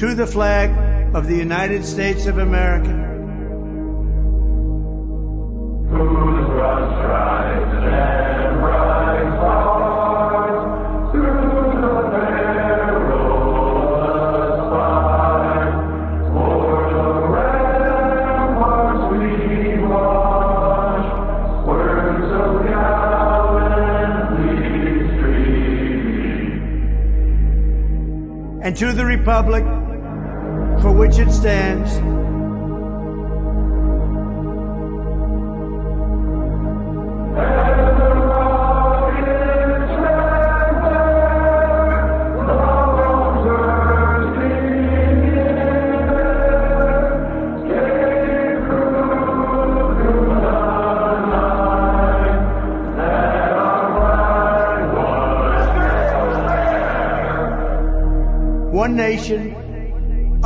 To the flag of the United States of America. and to the republic which it stands, one nation,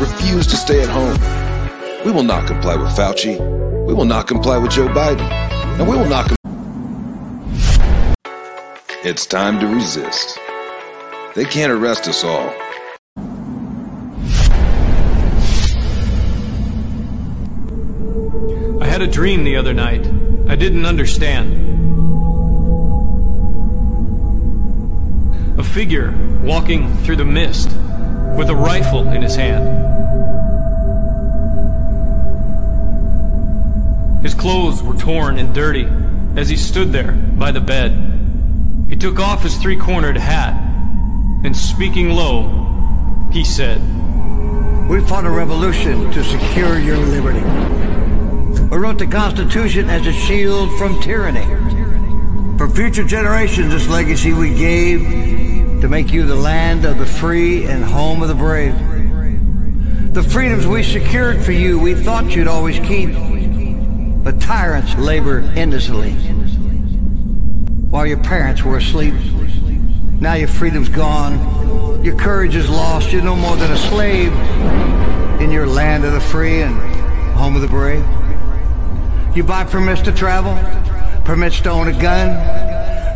refuse to stay at home. We will not comply with Fauci. We will not comply with Joe Biden. And we will not. comply. it's time to resist. They can't arrest us all. I had a dream the other night. I didn't understand. A figure walking through the mist with a rifle in his hand. His clothes were torn and dirty as he stood there by the bed. He took off his three cornered hat and, speaking low, he said, We fought a revolution to secure your liberty. We wrote the Constitution as a shield from tyranny. For future generations, this legacy we gave to make you the land of the free and home of the brave. The freedoms we secured for you, we thought you'd always keep. But tyrants labor endlessly while your parents were asleep. Now your freedom's gone. Your courage is lost. You're no more than a slave in your land of the free and home of the brave. You buy permits to travel, permits to own a gun,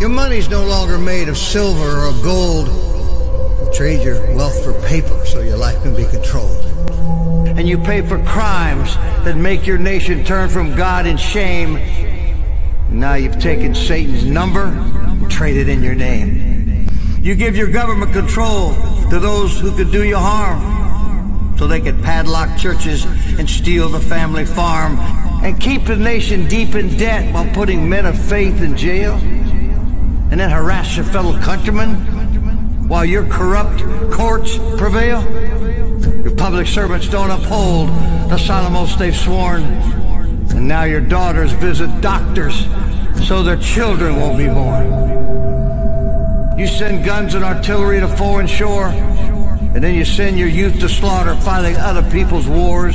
Your money's no longer made of silver or gold. You trade your wealth for paper so your life can be controlled. And you pay for crimes that make your nation turn from God in shame now you've taken Satan's number, and traded in your name. You give your government control to those who could do you harm, so they could padlock churches and steal the family farm and keep the nation deep in debt while putting men of faith in jail, and then harass your fellow countrymen while your corrupt courts prevail. Your public servants don't uphold the solemn oaths they've sworn. And now your daughters visit doctors so their children won't be born. You send guns and artillery to foreign shore, and then you send your youth to slaughter fighting other people's wars?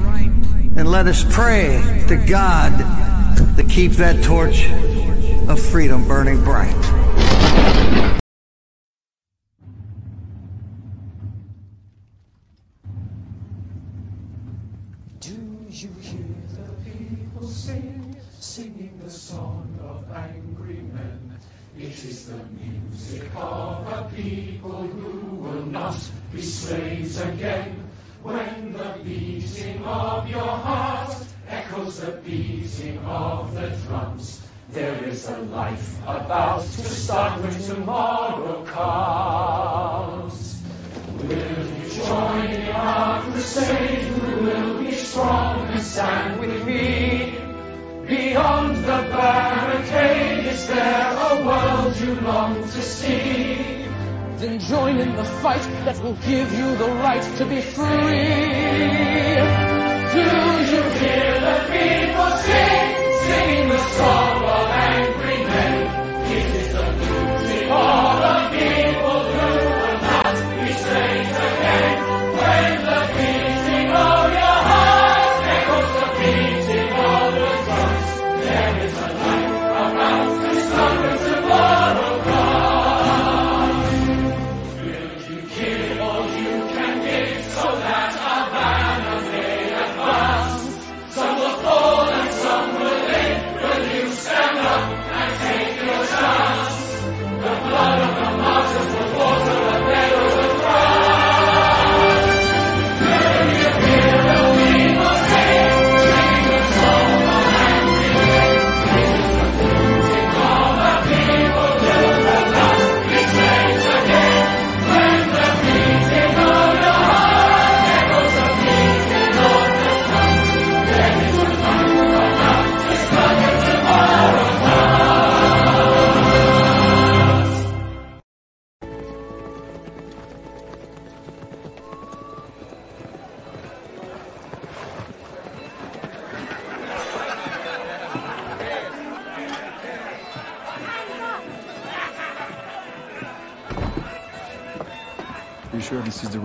and let us pray to God to keep that torch of freedom burning bright. Do you hear the people sing, singing the song of angry men? It is the music of a people who will not be slaves again. When the beating of your heart echoes the beating of the drums, there is a life about to start when tomorrow comes. Will you join in our crusade? Who will be strong and stand with me? Beyond the barricade, is there a world you long to see? Then join in the fight that will give you the right to be free. Do you hear the people sing, singing the song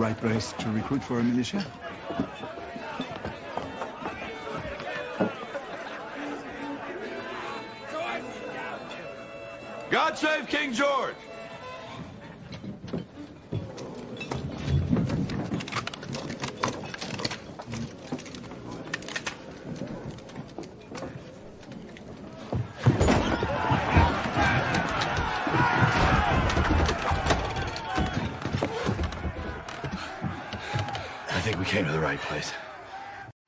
right place to recruit for a militia? God save King George! I think we came to the right place.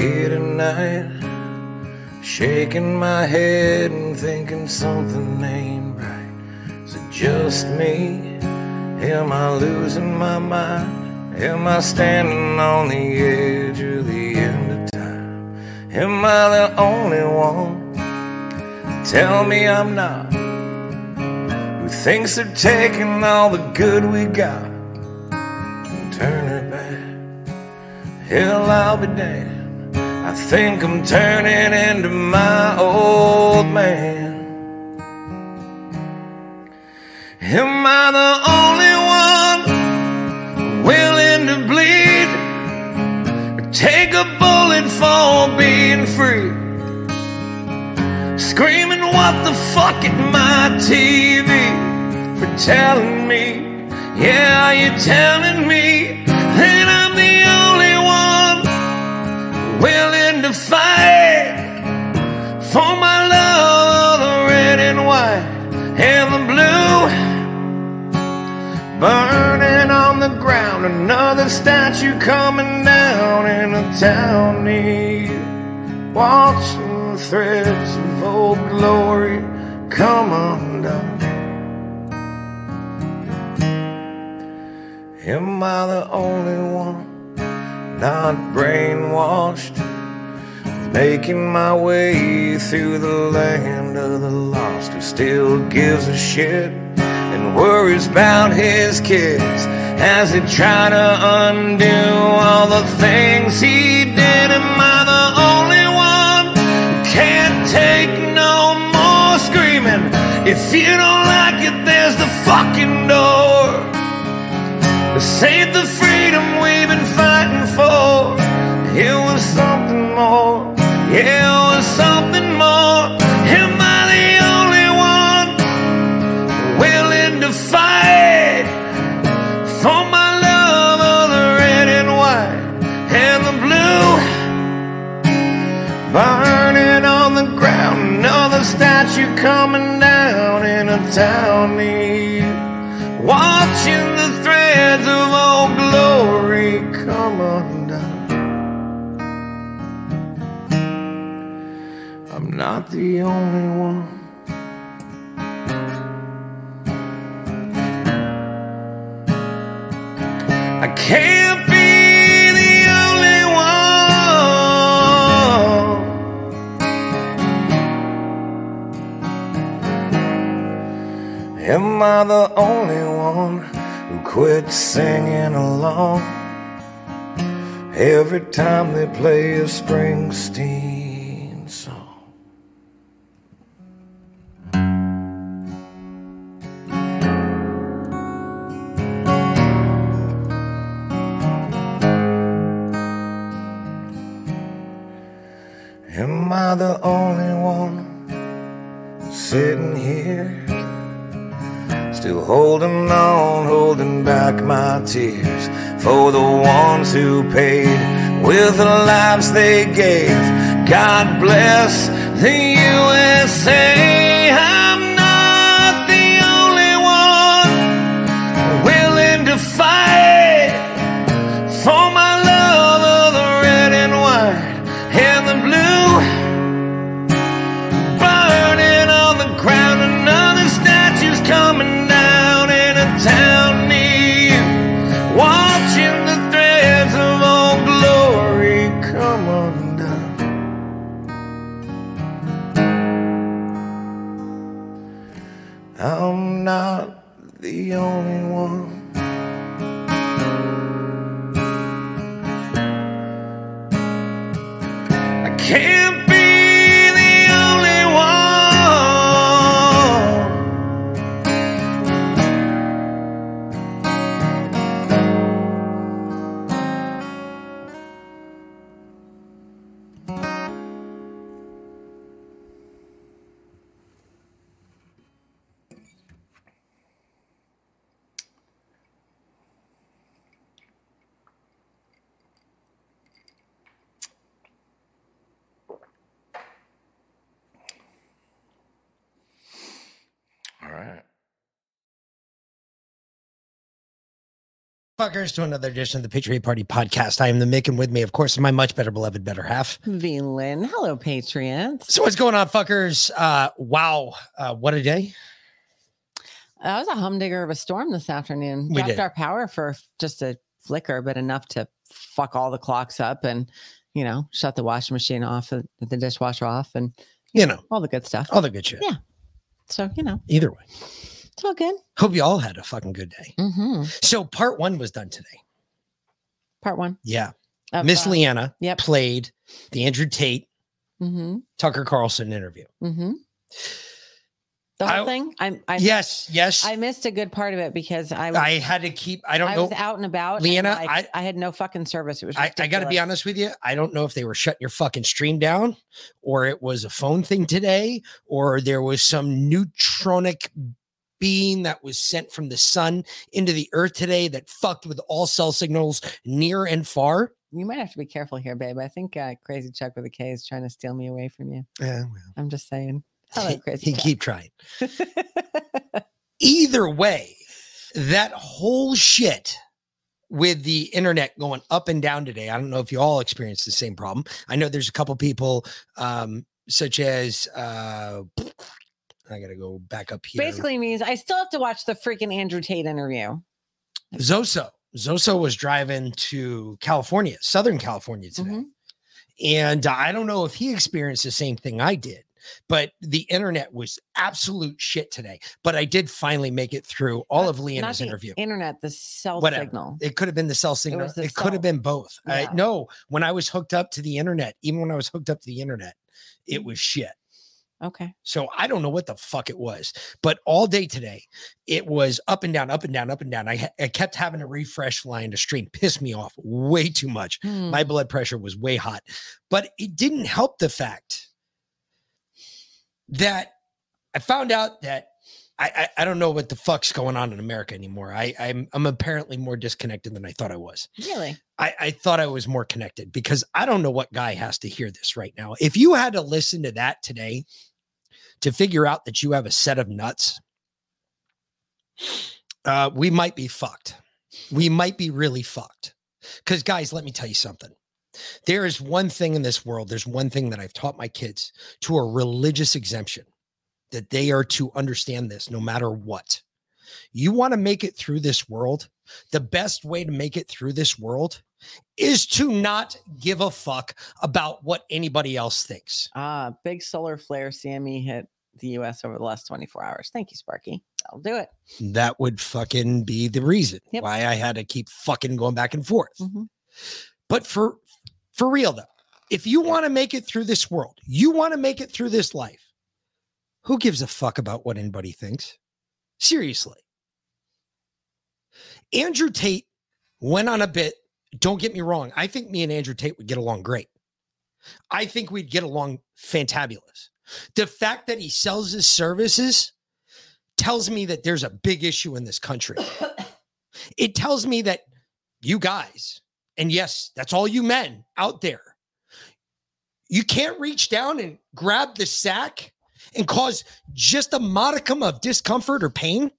here tonight? Shaking my head and thinking something ain't right. Is it just me? Am I losing my mind? Am I standing on the edge of the end of time? Am I the only one? Tell me I'm not. Who thinks they're taking all the good we got and turn it back. Hell, I'll be damned. I think I'm turning into my old man. Am I the only one willing to bleed? Or take a bullet for being free? Screaming what the fuck at my TV for telling me, yeah, you're telling me that I'm the only one willing Burning on the ground, another statue coming down in a town near. Watching the threads of old glory come undone. Am I the only one not brainwashed? Making my way through the land of the lost who still gives a shit and worries about his kids as he try to undo all the things he did. Am I the only one who can't take no more screaming? If you don't like it, there's the fucking door. Save the freedom we've been fighting for. It was something more. Yeah, it was something more. Burning on the ground, another statue coming down in a town near. Watching the threads of old glory come undone. I'm not the only one. I can't Am I the only one who quit singing along? Every time they play a Springsteen holding on, holding back my tears for the ones who paid with the lives they gave. God bless the USA. Fuckers to another edition of the Patriot Party podcast. I am the Mick, and with me, of course, my much better beloved better half. V Lynn. Hello, Patriots. So what's going on, fuckers? Uh, wow, uh, what a day! That was a humdinger of a storm this afternoon. We Dropped did. our power for just a flicker, but enough to fuck all the clocks up and, you know, shut the washing machine off, and the dishwasher off, and You know, all the good stuff. all the good shit. Yeah. So, you know, Either way, It's all good. Hope you all had a fucking good day. Mm-hmm. So part one was done today. Part one. Yeah. Of, Miss uh, Leanna yep. played the Andrew Tate Mm-hmm. Tucker Carlson interview. Mm-hmm. The whole I- thing. I'm. I yes, yes. I missed a good part of it because I was, I had to keep. I don't know. I know. was out and about. Leanna, and, like, I, had no fucking service. It was. I, I got to be honest with you. I don't know if they were shutting your fucking stream down, or it was a phone thing today, or there was some neutronic being that was sent from the sun into the earth today that fucked with all cell signals near and far. You might have to be careful here, babe. I think uh, Crazy Chuck with a K is trying to steal me away from you. Yeah, I'm just saying. Hello, he, Crazy he Chuck. keep trying. Either way, that whole shit with the internet going up and down today. I don't know if you all experienced the same problem. I know there's a couple people, um, such as uh, I gotta go back up here. Basically means I still have to watch the freaking Andrew Tate interview. Zoso. Zoso was driving to California, Southern California today. Mm-hmm. And I don't know if he experienced the same thing I did, but the internet was absolute shit today. But I did finally make it through all of Leanna's interview. Internet, the cell Whatever. signal. It could have been the cell signal. It, the could have been both. I, no, when I was hooked up to the internet, even when I was hooked up to the internet, it was shit. Okay. So I don't know what the fuck it was, but all day today, it was up and down, up and down, up and down. I, I kept having to refresh flying to stream, pissed me off way too much. Hmm. My blood pressure was way hot, but it didn't help the fact that I found out that I, I, I don't know what the fuck's going on in America anymore. I, I'm I'm apparently more disconnected than I thought I was. Really? I, I thought I was more connected because I don't know what guy has to hear this right now. If you had to listen to that today to figure out that you have a set of nuts, uh, we might be fucked. We might be really fucked. Because, guys, let me tell you something. There is one thing in this world, there's one thing that I've taught my kids to a religious exemption that they are to understand this no matter what. You want to make it through this world, the best way to make it through this world is to not give a fuck about what anybody else thinks. Ah, big solar flare CME hit the US over the last 24 hours. Thank you, Sparky. I'll do it. That would fucking be the reason Yep. why I had to keep fucking going back and forth. Mhm. But for for real though, if you want to make it through this world, you want to make it through this life, who gives a fuck about what anybody thinks? Seriously. Andrew Tate went on a bit. Don't get me wrong. I think me and Andrew Tate would get along great. I think we'd get along fantabulous. The fact that he sells his services tells me that there's a big issue in this country. it tells me that you guys, and yes, that's all you men out there, you can't reach down and grab the sack and cause just a modicum of discomfort or pain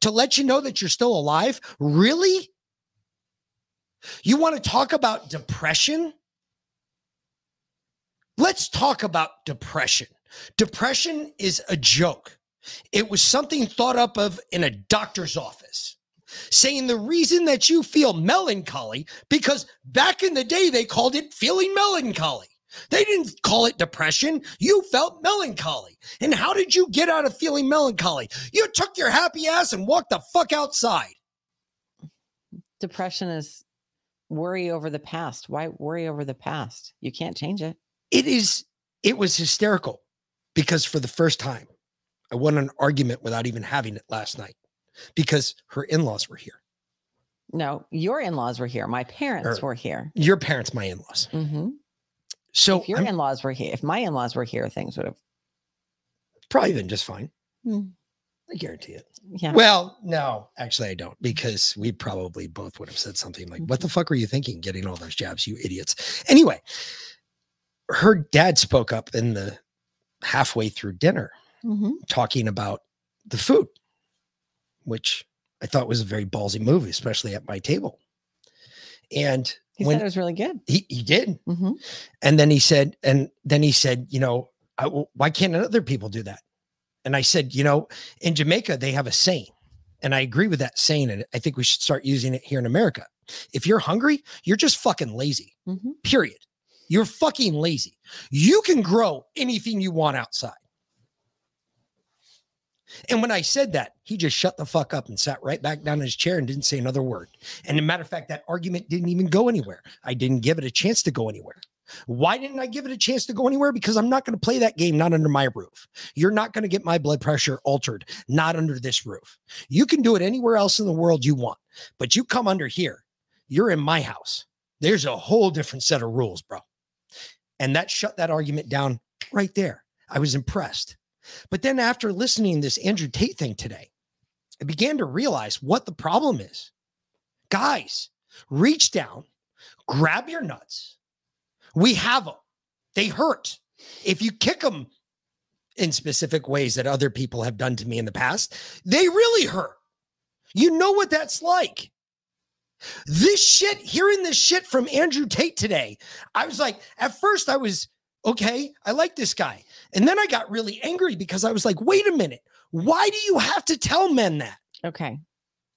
to let you know that you're still alive. Really? You want to talk about depression? Let's talk about depression. Depression is a joke. It was something thought up of in a doctor's office, saying the reason that you feel melancholy, because back in the day they called it feeling melancholy. They didn't call it depression. You felt melancholy. And how did you get out of feeling melancholy? You took your happy ass and walked the fuck outside. Depression is worry over the past. Why worry over the past? You can't change it. It is, it was hysterical because for the first time, I won an argument without even having it last night because her in laws were here. No, your in laws were here. My parents Or- were here. Your parents, my in laws. hmm So if your I'm in laws were here, if my in laws were here, things would have. probably been just fine. Hmm. I guarantee it. Yeah. Well, no, actually, I don't because we probably both would have said something like, What the fuck were you thinking getting all those jabs, you idiots? Anyway, her dad spoke up in the halfway through dinner Mhm. talking about the food, which I thought was a very ballsy move, especially at my table. And He when said it was really good. he, he did, hmm and then he said, and then he said, you know, I, why can't other people do that? And I said, you know, in Jamaica, they have a saying, and I agree with that saying. And I think we should start using it here in America. If you're hungry, you're just fucking lazy, hmm period. You're fucking lazy. You can grow anything you want outside. And when I said that, he just shut the fuck up and sat right back down in his chair and didn't say another word. And a matter of fact, that argument didn't even go anywhere. I didn't give it a chance to go anywhere. Why didn't I give it a chance to go anywhere? Because I'm not going to play that game, not under my roof. You're not going to get my blood pressure altered, not under this roof. You can do it anywhere else in the world you want, but you come under here, you're in my house. There's a whole different set of rules, bro. And that shut that argument down right there. I was impressed. But then after listening to this Andrew Tate thing today, I began to realize what the problem is. Guys, reach down, grab your nuts. We have them. They hurt. If you kick them in specific ways that other people have done to me in the past, they really hurt. You know what that's like. This shit, hearing this shit from Andrew Tate today, I was like, at first I was okay, I like this guy. And then I got really angry because I was like, wait a minute. Why do you have to tell men that? Okay.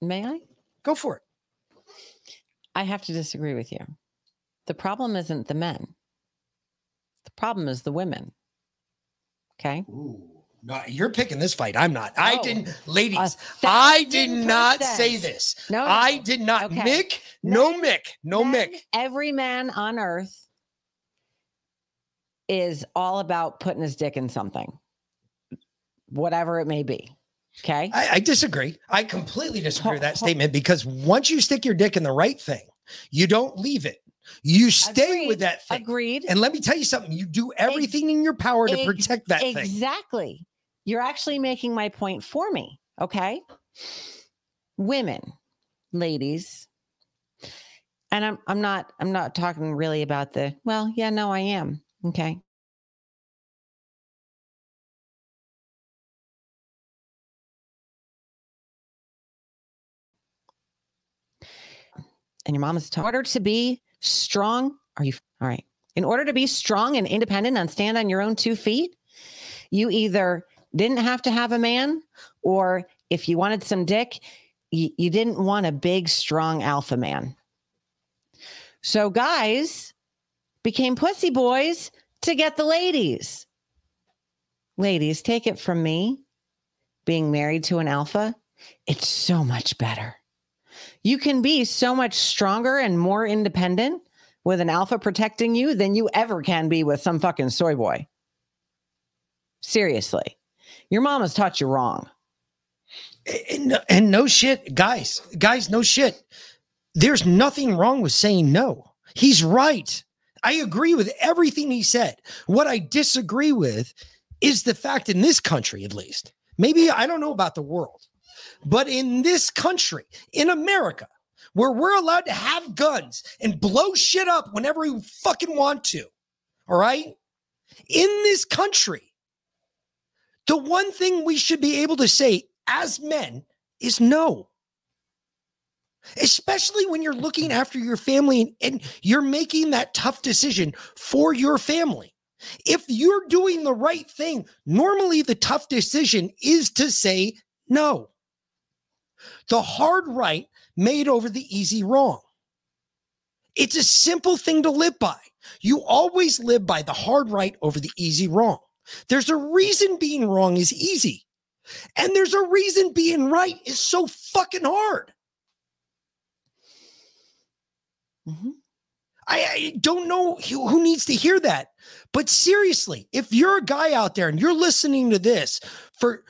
May I? Go for it. I have to disagree with you. The problem isn't the men. The problem is the women. Okay. Ooh. No, you're picking this fight. I'm not. I Oh, didn't, ladies. I did not say this. No, no. I did not. Okay. Mick, no Mick, no Men- Mick. Every man on earth is all about putting his dick in something, whatever it may be. Okay. I, I disagree. I completely disagree with that statement because once you stick your dick in the right thing, you don't leave it. You stay with that thing. Agreed. And let me tell you something. You do everything in your power to Ex- protect that thing. Exactly. You're actually making my point for me. Okay. Women, ladies, and I'm I'm not I'm not talking really about the well, yeah, no, I am. Okay. And your mom is in order to be strong. Are you all right? In order to be strong and independent and stand on your own two feet, you either didn't have to have a man, or if you wanted some dick, you, you didn't want a big, strong alpha man. So guys became pussy boys to get the ladies. Ladies, take it from me. Being married to an alpha, it's so much better. You can be so much stronger and more independent with an alpha protecting you than you ever can be with some fucking soy boy. Seriously. Your mom has taught you wrong. And, no- and no shit, guys, guys, no shit. There's nothing wrong with saying no. He's right. I agree with everything he said. What I disagree with is the fact in this country, at least, maybe I don't know about the world, but in this country, in America, where we're allowed to have guns and blow shit up whenever we fucking want to, all right? In this country, the one thing we should be able to say as men is no. Especially when you're looking after your family and, and you're making that tough decision for your family. If you're doing the right thing, normally the tough decision is to say no. The hard right made over the easy wrong. It's a simple thing to live by. You always live by the hard right over the easy wrong. There's a reason being wrong is easy. And there's a reason being right is so fucking hard. Mm-hmm. I, I don't know who, who needs to hear that. But seriously, if you're a guy out there and you're listening to this for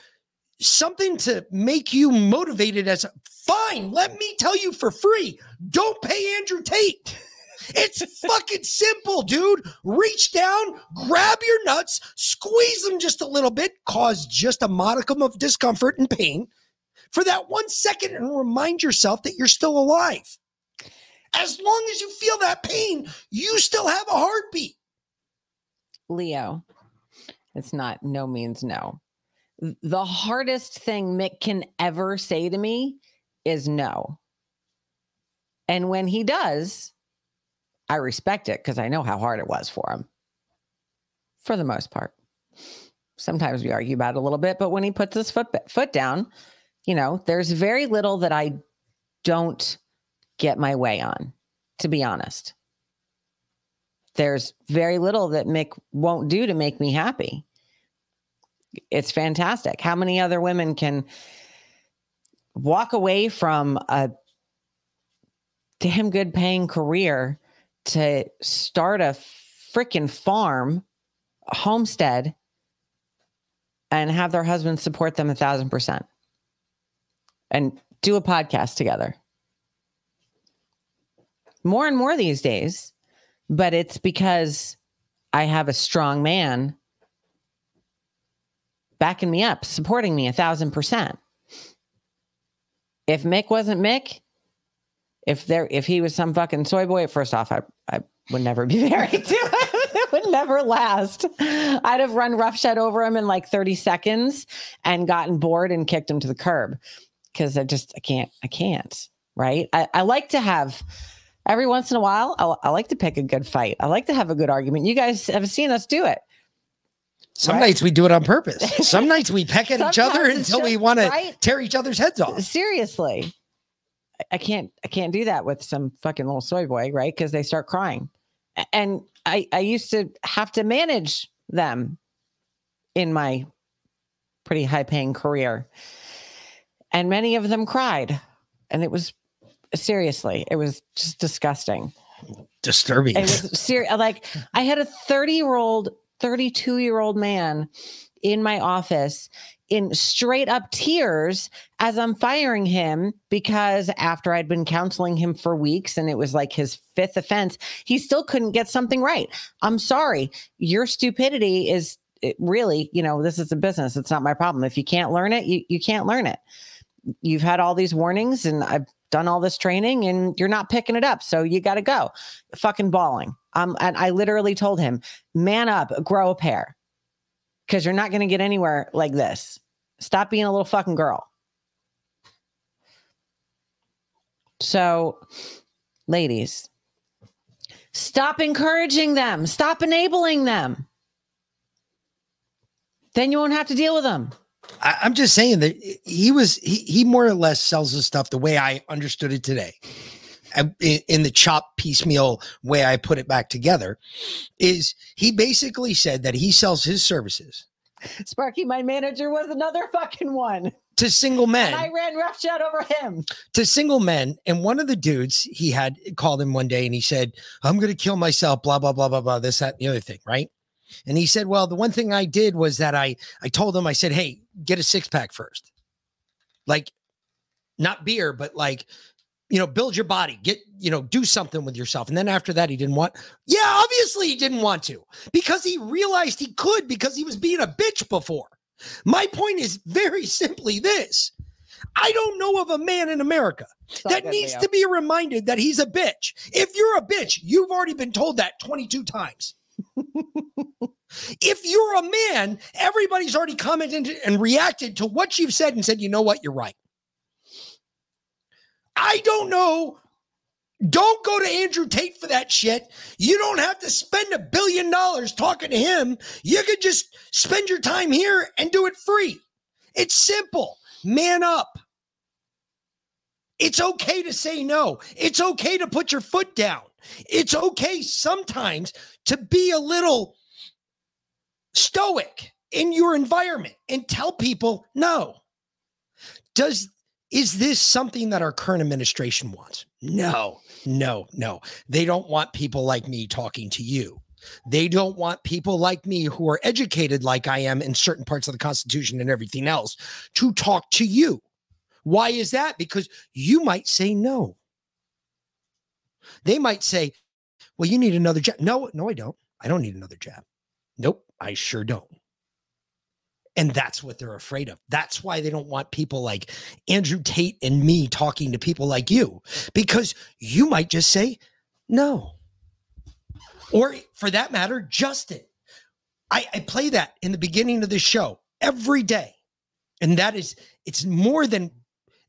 something to make you motivated as a, fine, let me tell you for free, don't pay Andrew Tate. It's fucking simple, dude. Reach down, grab your nuts, squeeze them just a little bit, cause just a modicum of discomfort and pain for that one second and remind yourself that you're still alive. As long as you feel that pain, you still have a heartbeat. Leo, it's not no means no. The hardest thing Mick can ever say to me is no. And when he does, I respect it because I know how hard it was for him. For the most part. Sometimes we argue about it a little bit, but when he puts his foot foot down, you know, there's very little that I don't get my way on, to be honest. There's very little that Mick won't do to make me happy. It's fantastic. How many other women can walk away from a damn good paying career to start a freaking farm, a homestead, and have their husband support them a thousand percent and do a podcast together? More and more these days, but it's because I have a strong man backing me up, supporting me a thousand percent. If Mick wasn't Mick, if there if he was some fucking soy boy, first off, I, I would never be married to him. it would never last. I'd have run roughshod over him in like 30 seconds and gotten bored and kicked him to the curb. Cause I just I can't, I can't. Right. I, I like to have every once in a while, I, I like to pick a good fight. I like to have a good argument. You guys have seen us do it. Some Right. nights we do it on purpose. Some nights we peck at each other until we want to tear each other's heads off. Seriously. I- I can't I can't do that with some fucking little soy boy, right? Because they start crying. And I, I used to have to manage them in my pretty high paying career. And many of them cried. And it was seriously, it was just disgusting. Disturbing. It was serious. Like I had a 30 year old, 32 year old man in my office in straight up tears as I'm firing him because after I'd been counseling him for weeks and it was like his fifth offense, he still couldn't get something right. I'm sorry. Your stupidity is it really, you know, this is a business. It's not my problem. If you can't learn it, you, you can't learn it. You've had all these warnings and I've done all this training and you're not picking it up. So you got to go fucking bawling. Um, and I literally told him, man up, grow a pair because you're not going to get anywhere like this. Stop being a little fucking girl. So, ladies, stop encouraging them, stop enabling them. Then you won't have to deal with them. I, I'm just saying that he was he he more or less sells his stuff the way I understood it today. And In, in the chop piecemeal way I put it back together, is he basically said that he sells his services Sparky, my manager, was another fucking one. to single men. And I ran roughshod over him. to single men. And one of the dudes he had called him one day and he said, I'm going to kill myself, blah, blah, blah, blah, blah, this, that, and the other thing. Right. And he said, Well, the one thing I did was that I, I told him, I said, Hey, get a six pack first. Like, not beer, but like, you know, build your body, get, you know, do something with yourself. And then after that, he didn't want, yeah, obviously he didn't want to because he realized he could because he was being a bitch before. My point is very simply this I don't know of a man in America all that needs to be reminded that he's a bitch. If you're a bitch, you've already been told that 22 times. if you're a man, everybody's already commented and reacted to what you've said and said, you know what, you're right. I don't know. Don't go to Andrew Tate for that shit. You don't have to spend a billion dollars talking to him. You could just spend your time here and do it free. It's simple. Man up. It's okay to say no. It's okay to put your foot down. It's okay sometimes to be a little stoic in your environment and tell people no. Does is this something that our current administration wants? No, no, no. They don't want people like me talking to you. They don't want people like me who are educated like I am in certain parts of the Constitution and everything else to talk to you. Why is that? Because you might say no. They might say, well, you need another jab. No, no, I don't. I don't need another jab. Nope, I sure don't. And that's what they're afraid of. That's why they don't want people like Andrew Tate and me talking to people like you, because you might just say no. Or for that matter, Justin. I, I play that in the beginning of the show every day. And that is, it's more than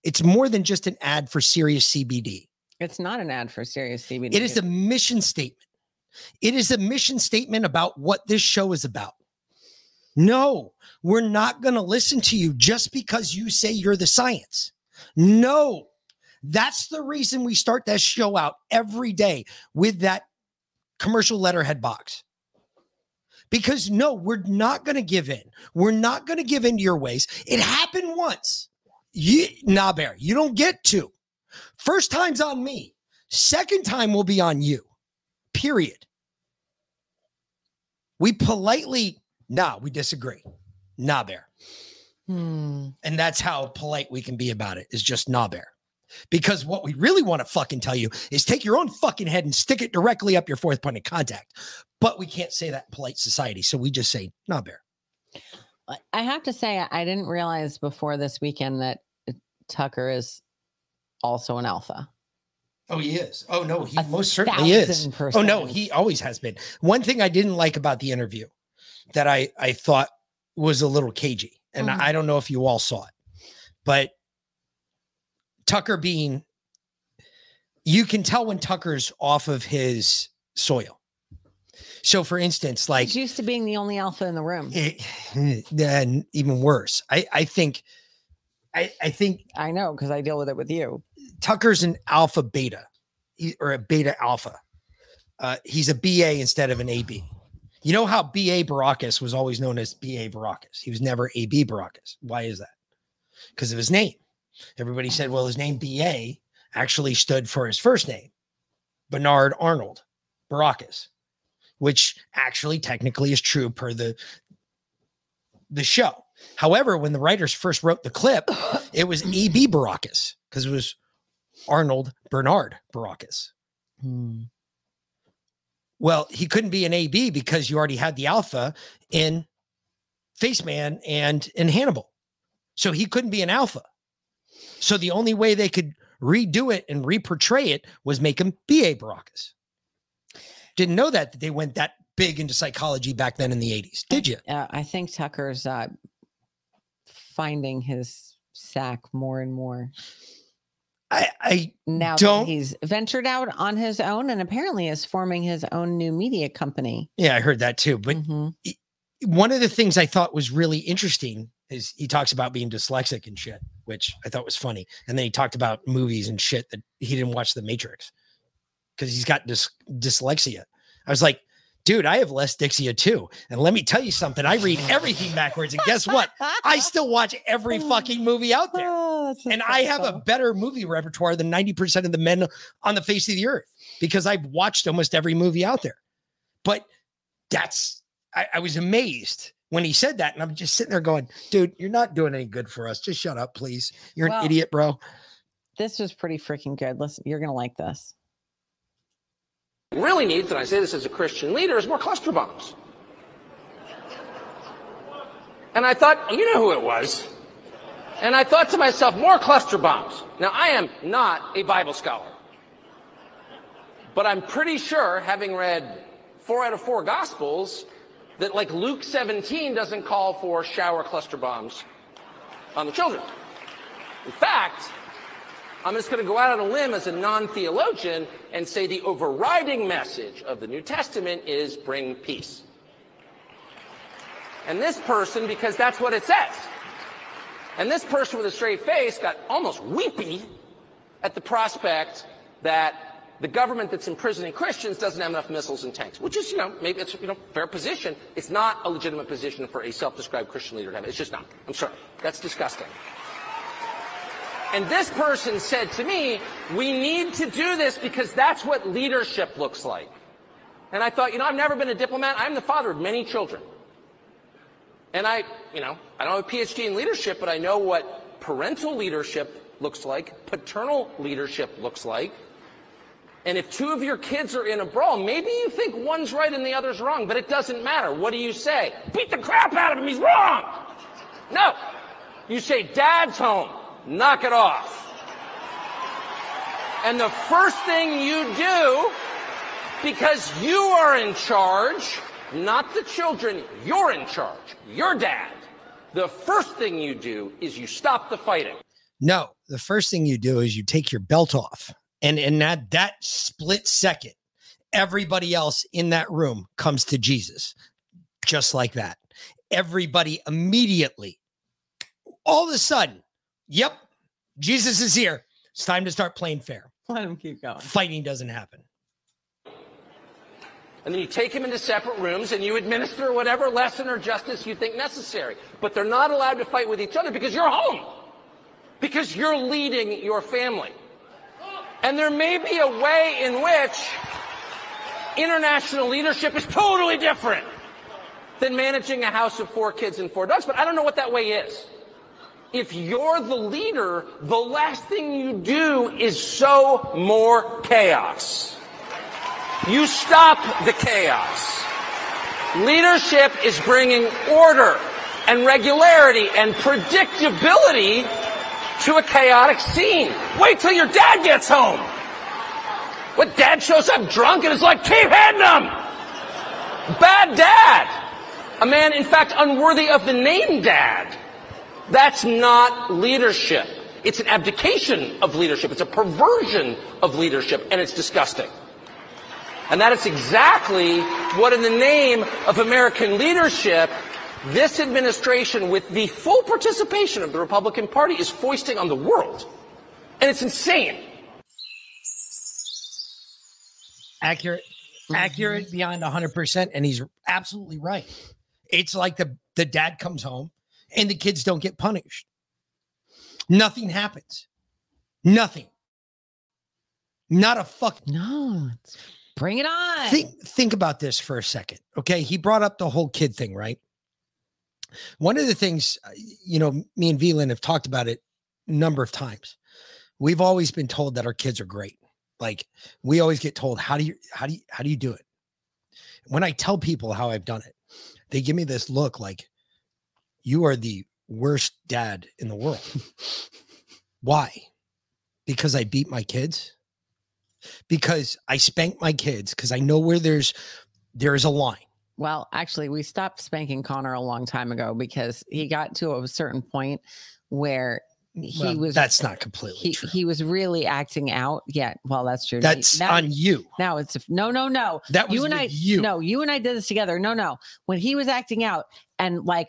it's more than just an ad for serious CBD. It's not an ad for serious CBD. It is a mission statement. It is a mission statement about what this show is about. No, we're not going to listen to you just because you say you're the science. No, that's the reason we start that show out every day with that commercial letterhead box. Because no, we're not going to give in. We're not going to give in to your ways. It happened once. You, nah, Bear, you don't get to. First time's on me. Second time will be on you. Period. We politely, nah, we disagree. Nah, Bear. Hmm. And that's how polite we can be about it is just nah, Bear. Because what we really want to fucking tell you is take your own fucking head and stick it directly up your fourth point of contact. But we can't say that in polite society. So we just say, nah, Bear. I- have to say, I didn't realize before this weekend that Tucker is also an alpha. Oh, he is. Oh no, he A most certainly is. Oh no, he always has been. One thing I didn't like about the interview that I I thought was a little cagey, and Mhm. I don't know if you all saw it, but Tucker being, you can tell when Tucker's off of his soil. So, for instance, like He's used to being the only alpha in the room. it, then even worse. I I think, I I think I know because I deal with it with you. Tucker's an alpha beta or a beta alpha. Uh, he's a BA instead of an AB. You know how BA Baracus was always known as BA Baracus. He was never AB Baracus. Why is that? Because of his name. Everybody said, well, his name BA actually stood for his first name, Bernard Arnold Baracus, which actually technically is true per the the show. However, when the writers first wrote the clip, it was AB Baracus because it was Arnold Bernard Baracus. Hmm. Well, he couldn't be an AB because you already had the alpha in Faceman and in Hannibal. So he couldn't be an alpha. So the only way they could redo it and reportray it was make him BA Baracus. Didn't know that, that they went that big into psychology back then in the 80s. Did you? Uh, I think Tucker's uh, finding his sack more and more I, I now Don't- he's ventured out on his own and apparently is forming his own new media company. yeah, I heard that too. But Mhm. one of the things I thought was really interesting is he talks about being dyslexic and shit, which I thought was funny. And then he talked about movies and shit that he didn't watch The Matrix because he's got dys- dyslexia. I was like, dude, I have less dyslexia too. And let me tell you something. I read everything backwards. And guess what? I still watch every fucking movie out there. Oh, that's And I have a better movie repertoire than 90% of the men on the face of the earth because I've watched almost every movie out there. But that's, I, I was amazed when he said that. And I'm just sitting there going, dude, you're not doing any good for us. Just shut up, please. You're Well- an idiot, bro. This was pretty freaking good. Listen, you're gonna like this. really needs, and I say this as a Christian leader, is more cluster bombs. And I thought, you know who it was. And I thought to myself, more cluster bombs. Now, I am not a Bible scholar. But I'm pretty sure, having read four out of four Gospels, that like Luke 17 doesn't call for shower cluster bombs on the children. In fact, I'm just going to go out on a limb as a non theologian and say the overriding message of the New Testament is bring peace. And this person, because that's what it says. And this person with a straight face got almost weepy at the prospect that the government that's imprisoning Christians doesn't have enough missiles and tanks, which is, you know, maybe it's, you know, fair position. It's not a legitimate position for a self-described Christian leader to have. It's just not. I'm sorry. That's disgusting. And this person said to me, we need to do this because that's what leadership looks like. And I thought, you know, I've never been a diplomat. I'm the father of many children. And I, you know, I don't have a PhD in leadership, but I know what parental leadership looks like, paternal leadership looks like. And if two of your kids are in a brawl, maybe you think one's right and the other's wrong, but it doesn't matter. What do you say? Beat the crap out of him, he's wrong! No! You say, Dad's home, knock it off. And the first thing you do, because you are in charge, not the children, you're in charge, you're dad. The first thing you do is you stop the fighting. No, the first thing you do is you take your belt off. And in that that split second, everybody else in that room comes to Jesus. Just like that. Everybody immediately, all of a sudden, yep, Jesus is here. It's time to start playing fair. Let him keep going. Fighting doesn't happen. And then you take them into separate rooms and you administer whatever lesson or justice you think necessary. But they're not allowed to fight with each other because you're home. Because you're leading your family. And there may be a way in which international leadership is totally different than managing a house of four kids and four dogs, but I don't know what that way is. If you're the leader, the last thing you do is sow more chaos. You stop the chaos. Leadership is bringing order and regularity and predictability to a chaotic scene. Wait till your dad gets home. What dad shows up drunk and is like, keep hitting him! Bad dad! A man, in fact, unworthy of the name dad. That's not leadership. It's an abdication of leadership. It's a perversion of leadership, and it's disgusting. And that is exactly what, in the name of American leadership, this administration, with the full participation of the Republican Party, is foisting on the world. And it's insane. Accurate, accurate beyond 100%. And he's absolutely right. It's like the, the dad comes home and the kids don't get punished. Nothing happens. Nothing. Not a fuck. No. Bring it on. Think think about this for a second. Okay. He brought up the whole kid thing, right? One of the things, uh, you know, me and Velan have talked about it a number of times. We've always been told that our kids are great. Like we always get told, how do you how do you how do you do it? When I tell people how I've done it, they give me this look like you are the worst dad in the world. Why? Because I beat my kids? Because I spank my kids because I know where there's there's a line. Well, actually, we stopped spanking Connor a long time ago because he got to a certain point where he Well, was that's not completely he, true. he was really acting out. Yeah, well, that's true. That's Now- on you. Now it's no, no, no. That was you and I. you. No, you and I did this together. No, no. When he was acting out and like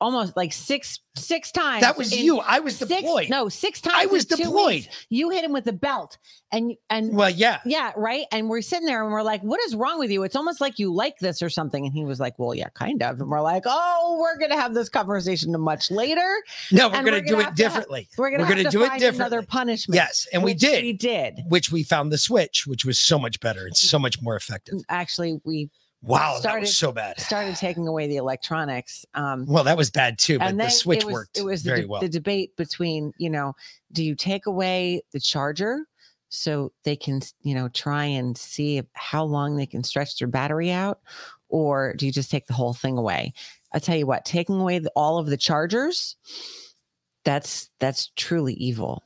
almost like six six times. That was you. I was six- deployed. No, six times. I was deployed. weeks, you hit him with the belt, and and Well, yeah. yeah, right. And we're sitting there and we're like, "What is wrong with you?" It's almost like you like this or something. And he was like, "Well, yeah, kind of." And we're like, "Oh, we're gonna have this conversation much later." No, we're and gonna do it have to have- differently. we're gonna, We're gonna to do it find Another differently. punishment. Yes, and we did. We did. Which we found the switch, which was so much better and so much more effective. Actually, we Wow, that started was so bad. started taking away the electronics. Um, Well, that was bad too, but and the switch it was, worked It was the, very de- well. the debate between, you know, do you take away the charger so they can, you know, try and see how long they can stretch their battery out, or do you just take the whole thing away? I tell you what, taking away the, all of the chargers, that's that's truly evil.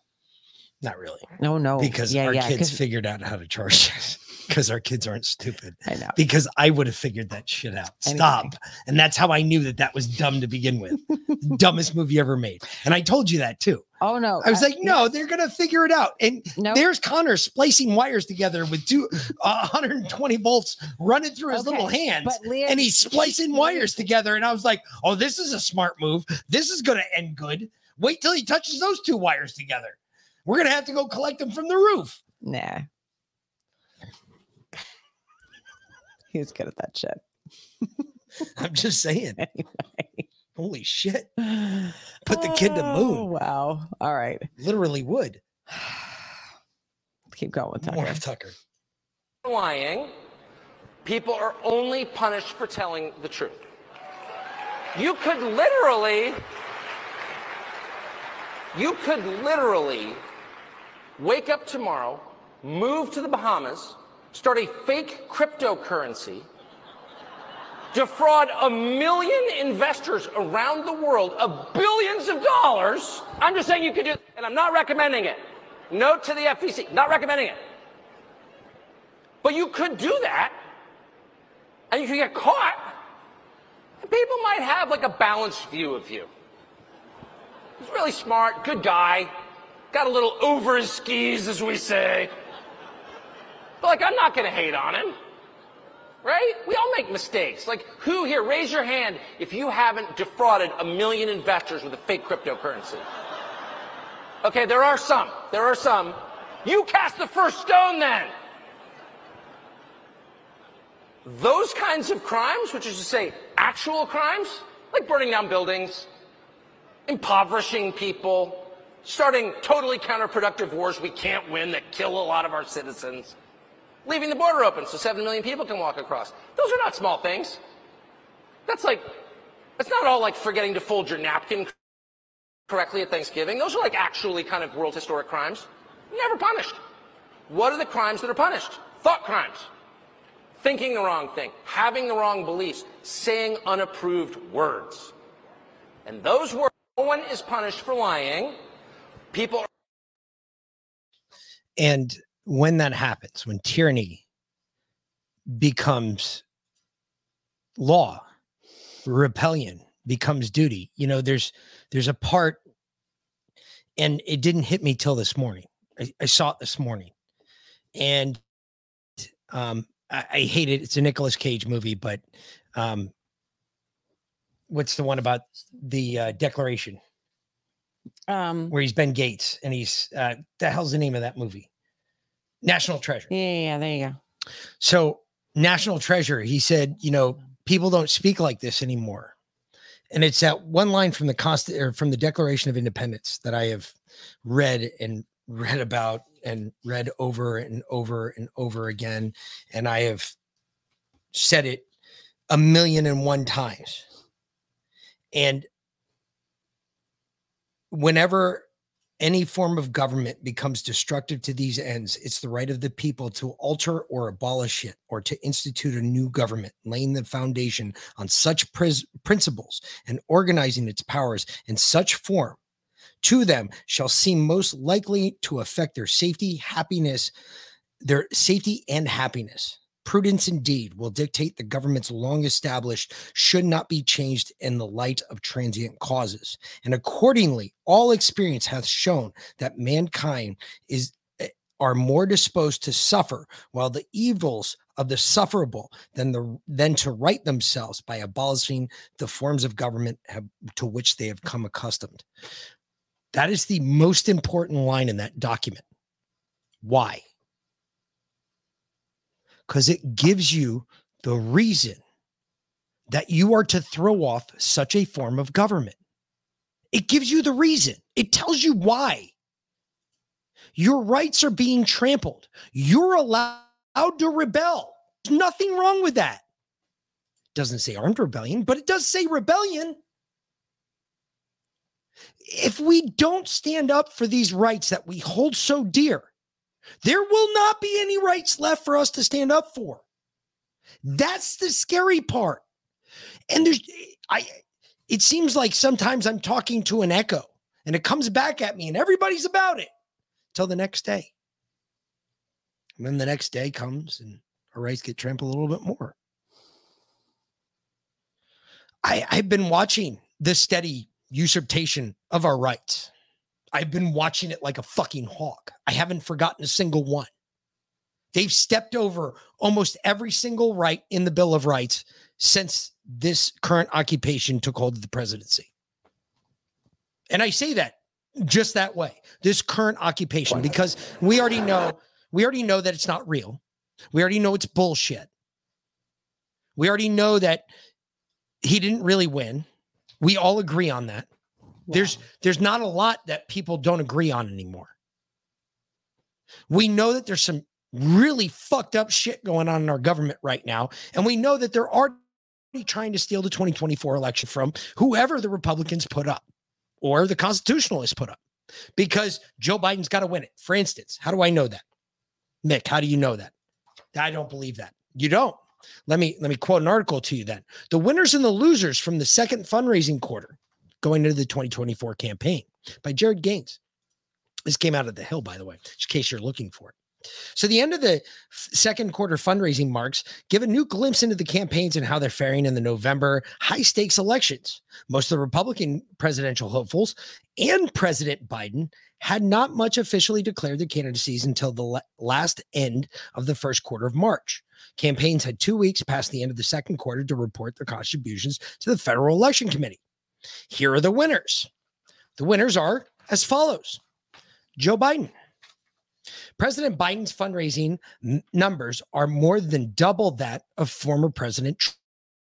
Not really. No, no, because yeah, our yeah, kids figured out how to charge it. Because our kids aren't stupid. I know. Because I would have figured that shit out. Stop. And that's how I knew that that was dumb to begin with. Dumbest movie ever made. And I told you that too. Oh no! I was uh, like, no, they're gonna figure it out. And No. there's Connor splicing wires together with two uh, 120 volts running through his little hands, Leah- and he's splicing wires together. And I was like, oh, this is a smart move. This is gonna end good. Wait till he touches those two wires together. We're gonna have to go collect them from the roof. Nah. He was good at that shit. I'm just saying. Anyway. Holy shit! Put the kid to moon. Oh, wow. All right. Literally would. Keep going with Tucker. More of Tucker. lying, people are only punished for telling the truth. You could literally, you could literally wake up tomorrow, move to the Bahamas, start a fake cryptocurrency, defraud a million investors around the world of billions of dollars. I'm just saying you could do, and I'm not recommending it. Note to the FEC, not recommending it. But you could do that, and you could get caught, and people might have like a balanced view of you. He's really smart, good guy, got a little over his skis, as we say. But like, I'm not gonna hate on him. Right? We all make mistakes. Like, who here, raise your hand if you haven't defrauded a million investors with a fake cryptocurrency. Okay, there are some. There are some. You cast the first stone then. those kinds of crimes, which is to say actual crimes, like burning down buildings, impoverishing people, starting totally counterproductive wars we can't win that kill a lot of our citizens, leaving the border open so 7 million people can walk across. Those are not small things. That's like, that's not all like forgetting to fold your napkin correctly at Thanksgiving. Those are like actually kind of world historic crimes. Never punished. What are the crimes that are punished? Thought crimes. Thinking the wrong thing, having the wrong beliefs, saying unapproved words. And those words, no one is punished for lying. People And when that happens, when tyranny becomes law, rebellion becomes duty. You know, there's there's a part, and it didn't hit me till this morning. I, I saw it this morning, and um, I, I hate it. It's a Nicolas Cage movie, but um, what's the one about the uh, Declaration? Um, where he's Ben Gates and he's uh, the hell's the name of that movie? National Treasure. Yeah, yeah, yeah, there you go. So National Treasure, he said, you know, people don't speak like this anymore. And it's that one line from the const or from the Declaration of Independence that I have read and read about and read over and over and over again. And I have said it a million and one times. And whenever any form of government becomes destructive to these ends, it's the right of the people to alter or abolish it or to institute a new government, laying the foundation on such pris- principles and organizing its powers in such form to them shall seem most likely to affect their safety, happiness, their safety and happiness. Prudence indeed will dictate the government's long established should not be changed in the light of transient causes. And accordingly, all experience hath shown that mankind is eh, are more disposed to suffer while the evils of the sufferable than the than to right themselves by abolishing the forms of government have, to which they have come accustomed. That is the most important line in that document. Why? Because it gives you the reason that you are to throw off such a form of government. It gives you the reason, it tells you why. Your rights are being trampled. You're allowed to rebel. There's nothing wrong with that. It doesn't say armed rebellion, but it does say rebellion. If we don't stand up for these rights that we hold so dear, there will not be any rights left for us to stand up for. That's the scary part. And there's I it seems like sometimes I'm talking to an echo and it comes back at me and everybody's about it till the next day. And then the next day comes and our rights get trampled a little bit more. I, I've been watching the steady usurpation of our rights. I've been watching it like a fucking hawk. I haven't forgotten a single one. They've stepped over almost every single right in the Bill of Rights since this current occupation took hold of the presidency. And I say that just that way, this current occupation, because we already know, we already know that it's not real. We already know it's bullshit. We already know that he didn't really win. We all agree on that. There's there's not a lot that people don't agree on anymore. We know that there's some really fucked up shit going on in our government right now, and we know that they're already trying to steal the 2024 election from whoever the Republicans put up or the constitutionalists put up because Joe Biden's got to win it. For instance, how do I know that? Mick, how do you know that? I don't believe that. You don't. Let me let me quote an article to you then. The winners and the losers from the second fundraising quarter going into the 2024 campaign by Jared Gaines. This came out of the Hill, by the way, in case you're looking for it. So the end of the second quarter fundraising marks give a new glimpse into the campaigns and how they're faring in the November high stakes elections. Most of the Republican presidential hopefuls and President Biden had not much officially declared their candidacies until the la- last end of the first quarter of March. Campaigns had two weeks past the end of the second quarter to report their contributions to the Federal Election Committee. Here are the winners. The winners are as follows Joe Biden. President Biden's fundraising n- numbers are more than double that of former President Tr-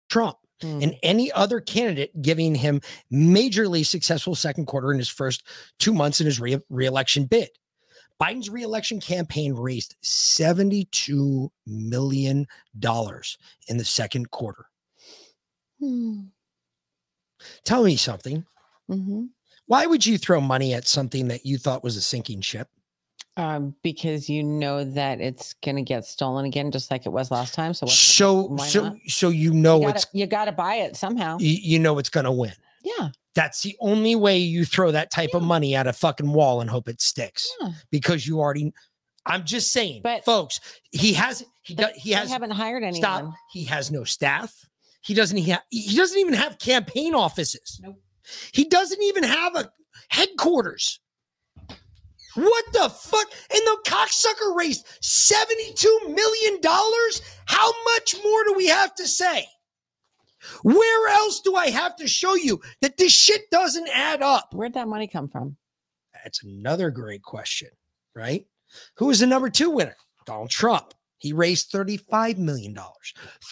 Trump and any other candidate giving him majorly successful second quarter in his first two months in his re- reelection bid. Biden's reelection campaign raised $72 million in the second quarter. Hmm. Tell me something. Mhm. Why would you throw money at something that you thought was a sinking ship? Um, because you know that it's going to get stolen again, just like it was last time. So, So, so, not? so you know you gotta, you got to buy it somehow. you, you know it's going to win. Yeah. That's the only way you throw that type of money at a fucking wall and hope it sticks Yeah. because you already. I'm just saying, But- folks, he has he does, he has haven't hired anyone. stop. He has no staff. He doesn't he, ha- he doesn't even have campaign offices. Nope. He doesn't even have a headquarters. What the fuck? And the cocksucker raised $72 million? How much more do we have to say? Where else do I have to show you that this shit doesn't add up? Where'd that money come from? That's another great question, right? Who was the number two winner? Donald Trump. He raised $35 million.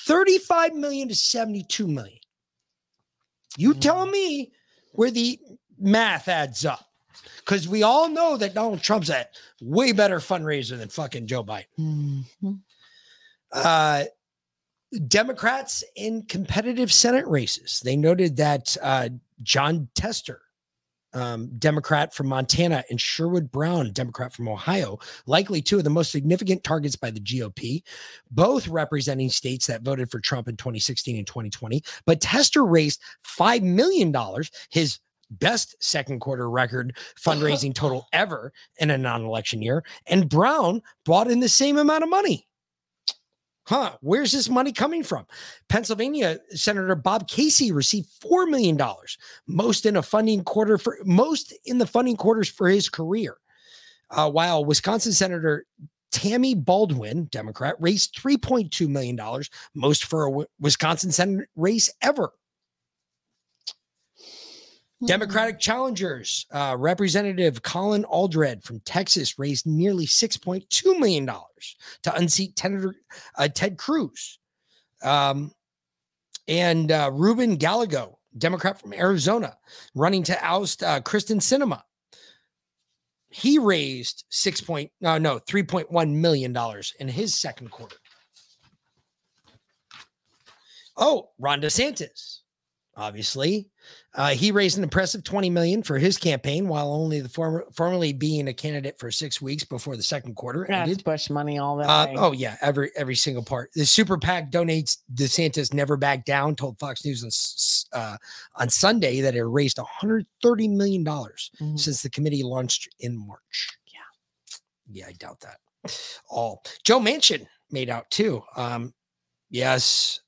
35 million to 72 million. You tell me where the math adds up. Because we all know that Donald Trump's a way better fundraiser than fucking Joe Biden. Mhm. Uh, Democrats in competitive Senate races. They noted that uh, Jon Tester, um, Democrat from Montana, and Sherrod Brown, Democrat from Ohio, likely two of the most significant targets by the GOP, both representing states that voted for Trump in 2016 and 2020. But Tester raised $5 million, his best second quarter record fundraising total ever in a non election year. And Brown brought in the same amount of money. Huh, where's this money coming from? Pennsylvania Senator Bob Casey received $4 million, most in a funding quarter for most in the funding quarters for his career. Uh, while Wisconsin Senator Tammy Baldwin, Democrat, raised $3.2 million, most for a Wisconsin Senate race ever. Democratic challengers, uh, Representative Colin Allred from Texas raised nearly $6.2 million to unseat Ted, uh, Ted Cruz. Um, and uh, Ruben Gallego, Democrat from Arizona, running to oust uh, Kyrsten Sinema. He raised six point no no three point one million dollars in his second quarter. Oh, Ron DeSantis, obviously, uh, he raised an impressive 20 million for his campaign while only the former formerly being a candidate for six weeks before the second quarter That's ended. Bush money all the Uh, oh yeah, every every single part. The super PAC donates DeSantis never back down. Told Fox News on uh, on Sunday that it raised 130 million dollars Mhm. since the committee launched in March. Yeah, yeah, I doubt that. All Joe Manchin made out too. Um, yes,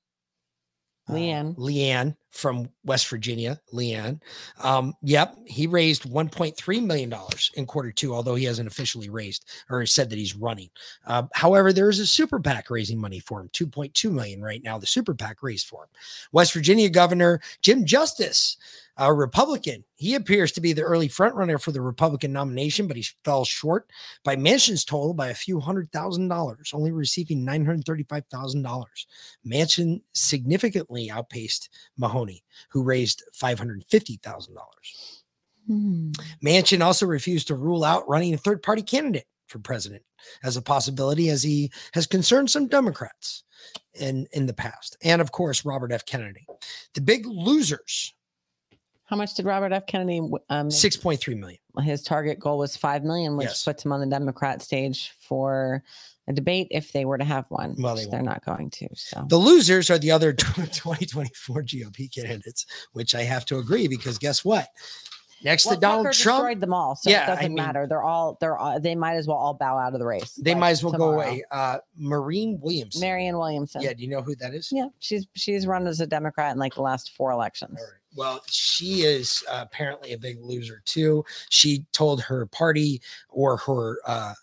Leanne. Leanne from West Virginia, Leanne. Um, yep, he raised 1.3 million dollars in quarter two, although he hasn't officially raised or said that he's running. Uh, however, there is a super PAC raising money for him, 2.2 million right now. The super PAC raised for him. West Virginia Governor Jim Justice, a Republican, he appears to be the early frontrunner for the Republican nomination, but he fell short by Manchin's total by a few hundred thousand dollars, only receiving nine hundred thirty-five thousand dollars. Manchin significantly outpaced Mooney, who raised five hundred fifty thousand dollars. Hmm. Manchin also refused to rule out running a third party candidate for president as a possibility, as he has concerned some Democrats in, in the past. And of course, Robert F. Kennedy. The big losers, How much did Robert F. Kennedy? Um, 6.3 million. his target goal was 5 million which Yes. puts him on the democrat stage for a debate if they were to have one Well, they they're won't. going to so The losers are the other 2024 GOP candidates, which I have to agree because guess what? Next well, to Donald Tucker Trump, destroyed them all so Yeah, it doesn't mean- matter they're all they're all, they might as well all bow out of the race they like, might as well go away. Uh, Maureen Williamson. marion williamson Yeah, do you know who that is? yeah she's she's run as a democrat in like the last four elections Well, she is uh, apparently a big loser too. She told her party or her uh,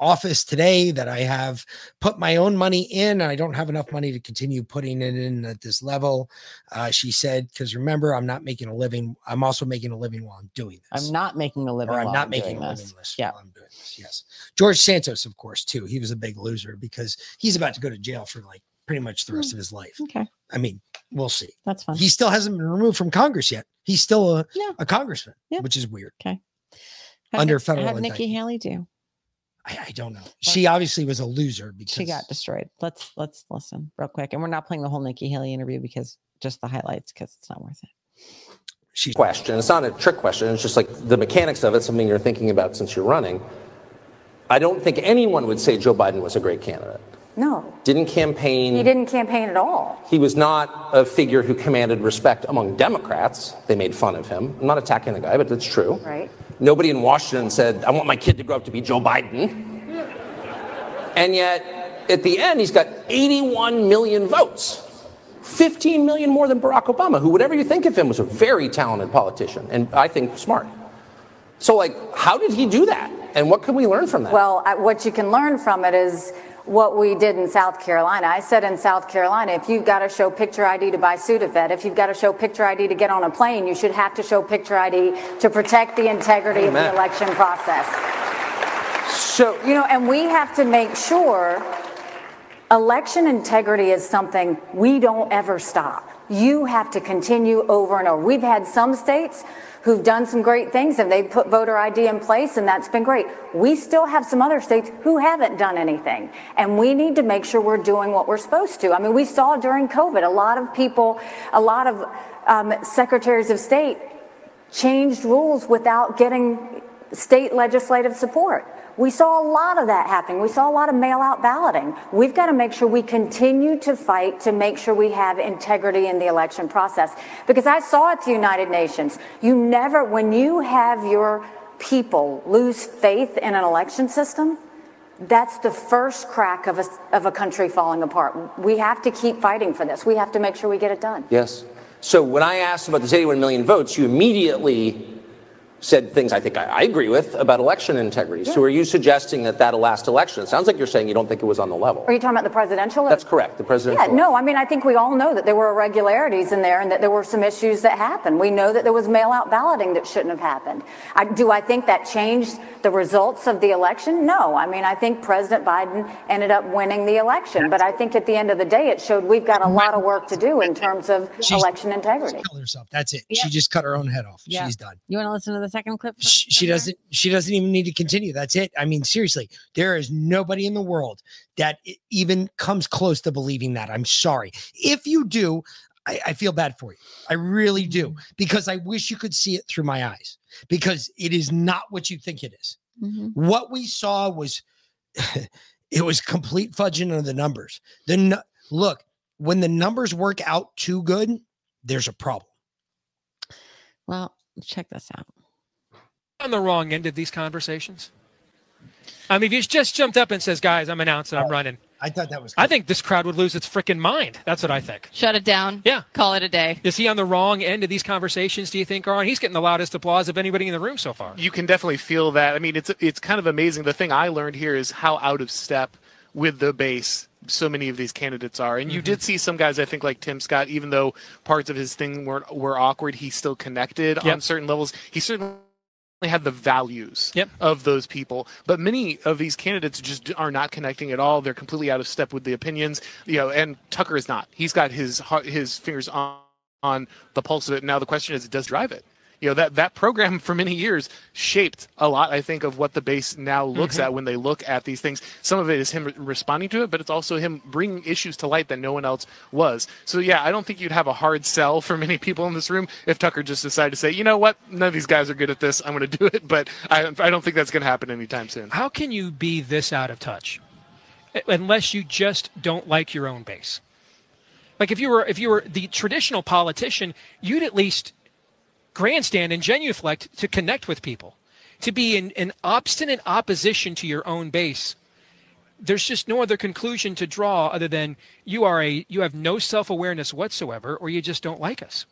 office today that I have put my own money in. And I don't have enough money to continue putting it in at this level. Uh, she said, because remember, I'm not making a living. I'm also making a living while I'm doing this. I'm not making a living. Or I'm not I'm making a living Yeah. while I'm doing this. Yes. George Santos, of course, too. He was a big loser because he's about to go to jail for like pretty much the rest of his life. Okay. I mean, we'll see. That's fine. He still hasn't been removed from Congress yet. He's still a, Yeah. a congressman, Yeah. which is weird. Okay. How'd Under Nick- federal How'd Nikki. Haley do? I, I don't know. She obviously was a loser because She got destroyed. Let's let's listen real quick, and we're not playing the whole Nikki Haley interview because just the highlights because it's not worth it. question. It's not a trick question. It's just like the mechanics of it, something you're thinking about since you're running. I don't think anyone would say Joe Biden was a great candidate. No, Didn't campaign. he didn't campaign at all. He was not a figure who commanded respect among Democrats. They made fun of him. I'm not attacking the guy, but that's true. Right. Nobody in Washington said, I want my kid to grow up to be Joe Biden. And yet, at the end, he's got 81 million votes. 15 million more than Barack Obama, who, whatever you think of him, was a very talented politician and I think smart. So, like, how did he do that? And what can we learn from that? Well, uh, what you can learn from it is what we did in South Carolina. I said in South Carolina, if you've got to show picture ID to buy Sudafed, if you've got to show picture ID to get on a plane, you should have to show picture ID to protect the integrity of the election process. So, you know, and we have to make sure election integrity is something we don't ever stop. You have to continue over and over. We've had some states who've done some great things and they've put voter ID in place and that's been great. We still have some other states who haven't done anything. And we need to make sure we're doing what we're supposed to. I mean, we saw during COVID, a lot of people, a lot of um, secretaries of state changed rules without getting state legislative support. We saw a lot of that happening. We saw a lot of mail out balloting. We've got to make sure we continue to fight to make sure we have integrity in the election process. Because I saw at the United Nations, you never, when you have your people lose faith in an election system, that's the first crack of a, of a country falling apart. We have to keep fighting for this. We have to make sure we get it done. Yes. So when I asked about the 81 million votes, you immediately said things I think I, I agree with about election integrity. So are you suggesting that that last election, it sounds like you're saying you don't think it was on the level. Are you talking about the presidential? That's correct, the presidential. Yeah, no, I mean, I think we all know that there were irregularities in there and that there were some issues that happened. We know that there was mail out balloting that shouldn't have happened. I, do I think that changed the results of the election? No. I mean, I think President Biden ended up winning the election. But I think at the end of the day, it showed we've got a lot of work to do in terms of She's- election integrity. killed herself. That's it. She just cut her own head off. Yeah. She's done. You want to listen to the second clip? She, she doesn't. She doesn't even need to continue. That's it. I mean, seriously, there is nobody in the world that even comes close to believing that. I'm sorry. If you do, I, I feel bad for you. I really do mm-hmm. because I wish you could see it through my eyes because it is not what you think it is. Mm-hmm. What we saw was it was complete fudging of the numbers. The nu- look when the numbers work out too good, there's a problem. Well, check this out. On the wrong end of these conversations. I mean, if he just jumped up and says, "Guys, I'm announcing, I'm oh, running," I thought that was. I think this crowd would lose its freaking mind. That's what I think. Shut it down. Yeah. Call it a day. Is he on the wrong end of these conversations? Do you think, Aaron? He's getting the loudest applause of anybody in the room so far. You can definitely feel that. I mean, it's it's kind of amazing. The thing I learned here is how out of step with the base so many of these candidates are. And you mm-hmm. did see some guys, I think, like Tim Scott, even though parts of his thing were were awkward, he still connected Yep. on certain levels. He certainly had the values Yep. of those people. But many of these candidates just are not connecting at all. They're completely out of step with the opinions. You know, and Tucker is not. He's got his heart- his fingers on on the pulse of it. Now the question is, does drive it? You know that that program for many years shaped a lot. I think of what the base now looks Mhm. at when they look at these things. Some of it is him responding to it, but it's also him bringing issues to light that no one else was. So yeah, I don't think you'd have a hard sell for many people in this room if Tucker just decided to say, you know what, none of these guys are good at this. I'm going to do it, but I I don't think that's going to happen anytime soon. How can you be this out of touch unless you just don't like your own base? Like if you were if you were the traditional politician, you'd at least grandstand and genuflect to connect with people. To be in an obstinate opposition to your own base, there's just no other conclusion to draw other than you are a you have no self-awareness whatsoever or you just don't like us.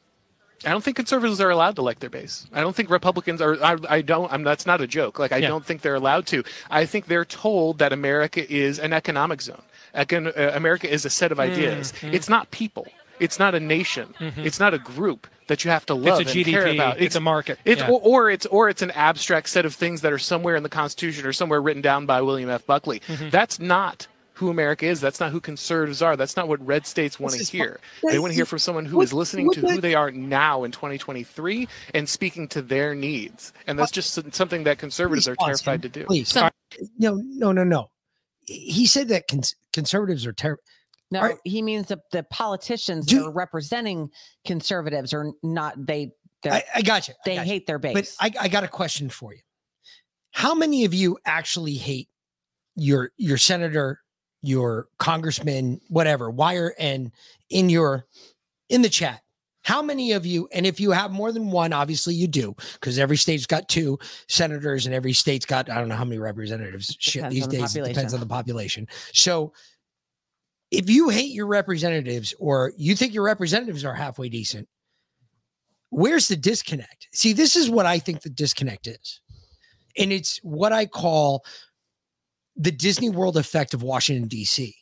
I don't think conservatives are allowed to elect their base. I don't think Republicans are. I, I don't. I'm, that's not a joke. Like I Yeah. don't think they're allowed to. I think they're told that America is an economic zone. Econ, uh, America is a set of ideas. Mhm. It's not people. It's not a nation. Mhm. It's not a group that you have to It's love a and care GDP. about. It's a market. It's Yeah. or, or it's or it's an abstract set of things that are somewhere in the Constitution or somewhere written down by William F. Buckley. Mhm. That's not who America is. That's not who conservatives are. That's not what red states want to hear. fu- They want to hear from someone who is What- listening what to the- who they are now in 2023 and speaking to their needs. And that's just something that conservatives are terrified Tim, to do. Please. No, no, no, no. He said that cons- conservatives are terrible. No, Are- he means the, the politicians Do- that are representing conservatives are not they they're, I, I got you. I they got you. hate their But base. I, I got a question for you. How many of you actually hate your your senator, your congressman, whatever, wire and in your in the chat? How many of you, and if you have more than one, obviously you do, because every state's got two senators and every state's got I don't know how many representatives. Shit, Depends these the days it depends on the population. So if you hate your representatives or you think your representatives are halfway decent, where's the disconnect? See, this is what I think the disconnect is. And it's what I call the Disney World effect of Washington, D.C.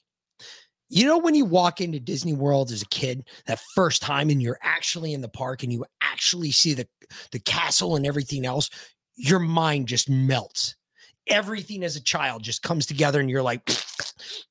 You know, when you walk into Disney World as a kid, that first time, and you're actually in the park and you actually see the, the castle and everything else, your mind just melts. Everything as a child just comes together, and you're like,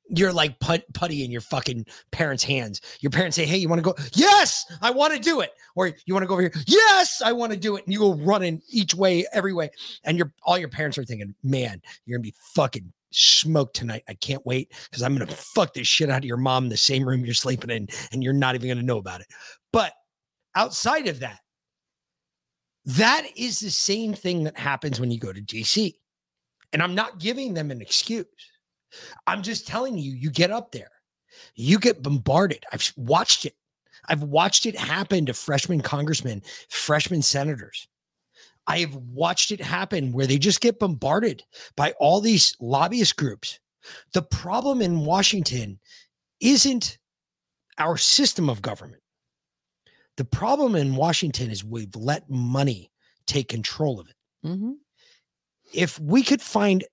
you're like put, putty in your fucking parents' hands. Your parents say, Hey, you want to go? Yes, I want to do it. Or you want to go over here? Yes, I want to do it. And you go running each way, every way. And your all your parents are thinking, Man, you're gonna be fucking smoked tonight. I can't wait because I'm gonna fuck this shit out of your mom in the same room you're sleeping in, and you're not even gonna know about it. But outside of that, that is the same thing that happens when you go to DC. And I'm not giving them an excuse. I'm just telling you, you get up there, you get bombarded. I've watched it. I've watched it happen to freshman congressmen, freshman senators. I have watched it happen where they just get bombarded by all these lobbyist groups. The problem in Washington isn't our system of government. The problem in Washington is we've let money take control of it Mhm. If we could find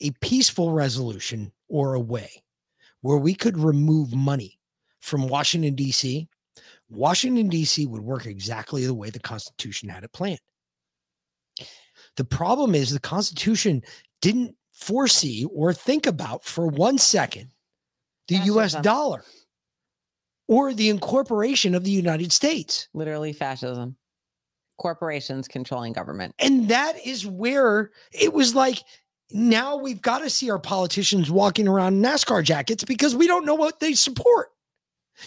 a peaceful resolution or a way where we could remove money from Washington, D.C., Washington, D.C. would work exactly the way the Constitution had it planned. The problem is the Constitution didn't foresee or think about for one second the US dollar or the incorporation of the United States. Literally fascism. Corporations controlling government. And that is where it was like, now we've got to see our politicians walking around NASCAR jackets because we don't know what they support.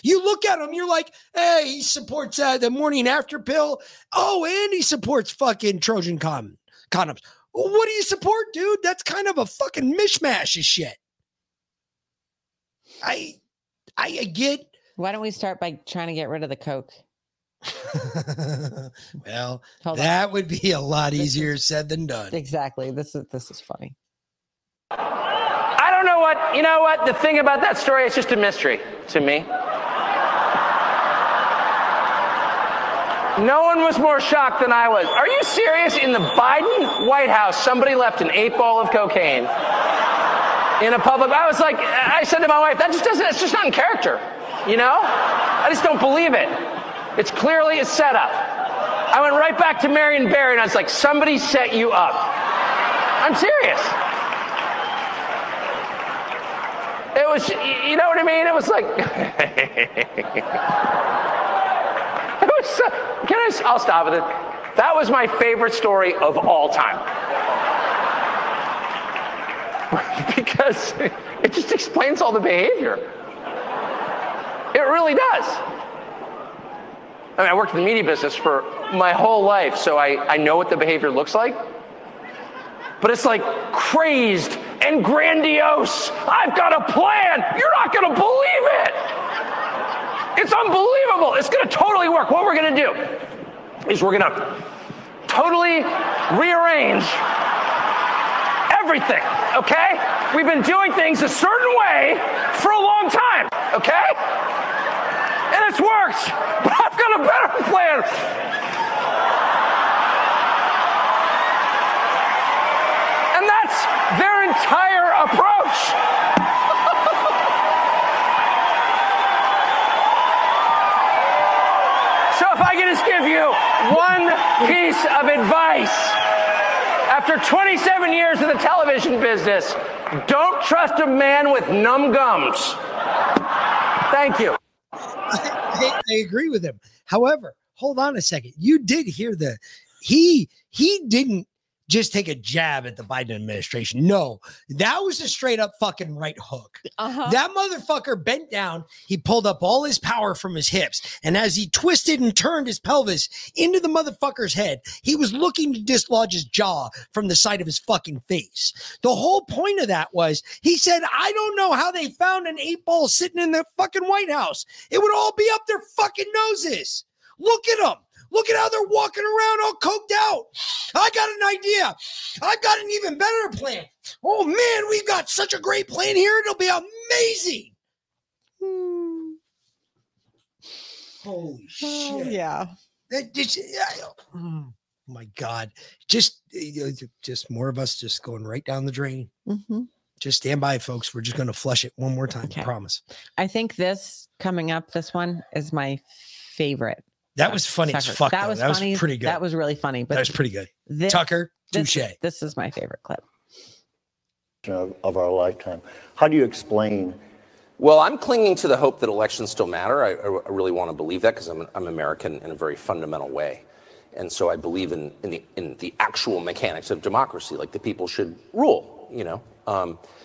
You look at him, you're like, hey, he supports uh, the morning after pill. Oh, and he supports fucking Trojan con- condoms. What do you support, dude? That's kind of a fucking mishmash of shit. I, I, I get. Why don't we start by trying to get rid of the Coke? well, Hold on. that would be a lot easier said than done. Exactly. This is this is funny. I don't know what, you know what? The thing about that story, it's just a mystery to me. No one was more shocked than I was. Are you serious? In the Biden White House, somebody left an eight ball of cocaine in a public. I was like, I said to my wife, that just doesn't, it's just not in character. You know? I just don't believe it. It's clearly a setup. I went right back to Marion Barry and I was like, somebody set you up. I'm serious. It was, you know what I mean? It was like, it was, can I, I'll stop with it. That was my favorite story of all time. because it just explains all the behavior. It really does. I mean, I worked in the media business for my whole life, so I, I know what the behavior looks like. But it's like crazed and grandiose. I've got a plan. You're not going to believe it. It's unbelievable. It's going to totally work. What we're going to do is we're going to totally rearrange everything, okay? We've been doing things a certain way for a long time, okay? And it's worked. A better plan. And that's their entire approach. So if I could just give you one piece of advice after 27 years in the television business, don't trust a man with numb gums. Thank you. I, I agree with him. However, hold on a second. You did hear the he he didn't just take a jab at the Biden administration. No, that was a straight up fucking right hook. Uh-huh. That motherfucker bent down. He pulled up all his power from his hips. And as he twisted and turned his pelvis into the motherfucker's head, he was looking to dislodge his jaw from the side of his fucking face. The whole point of that was he said, I don't know how they found an eight ball sitting in the fucking White House. It would all be up their fucking noses. Look at them. Look at how they're walking around all coked out. I got an idea. I've got an even better plan. Oh man, we've got such a great plan here. It'll be amazing. Holy Oh, shit. yeah. That just, oh my God. Just, just more of us just going right down the drain. hmm Just stand by, folks. We're just going to flush it one more time. I promise. I think this coming up, this one is my favorite. That was funny as fuck, That though. was That was pretty good. That was really funny. But That was pretty good. this- Tucker, this, touche. This is my favorite clip. of, of our lifetime. How do you explain? Well, I'm clinging to the hope that elections still matter. I, I really want to believe that because I'm, I'm American in a very fundamental way. And so I believe in, in, the, in the actual mechanics of democracy, like the people should rule, you know. Um, so, but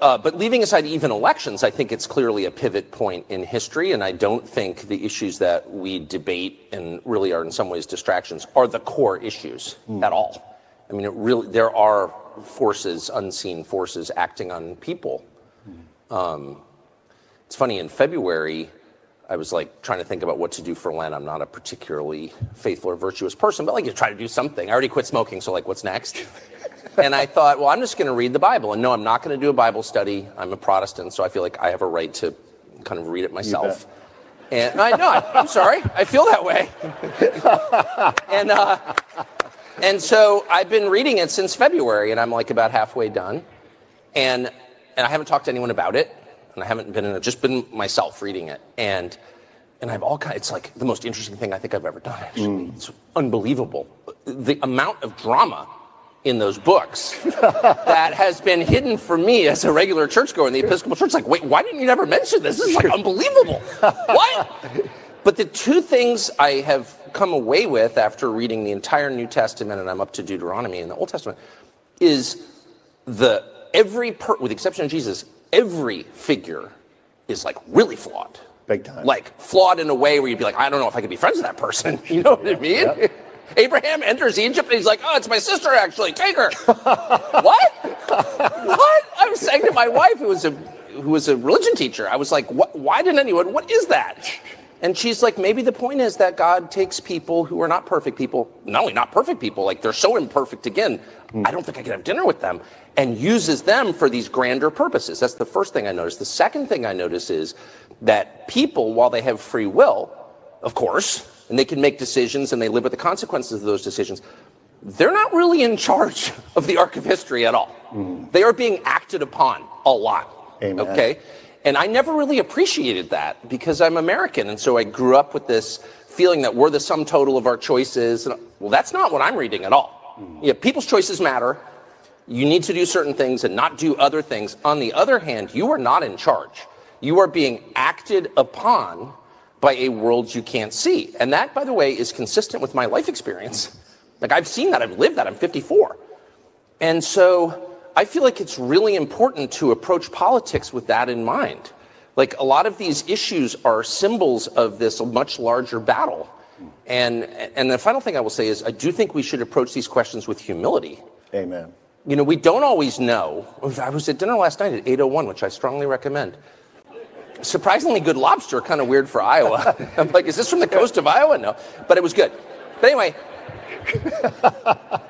Uh, leaving aside even elections, I think it's clearly a pivot point in history, and I don't think the issues that we debate and really are in some ways distractions are the core issues hmm. at all. I mean, it really there are forces, unseen forces, acting on people. Hmm. Um, it's funny in February, I was like trying to think about what to do for Lent. I'm not a particularly faithful or virtuous person, but like you try to do something. I already quit smoking, so like, what's next? and I thought, well, I'm just going to read the Bible. And no, I'm not going to do a Bible study. I'm a Protestant, so I feel like I have a right to kind of read it myself. And I know, I'm sorry, I feel that way. and uh, and so I've been reading it since February, and I'm like about halfway done. And and I haven't talked to anyone about it, and I haven't been in it, just been myself reading it. And and I've all kind it's like the most interesting thing I think I've ever done. Actually. Mm. It's unbelievable. The amount of drama in those books that has been hidden from me as a regular churchgoer in the Episcopal Church. Like, wait, why didn't you never mention this? This is like unbelievable. what? But the two things I have come away with after reading the entire New Testament, and I'm up to Deuteronomy in the Old Testament, is the every per, with the exception of Jesus, every figure is like really flawed. Big time. Like flawed in a way where you'd be like, I don't know if I could be friends with that person. You know what I mean? Abraham enters Egypt and he's like, oh, it's my sister actually. Take her. what? what? I was saying to my wife, who was a who was a religion teacher, I was like, what, why didn't anyone? What is that? And she's like, maybe the point is that God takes people who are not perfect people, not only not perfect people, like they're so imperfect again, hmm. I don't think I could have dinner with them, and uses them for these grander purposes. That's the first thing I noticed. The second thing I notice is that people, while they have free will, of course, and they can make decisions and they live with the consequences of those decisions, they're not really in charge of the arc of history at all. Hmm. They are being acted upon a lot. Amen. Okay? And I never really appreciated that because I'm American. And so I grew up with this feeling that we're the sum total of our choices. And, well, that's not what I'm reading at all. Mm. Yeah, people's choices matter. You need to do certain things and not do other things. On the other hand, you are not in charge. You are being acted upon by a world you can't see. And that, by the way, is consistent with my life experience. Like I've seen that, I've lived that, I'm 54. And so I feel like it's really important to approach politics with that in mind. Like a lot of these issues are symbols of this much larger battle. And, and the final thing I will say is I do think we should approach these questions with humility. Amen. You know, we don't always know. I was at dinner last night at 801, which I strongly recommend. Surprisingly good lobster, kind of weird for Iowa. I'm like, is this from the coast of Iowa? No, but it was good. But anyway,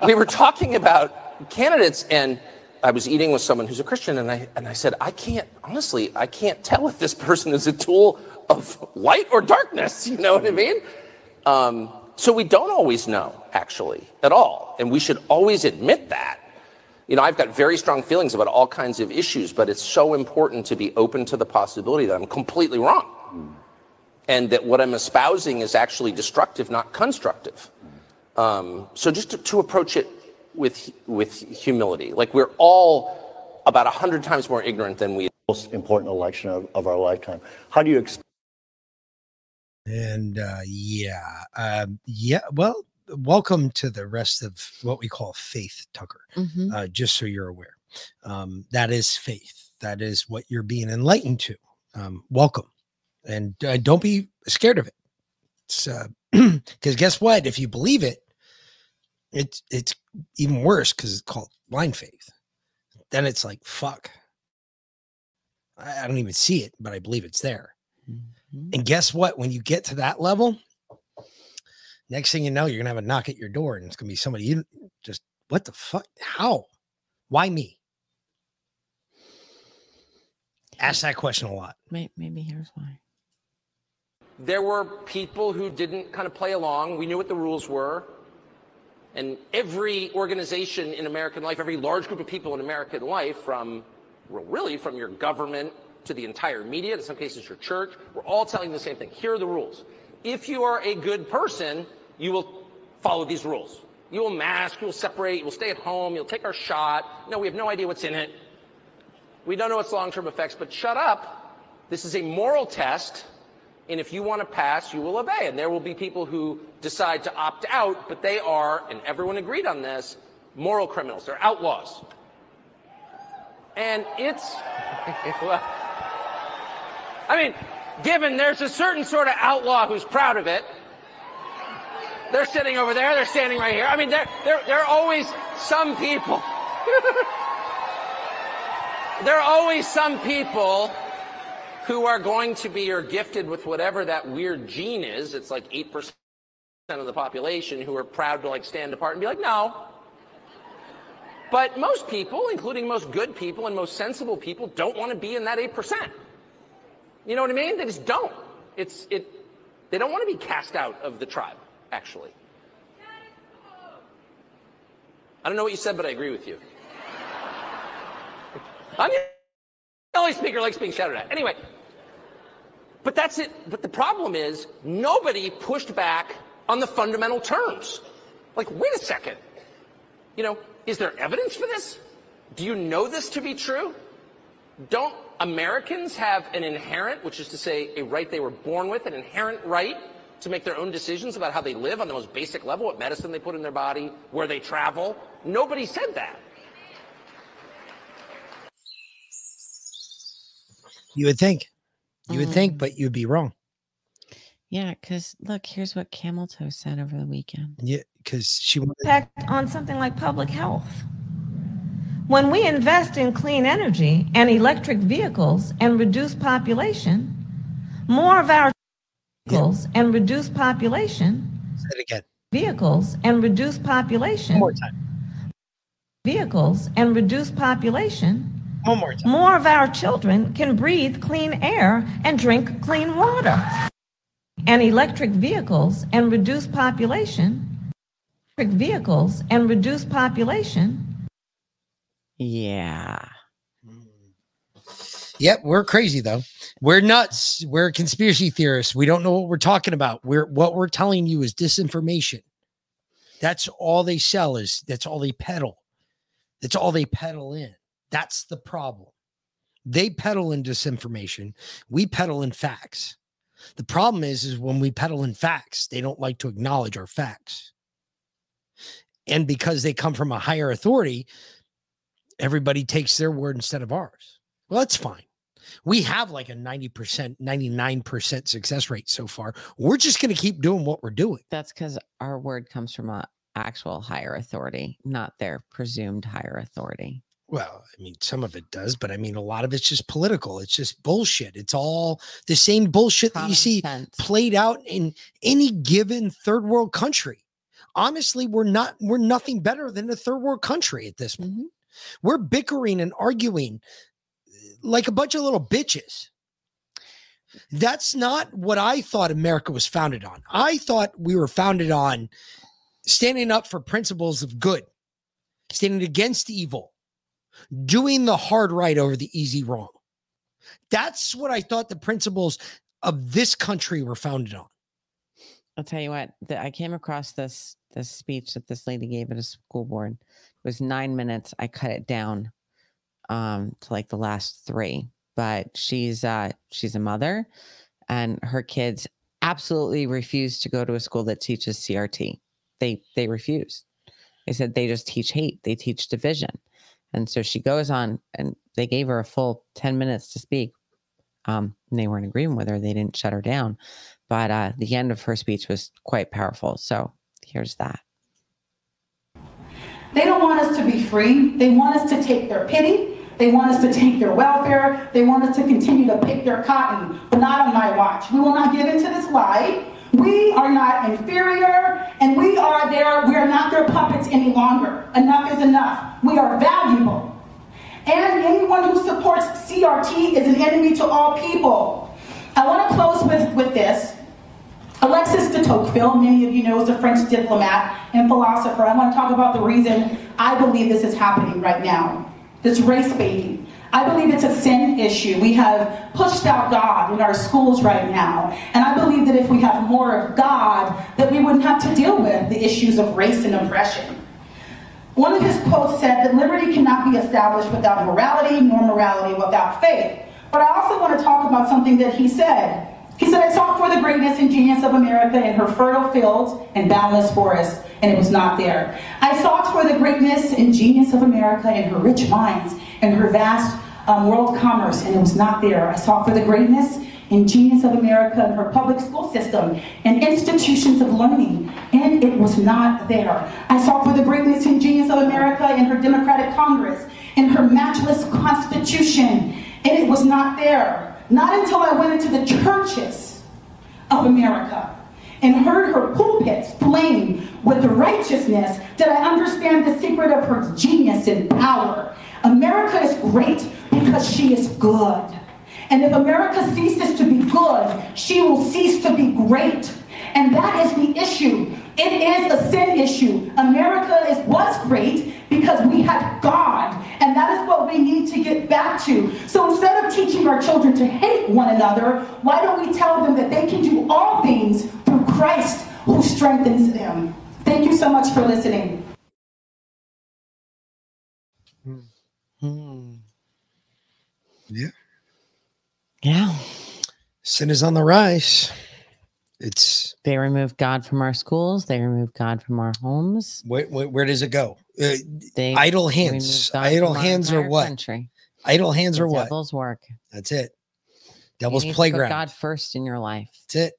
we were talking about candidates, and I was eating with someone who's a Christian, and I and I said, I can't honestly, I can't tell if this person is a tool of light or darkness. You know what I mean? Um, so we don't always know, actually, at all. And we should always admit that. You know, I've got very strong feelings about all kinds of issues, but it's so important to be open to the possibility that I'm completely wrong. And that what I'm espousing is actually destructive, not constructive. Um, so just to, to approach it with, with humility. Like we're all about a hundred times more ignorant than we. Most important election of, of our lifetime. How do you expect? And uh, yeah, um, yeah. Well, welcome to the rest of what we call faith, Tucker. Mhm. Uh, just so you're aware, um, that is faith. That is what you're being enlightened to. Um, welcome, and uh, don't be scared of it. It's because guess what? If you believe it, it's it's even worse because it's called blind faith. Then it's like fuck. I, I don't even see it, but I believe it's there. Mm-hmm. And guess what? When you get to that level, next thing you know, you're gonna have a knock at your door, and it's gonna be somebody you just what the fuck? How? Why me? Ask that question a lot. Maybe here's why. There were people who didn't kind of play along. We knew what the rules were. And every organization in American life, every large group of people in American life, from really from your government to the entire media, in some cases your church, we're all telling the same thing. Here are the rules. If you are a good person, you will follow these rules. You will mask, you will separate, you will stay at home, you'll take our shot. No, we have no idea what's in it. We don't know its long term effects, but shut up. This is a moral test. And if you want to pass, you will obey. And there will be people who decide to opt out, but they are, and everyone agreed on this, moral criminals. They're outlaws. And it's, well, I mean, given there's a certain sort of outlaw who's proud of it. They're sitting over there, they're standing right here. I mean, there, there, there are always some people. there are always some people who are going to be or gifted with whatever that weird gene is. It's like 8% of the population who are proud to like stand apart and be like, no. But most people, including most good people and most sensible people, don't want to be in that 8%. You know what I mean? They just don't. It's, it, they don't want to be cast out of the tribe, actually. I don't know what you said, but I agree with you. I'm the only speaker likes being shouted at. Anyway, but that's it. But the problem is nobody pushed back on the fundamental terms. Like, wait a second. You know, is there evidence for this? Do you know this to be true? Don't Americans have an inherent, which is to say, a right they were born with, an inherent right to make their own decisions about how they live on the most basic level, what medicine they put in their body, where they travel? Nobody said that. You would think. You would think, mm. but you'd be wrong. Yeah, because look, here's what Camel Toe said over the weekend. Yeah, because she wanted impact on something like public health. When we invest in clean energy and electric vehicles and reduce population, more of our vehicles and reduce population, Say it again. vehicles and reduce population, One more time. vehicles and reduce population, One more time. more of our children can breathe clean air and drink clean water. And electric vehicles and reduce population, electric vehicles and reduce population, Yeah. Hmm. Yep, we're crazy though. We're nuts. We're conspiracy theorists. We don't know what we're talking about. We're what we're telling you is disinformation. That's all they sell is that's all they peddle. That's all they peddle in. That's the problem. They peddle in disinformation. We peddle in facts. The problem is, is when we peddle in facts, they don't like to acknowledge our facts. And because they come from a higher authority, everybody takes their word instead of ours. Well, that's fine. We have like a 90%, 99% success rate so far. We're just going to keep doing what we're doing. That's because our word comes from a actual higher authority, not their presumed higher authority. Well, I mean, some of it does, but I mean, a lot of it's just political. It's just bullshit. It's all the same bullshit that you see played out in any given third world country. Honestly, we're not, we're nothing better than a third world country at this point. Mm-hmm. We're bickering and arguing eh, like a bunch of little bitches. That's not what I thought America was founded on. I thought we were founded on standing up for principles of good, standing against evil, doing the hard right over the easy wrong. That's what I thought the principles of this country were founded on. I'll tell you what, the, I came across this this speech that this lady gave at a school board. It was nine minutes. I cut it down um, to like the last three. But she's uh, she's a mother, and her kids absolutely refuse to go to a school that teaches CRT. They they refuse. They said they just teach hate. They teach division. And so she goes on, and they gave her a full ten minutes to speak. Um, and they were in agreement with her. They didn't shut her down. But uh, the end of her speech was quite powerful. So here's that. They don't want us to be free. They want us to take their pity. They want us to take their welfare. They want us to continue to pick their cotton, but not on my watch. We will not give into this lie. We are not inferior, and we are there. We are not their puppets any longer. Enough is enough. We are valuable. And anyone who supports CRT is an enemy to all people. I want to close with, with this. Alexis de Tocqueville, many of you know, is a French diplomat and philosopher. I want to talk about the reason I believe this is happening right now. This race baiting. I believe it's a sin issue. We have pushed out God in our schools right now. And I believe that if we have more of God, that we wouldn't have to deal with the issues of race and oppression. One of his quotes said that liberty cannot be established without morality, nor morality without faith. But I also want to talk about something that he said. He said, I sought for the greatness and genius of America in her fertile fields and boundless forests, and it was not there. I sought for the greatness and genius of America in her rich mines and her vast um, world commerce, and it was not there. I sought for the greatness and genius of America in her public school system and institutions of learning, and it was not there. I sought for the greatness and genius of America in her Democratic Congress, and her matchless Constitution, and it was not there. Not until I went into the churches of America and heard her pulpits flame with righteousness did I understand the secret of her genius and power. America is great because she is good. And if America ceases to be good, she will cease to be great. And that is the issue. It is a sin issue. America is, was great because we had God. And that is what we need to get back to. So instead of teaching our children to hate one another, why don't we tell them that they can do all things through Christ who strengthens them? Thank you so much for listening. Hmm. Yeah. Yeah. Sin is on the rise. It's They remove God from our schools. They remove God from our homes. where, where, where does it go? Uh, They idle hands. Idle hands are what? Country. Idle hands The are what? Devil's work. That's it. Devil's need to put playground. God first in your life. That's it.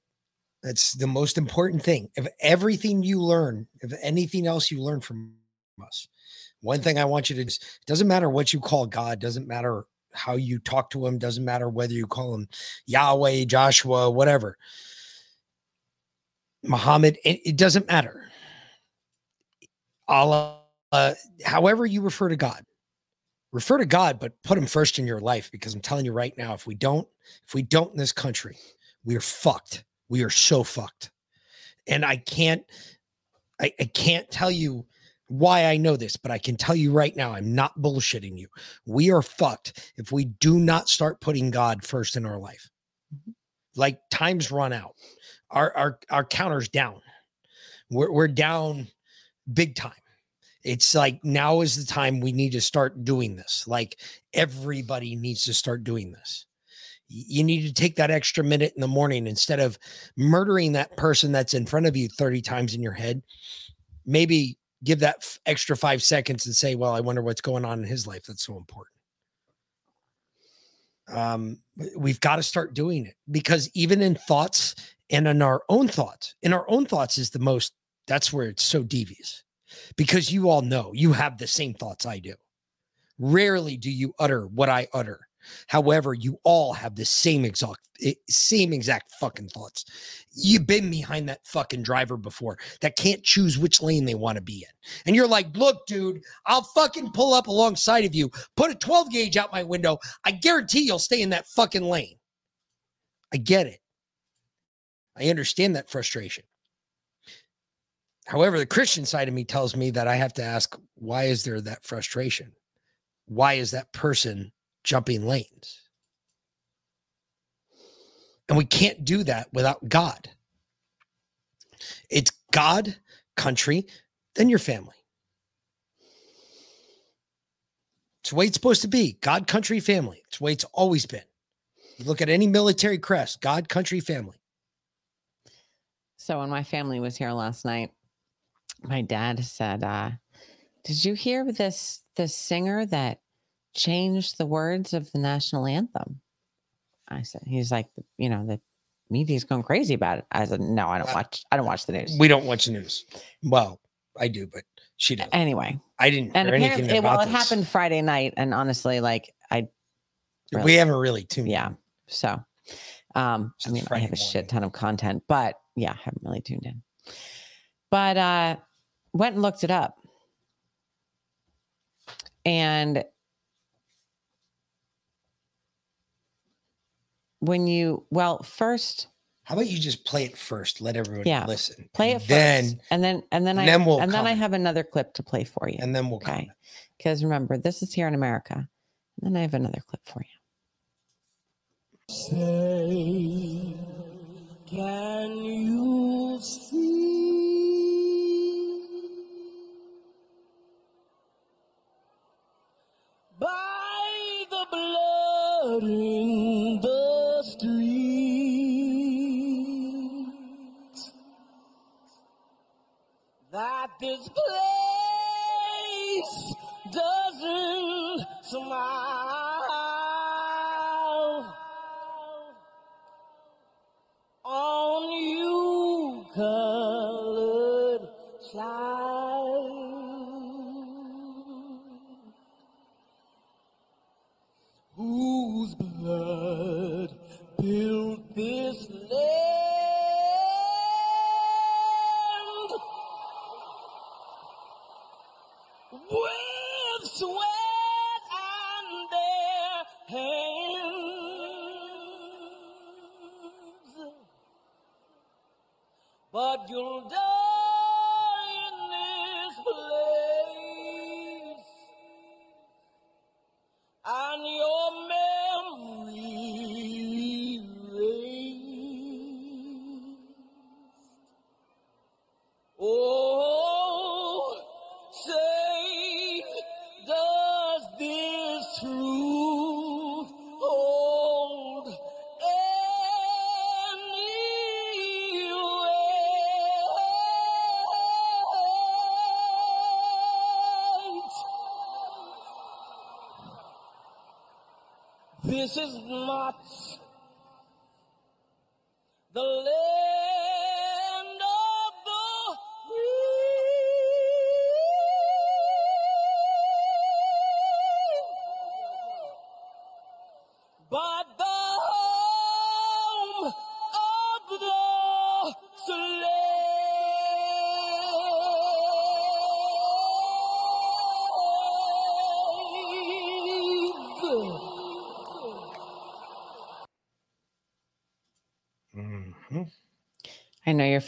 That's the most important thing. If everything you learn, if anything else you learn from us, one thing I want you to just doesn't matter what you call God, doesn't matter how you talk to him, doesn't matter whether you call him Yahweh, Joshua, whatever. Muhammad, it, it doesn't matter. Allah, uh, however you refer to God, refer to God, but put him first in your life because I'm telling you right now, if we don't, if we don't in this country, we are fucked. We are so fucked. And I can't, I, I can't tell you why I know this, but I can tell you right now, I'm not bullshitting you. We are fucked if we do not start putting God first in our life. Like time's run out. Our our our counter's down. We're we're down big time. It's like now is the time we need to start doing this. Like everybody needs to start doing this. You need to take that extra minute in the morning instead of murdering that person that's in front of you 30 times in your head. Maybe give that f- extra five seconds and say, Well, I wonder what's going on in his life. That's so important. Um, we've got to start doing it because even in thoughts and in our own thoughts, in our own thoughts is the most, that's where it's so devious because you all know you have the same thoughts I do. Rarely do you utter what I utter. However, you all have the same exact eh, same exact fucking thoughts. You've been behind that fucking driver before that can't choose which lane they want to be in. And you're like, look, dude, I'll fucking pull up alongside of you, put a 12 gauge out my window. I guarantee you'll stay in that fucking lane. I get it. I understand that frustration. However, the Christian side of me tells me that I have to ask, why is there that frustration? Why is that person jumping lanes? And we can't do that without God. It's God, country, then your family. It's the way it's supposed to be God, country, family. It's the way it's always been. You look at any military crest God, country, family. So when my family was here last night, my dad said, uh, "Did you hear this this singer that changed the words of the national anthem?" I said, "He's like, you know, the media's going crazy about it." I said, "No, I don't watch. I don't watch the news." We don't watch the news. Well, I do, but she does. Anyway, I didn't and hear anything about well, it this. happened Friday night, and honestly, like I, We haven't really tuned. yeah. So, um, I mean, I have a shit ton of content, but yeah, I haven't really tuned in. But uh, went and looked it up, and when you well first How about you just play it first? Let everyone yeah listen. play it and first, Then and then and then and I then we'll and then I have another clip to play for you, and then we'll okay because remember this is here in America, and then I have another clip for you. Say, can you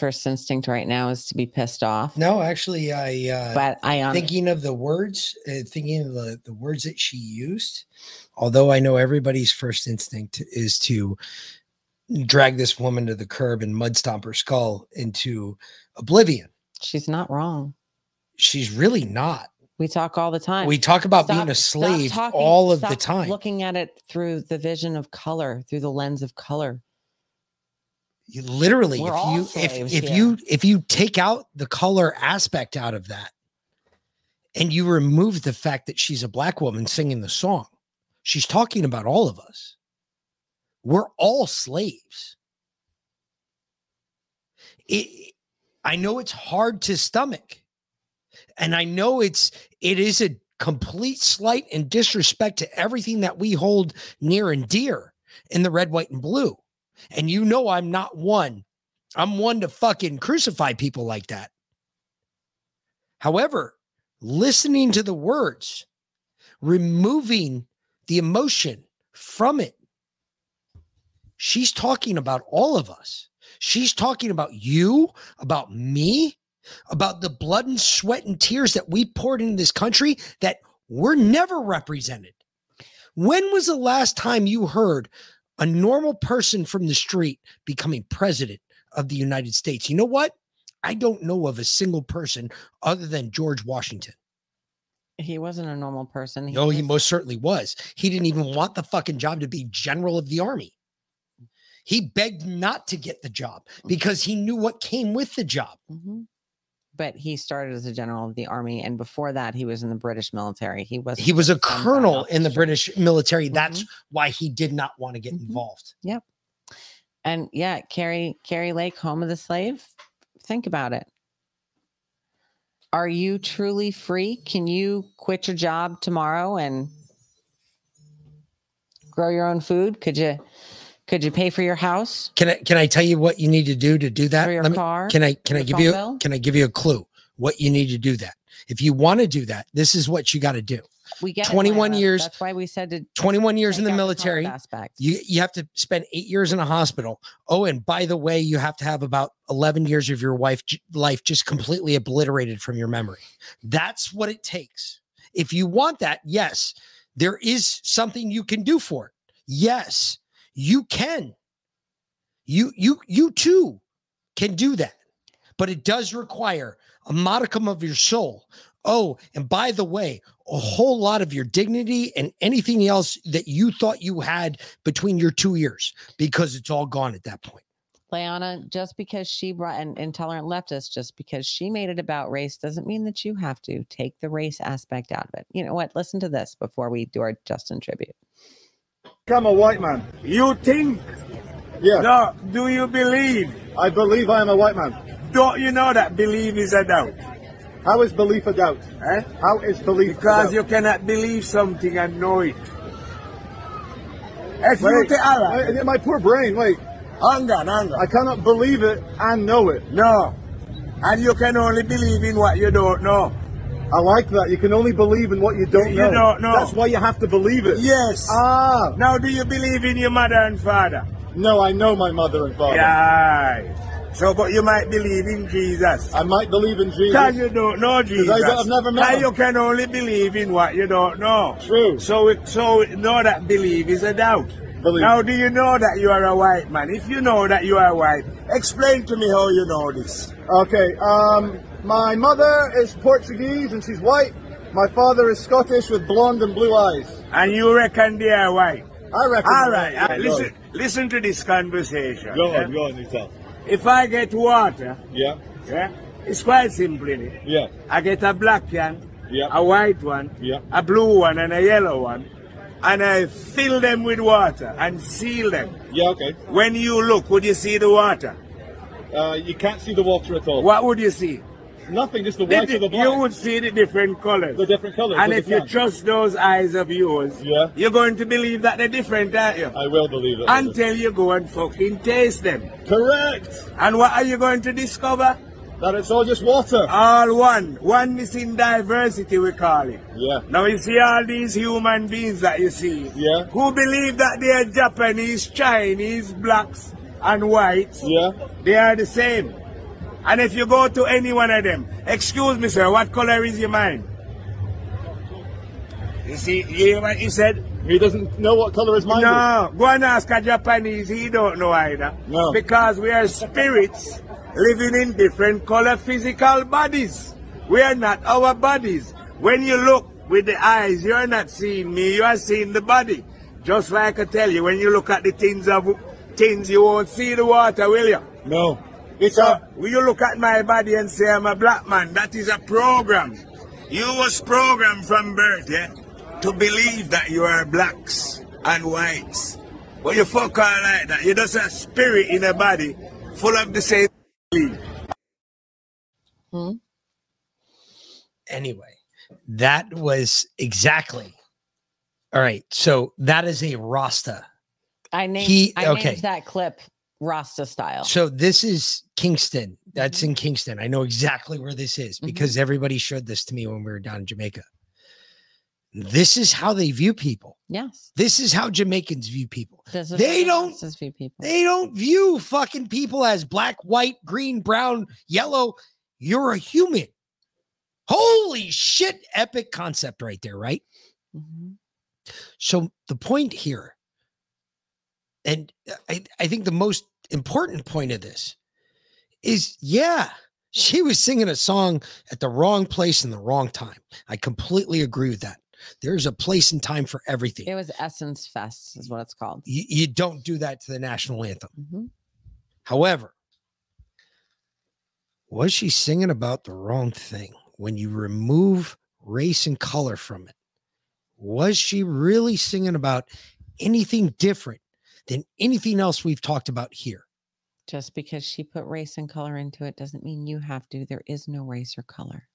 first instinct right now is to be pissed off. No, actually, I. Uh, But I, um, thinking of the words, uh, thinking of the the words that she used. Although I know everybody's first instinct is to drag this woman to the curb and mud stomp her skull into oblivion. She's not wrong. She's really not. We talk all the time. We talk about being a slave talking- all of the time. Looking at it through the vision of color, through the lens of color. You literally, We're if you if slaves if here. you if you take out the color aspect out of that, and you remove the fact that she's a black woman singing the song, she's talking about all of us. We're all slaves. It, I know it's hard to stomach, and I know it's it is a complete slight and disrespect to everything that we hold near and dear in the red, white, and blue. And you know I'm not one. I'm one to fucking crucify people like that. However, listening to the words, removing the emotion from it, She's talking about all of us. She's talking about you, about me, about the blood and sweat and tears that we poured into this country that were never represented. When was the last time you heard a normal person from the street becoming president of the United States? You know what? I don't know of a single person other than George Washington. He wasn't a normal person. He No, he most certainly was. He didn't even want the fucking job to be general of the army. He begged not to get the job because he knew what came with the job. Mhm. But he started as a general of the army, and before that, he was in the British military. He was He was a colonel in the British military. That's why he did not want to get Mm-hmm. involved. Yep. And yeah, Carrie Carrie Lake, home of the slave. Think about it. Are you truly free? Can you quit your job tomorrow and grow your own food? Could you could you pay for your house? Can I can I tell you what you need to do to do that? For your me- car? Can I can I give you bill? can I give you a clue what you need to do that? If you want to do that, this is what you got to do. We get 21 Lara. years That's why we said to 21 years in the military. You you have to spend 8 years in a hospital. Oh, and by the way, you have to have about 11 years of your wife life just completely obliterated from your memory. That's what it takes. If you want that, yes, there is something you can do for it. Yes, you can. You you you too can do that. But it does require a modicum of your soul. Oh, and by the way, a whole lot of your dignity and anything else that you thought you had between your two ears because it's all gone at that point. Leanna, just because she brought an intolerant leftist, just because she made it about race, doesn't mean that you have to take the race aspect out of it. You know what? Listen to this before we do our Justin tribute. I'm a white man. You think? Yeah. No, do you believe? I believe I am a white man. Don't you know that belief is a doubt? How is belief a doubt? Eh? How is belief Because you cannot believe something and know it. If you take Allah. my poor brain, wait. Hang on, hang on. I cannot believe it and know it. No. And you can only believe in what you don't know. I like that. You can only believe in what you don't You know. You don't know. That's why you have to believe it. Yes. Ah. Now, do you believe in your mother and father? No, I know my mother and father. Right. So, but you might believe in Jesus. I might believe in Jesus. Because you don't know Jesus. I I've never met him. you can only believe in what you don't know. True. So, it, so know that belief is a doubt. Believe. Now, do you know that you are a white man? If you know that you are white, explain to me how you know this. Okay, um, my mother is Portuguese and she's white. My father is Scottish with blonde and blue eyes. And you reckon they are white? I reckon. All right. Yeah, uh, go listen, listen to this conversation. Go yeah? on, go on, you tell. If I get water, Yeah, yeah, it's quite simple, innit? yeah, I get a black can, Yeah. a white one, Yeah. a blue one, and a yellow one, and I fill them with water and seal them. yeah, okay. When you look, would you see the water? Uh, you can't see the water at all. What would you see? Nothing, just the white or the black. you would see the different colors. The different colours. and if you trust those eyes of yours, Yeah. you're going to believe that they're different, aren't you? I will believe it. Until you go and fucking taste them. Correct. And what are you going to discover? That it's all just water. All one. Oneness in diversity, we call it. Yeah. Now you see all these human beings that you see, Yeah. who believe that they are Japanese, Chinese, blacks, and whites. Yeah. They are the same. And if you go to any one of them, excuse me, sir, what color is your mind? You see, you hear what he said? He doesn't know what color his mind is. No, go and ask a Japanese, he don't know either. No. Because we are spirits living in different color physical bodies. We are not our bodies. When you look with the eyes, you are not seeing me, you are seeing the body. Just like I tell you, when you look at the things of things, you won't see the water, will you? No. It's a, when you look at my body and say I'm a black man, that is a program. You was programmed from birth, yeah, to believe that you are blacks and whites. But you fuck all like that. You're just a spirit in a body full of the same belief. Hmm? Anyway, that was exactly. All right. So that is a Rasta. I named He- I okay. named that clip Rasta style. So this is Kingston. Mm-hmm. That's in Kingston. I know exactly where this is because everybody showed this to me when we were down in Jamaica. This is how they view people. Yes. This is how Jamaicans view people. They don't- view people. They don't view fucking people as black, white, green, brown, yellow. You're a human. Holy shit, epic concept right there, right? Mhm. So the point here, and I, I think the most important point of this is yeah, she was singing a song at the wrong place in the wrong time. I completely agree with that. There's a place and time for everything. It was Essence Fest, is what it's called. You, you don't do that to the national anthem. Mhm. However, was she singing about the wrong thing when you remove race and color from it? Was she really singing about anything different than anything else we've talked about here? Just because she put race and color into it doesn't mean you have to. There is no race or color.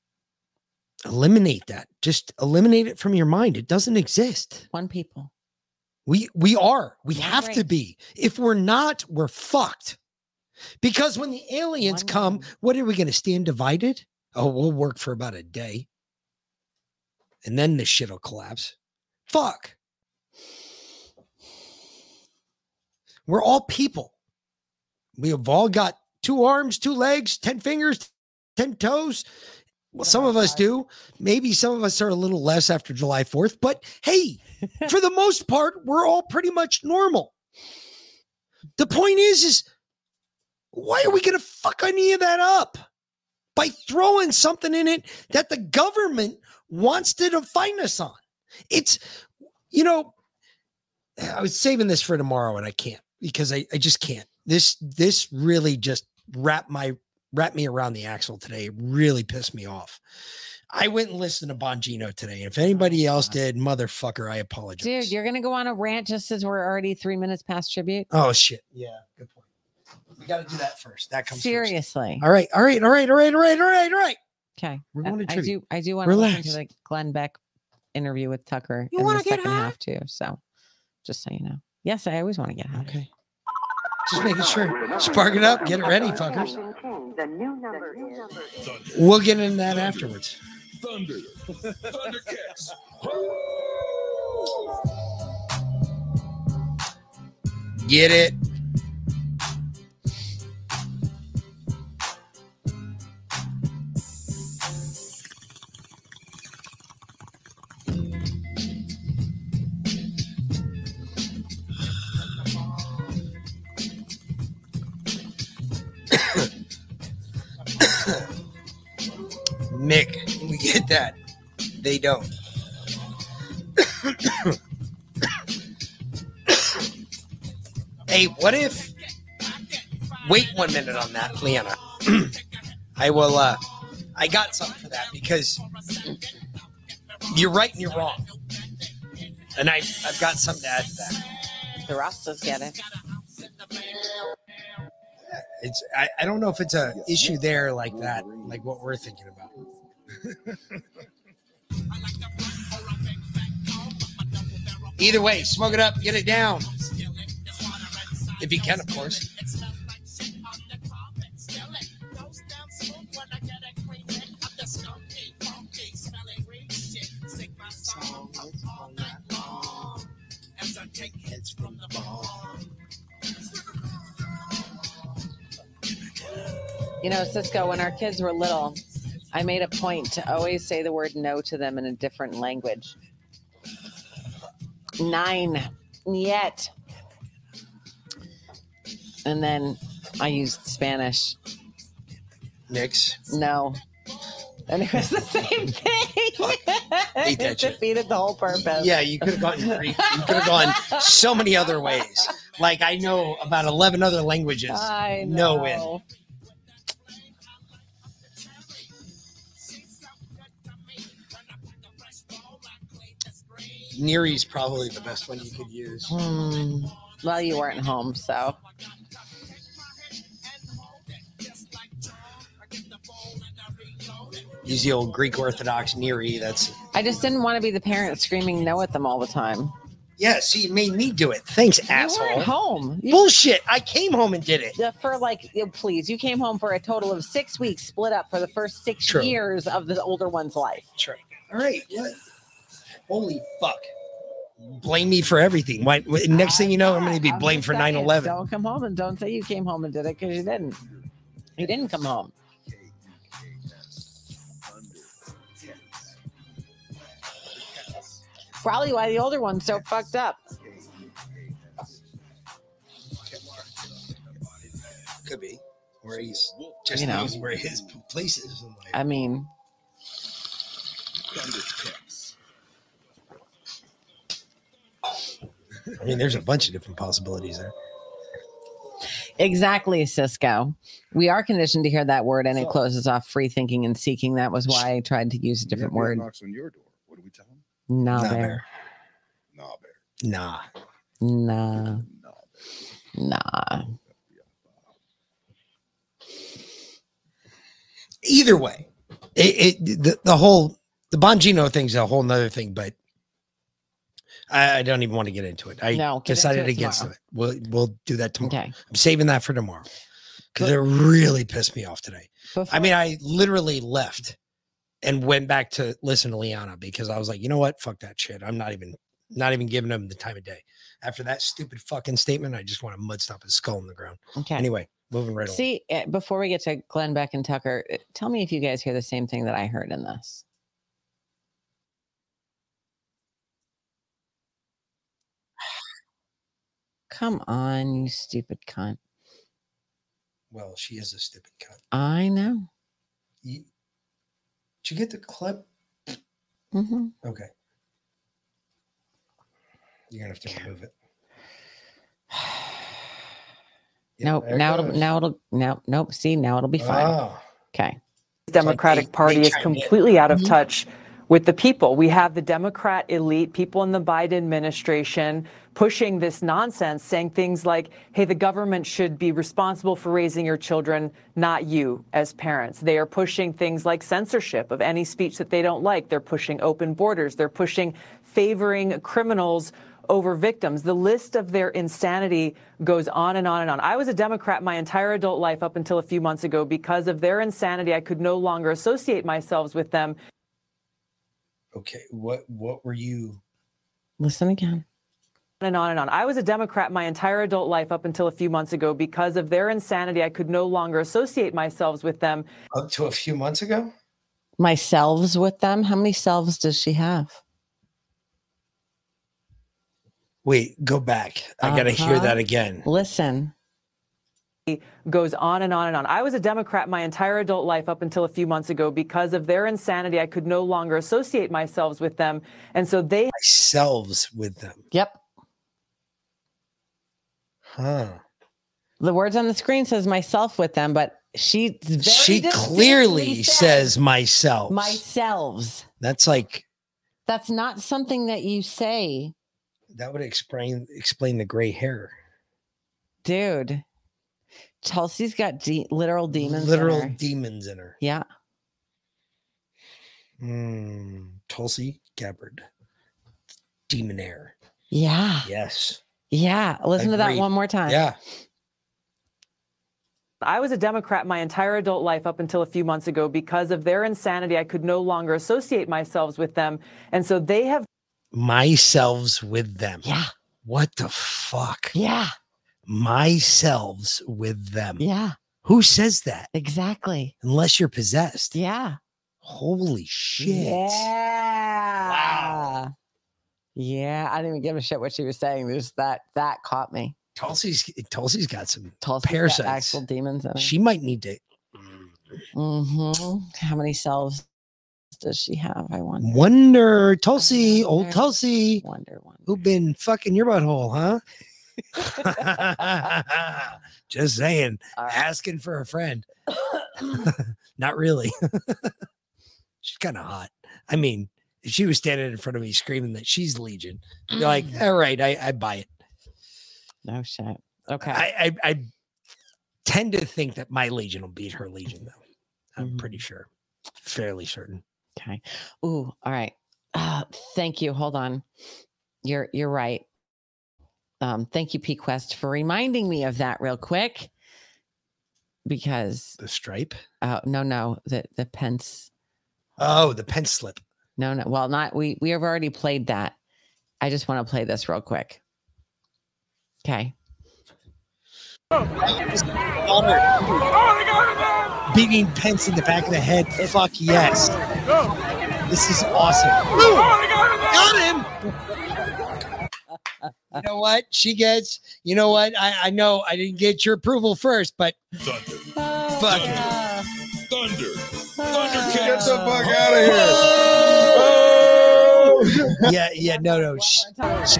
Eliminate that. Just eliminate it from your mind. It doesn't exist. One people. We we are. We One have to be. If we're not, we're fucked. Because when the aliens One come, race. what are we going to stand divided? Oh, we'll work for about a day. And then the shit will collapse. Fuck. We're all people. We have all got two arms, two legs, 10 fingers, 10 toes. Well, oh some of us do. Maybe some of us are a little less after July 4th, but hey, for the most part, we're all pretty much normal. The point is, is why are we going to fuck any of that up by throwing something in it that the government wants to define us on? It's, you know, I was saving this for tomorrow and I can't because I, I just can't. This this really just wrapped my wrapped me around the axle today. It really pissed me off. I went and listened to Bongino today. And if anybody oh, else did, motherfucker, I apologize. Dude, you're gonna go on a rant just as we're already three minutes past tribute. Oh shit. Yeah, good point. We got to do that first. That comes first. Seriously. All right, all right, all right, all right, all right, all right, all right. Okay. We're going to I do I do want to listen to the Glenn Beck interview with Tucker You in the get second high? half too. So just so you know. Yes, I always want to get high. Okay. Just making sure. Spark it up. Get it ready, fuckers. The new number is We'll get into that afterwards. Thunder. Thundercats. Get it. They don't. hey, what if wait one minute on that, Leanna. I will uh I got something for that because you're right and you're wrong. And I I've got something to add to that. The Rastas get it. It's I, I don't know if it's a issue there like that, like what we're thinking about. Either way, smoke it up, get it down. If you can, of course. You know, Cisco, when our kids were little, I made a point to always say the word no to them in a different language. Nine, yet. And then I used Spanish. Nix. No. And it was the same thing. Hate that it shit. defeated the whole purpose. Yeah, you could have gone. You could have gone so many other ways. Like I know about eleven other languages. I know. it. Neary's probably the best one you could use. Hmm. Well, you weren't home, so. Use the old Greek Orthodox Neary. That's I just didn't want to be the parent screaming no at them all the time. yeah. See, you made me do it. Thanks, You asshole. weren't home. You- Bullshit. I came home and did it. Yeah, for like, please, you came home for a total of six weeks, split up for the first six True. years of the older one's life. True. All right. What? Holy fuck. Blame me for everything. Why, next thing you know, I'm going to be I'm blamed for saying, 9 11. Don't come home and don't say you came home and did it because you didn't. You didn't come home. Probably why the older one's so fucked up. Could be. Where he's just You know. where his place is. in life. I mean, I mean, there's a bunch of different possibilities there. exactly, Cisco. We are conditioned to hear that word and it closes off free thinking and seeking. That was why I tried to use a different word. knocks on your door. What do we tell him? Nah, Nah, bear. bear. Nah, bear. Nah. Nah. Nah. Either way, it, it the, the whole the Bongino thing's a whole nother thing, but I, I don't even want to get into it. I No, decided against tomorrow. it. We'll we'll do that tomorrow. Okay. I'm saving that for tomorrow because it really pissed me off today. I mean, I literally left and went back to listen to Liana because I was like, you know what? Fuck that shit. I'm not even not even giving him the time of day. After that stupid fucking statement, I just want to mud stomp his skull in the ground. Okay. Anyway, moving right. See, eh, before we get to Glenn Beck and Tucker, eh, tell me if you guys hear the same thing that I heard in this. Come on, you stupid cunt. Well, she is a stupid cunt. I know. You, did you get the clip? hmm Okay. You're gonna have to remove it. nope. there it Now it'll now it'll now nope. See, now it'll be fine. Oh. Okay. Democratic Party is completely out of touch with the people. We have the Democrat elite, people in the Biden administration pushing this nonsense, saying things like, hey, the government should be responsible for raising your children, not you as parents. They are pushing things like censorship of any speech that they don't like. They're pushing open borders. They're pushing favoring criminals over victims. The list of their insanity goes on and on and on. I was a Democrat my entire adult life up until a few months ago. Because of their insanity, I could no longer associate myself with them. Okay. What what were you Listen again. And on and on. I was a Democrat my entire adult life up until a few months ago. Because of their insanity, I could no longer associate myself with them. up to a few months ago? My selves with them. How many selves does she have? Wait, go back. I gotta hear Uh-huh. that again. Listen. Goes on and on and on. I was a Democrat my entire adult life up until a few months ago. Because of their insanity, I could no longer associate myself with them. And so they Selves with them. Yep. Huh. The words on the screen says myself with them, but she very she clearly says myself. myselves. That's like That's not something that you say, that would explain explain the gray hair. dude. Chelsea's got de- literal demons. in Literal her. demons in her. Yeah. Hmm. Tulsi Gabbard. Demonair. Yeah. Yes. Yeah. Listen to that one more time. Yeah. I was a Democrat my entire adult life up until a few months ago. Because of their insanity, I could no longer associate myself with them. And so they have myself with them. Yeah. What the fuck? Yeah. Myselves with them. Yeah. Who says that? Exactly. Unless you're possessed. Yeah. Holy shit. Yeah. Wow. Yeah. I didn't even give a shit what she was saying. Just that that caught me. Tulsi's Tulsi's got some Tulsi's got parasites. actual demons in. She might need to Mm-hmm. How many selves does she have? I wonder. wonder Tulsi, old Tulsi, Wonder, wonder. who been fucking your butthole, huh? Just saying, asking for a friend. Not really. she's kind of hot. I mean, if she was standing in front of me screaming that she's Legion, you're like, all right, I, I buy it. No shit. Okay. I, I I tend to think that my Legion will beat her Legion, though. I'm Mm-hmm. pretty sure, fairly certain. Okay. Ooh, all right. Uh, thank you. Hold on. You're you're right. Um, thank you, P Quest, for reminding me of that real quick. Because The stripe. uh no, no, the the Pence. Oh, the pence slip. No, no. Well, not we. We have already played that. I just want to play this real quick. Okay. Oh, Beating Pence in the back of the head. Fuck yes. This is awesome. Got him. You know what? She gets. You know what? I, I know I didn't get your approval first, but fuck it. Thunder. Thundercats. Get the fuck out of oh. here. Oh. Yeah, yeah, no, no. sh- sh-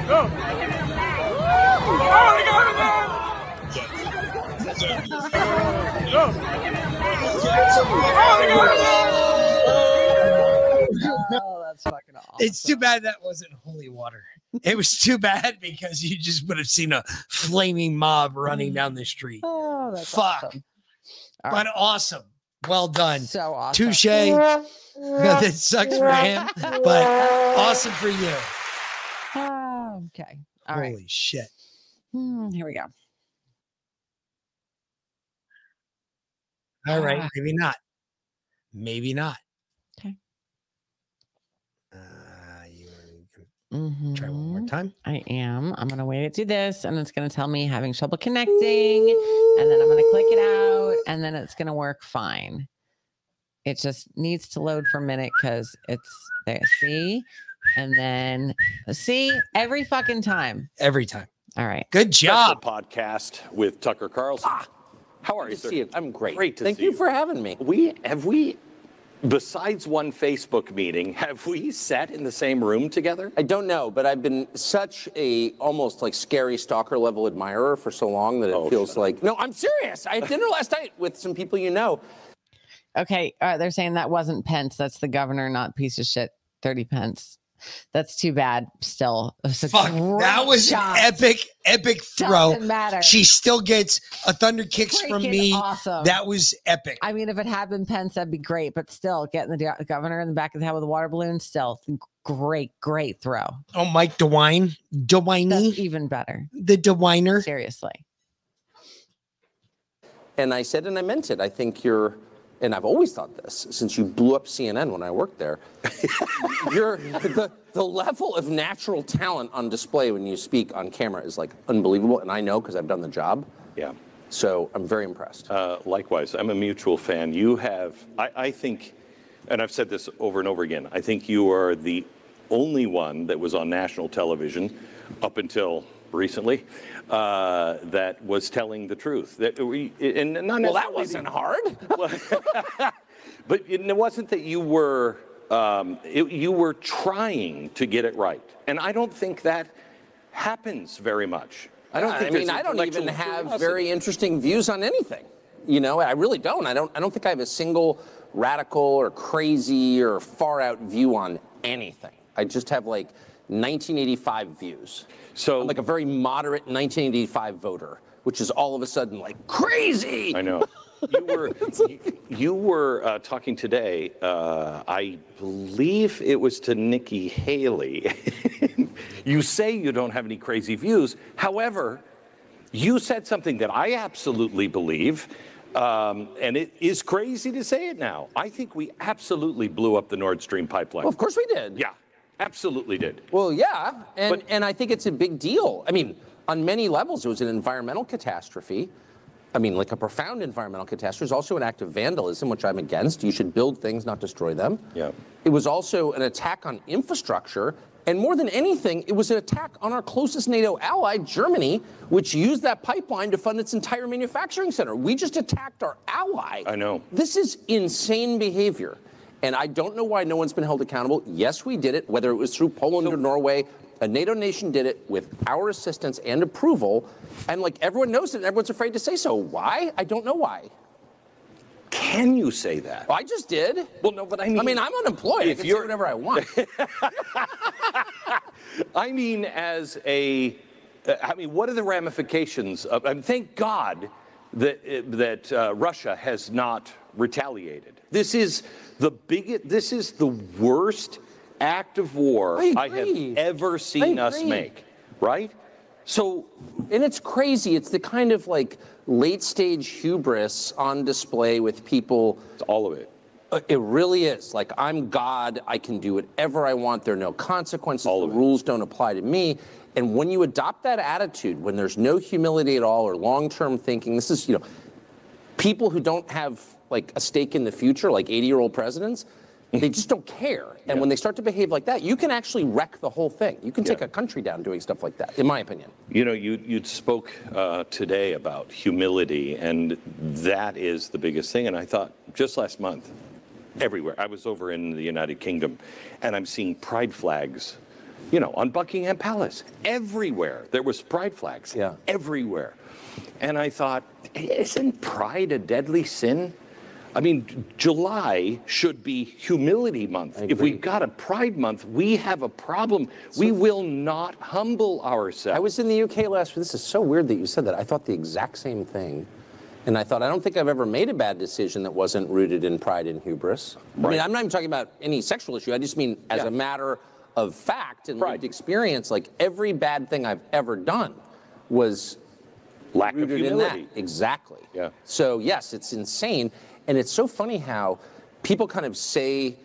Oh, that's fucking awesome. It's too bad that wasn't holy water. It was too bad because you just would have seen a flaming mob running down the street. Oh, that's Fuck. awesome. But awesome. Well done. So awesome. Touche. that sucks for him, but awesome for you. Oh, okay. All right. Holy shit. Hmm, here we go. All right. Ah. Maybe not. Maybe not. Okay. Uh, you try one more mm-hmm. time. I am. I'm gonna wait it to this, and it's gonna tell me having trouble connecting, and then I'm gonna click it out, and then it's gonna work fine. It just needs to load for a minute because it's there. See, and then see every fucking time. Every time. All right. Good job. podcast with Tucker Carlson. Ah, How are you, sir? see you. I'm great. Great to Thank see you Thank you for having me. We have we, besides one Facebook meeting, have we sat in the same room together? I don't know, but I've been such a almost like scary stalker level admirer for so long that it Oh, feels like no. I'm serious. I had dinner last night with some people you know. Okay. All right. They're saying that wasn't Pence. That's the governor, not piece of shit. Thirty Pence. That's too bad. Still, was a Fuck, that was shot. epic, epic throw. Doesn't matter. She still gets a thunder kicks from me. awesome. That was epic. I mean, if it had been Pence, that'd be great. But still, getting the governor in the back of the head with a water balloon, still great, great throw. Oh, Mike DeWine, DeWiney, That's even better. the DeWiner. Seriously. And I said, and I meant it. I think you're, and I've always thought this since you blew up CNN when I worked there. you're the, the level of natural talent on display when you speak on camera is like unbelievable. And I know because I've done the job. Yeah. So I'm very impressed. Uh, likewise, I'm a mutual fan. You have, I, I think, and I've said this over and over again, I think you are the only one that was on national television up until recently uh, that was telling the truth. That we, and not Well, that wasn't hard. But it wasn't that you were um, it, you were trying to get it right, and I don't think that happens very much. I don't think. I mean, I don't even have very interesting views on anything. You know, I really don't. I don't. I don't think I have a single radical or crazy or far out view on anything. I just have like 1985 views. So, I'm like a very moderate 1985 voter, which is all of a sudden like crazy. I know. You were you, you were uh, talking today. Uh, I believe it was to Nikki Haley. you say you don't have any crazy views. However, you said something that I absolutely believe. Um, and it is crazy to say it now. I think we absolutely blew up the Nord Stream pipeline. Well, of course we did. Yeah, absolutely did. Well, yeah, and and I think it's a big deal. I mean, on many levels, it was an environmental catastrophe. I mean, like a profound environmental catastrophe. It was also an act of vandalism, which I'm against. You should build things, not destroy them. Yeah. It was also an attack on infrastructure. And more than anything, it was an attack on our closest NATO ally, Germany, which used that pipeline to fund its entire manufacturing center. We just attacked our ally. I know. This is insane behavior. And I don't know why no one's been held accountable. Yes, we did it, whether it was through Poland or Norway. A NATO nation did it with our assistance and approval. And like everyone knows it, and everyone's afraid to say so. Why? I don't know why. Can you say that? I just did. Well, no, but I mean, I mean, I'm unemployed. I if can you're- whatever I want. I mean, as a, uh, I mean, what are the ramifications of? I mean, thank God that uh, that uh, Russia has not retaliated. This is the biggest. This is the worst act of war I I, have ever seen us make. Right? So, and it's crazy. It's the kind of like late stage hubris on display with people. It's all of it. Uh, It really is. Like, I'm God. I can do whatever I want. There are no consequences. All the rules don't apply to me. And when you adopt that attitude, when there's no humility at all or long term thinking, this is, you know, people who don't have like a stake in the future, like 80 year old presidents, they just don't care. And when they start to behave like that, you can actually wreck the whole thing. You can take a country down doing stuff like that, in my opinion. You know, you you spoke uh, today about humility, and that is the biggest thing. And I thought just last month, everywhere I was over in the United Kingdom, and I'm seeing pride flags, you know, on Buckingham Palace. Everywhere there was pride flags. Yeah. Everywhere, and I thought, isn't pride a deadly sin? I mean, July should be humility month. If we've got a pride month, we have a problem. we will not humble ourselves. I was in the UK last week. This is so weird that you said that. I thought the exact same thing. And I thought, I don't think I've ever made a bad decision that wasn't rooted in pride and hubris. I mean, I'm not even talking about any sexual issue. I just mean as a matter of fact and lived experience, like every bad thing I've ever done was lack of rooted in that. humility. Exactly. Yeah. So yes, it's insane, and it's so funny how people kind of say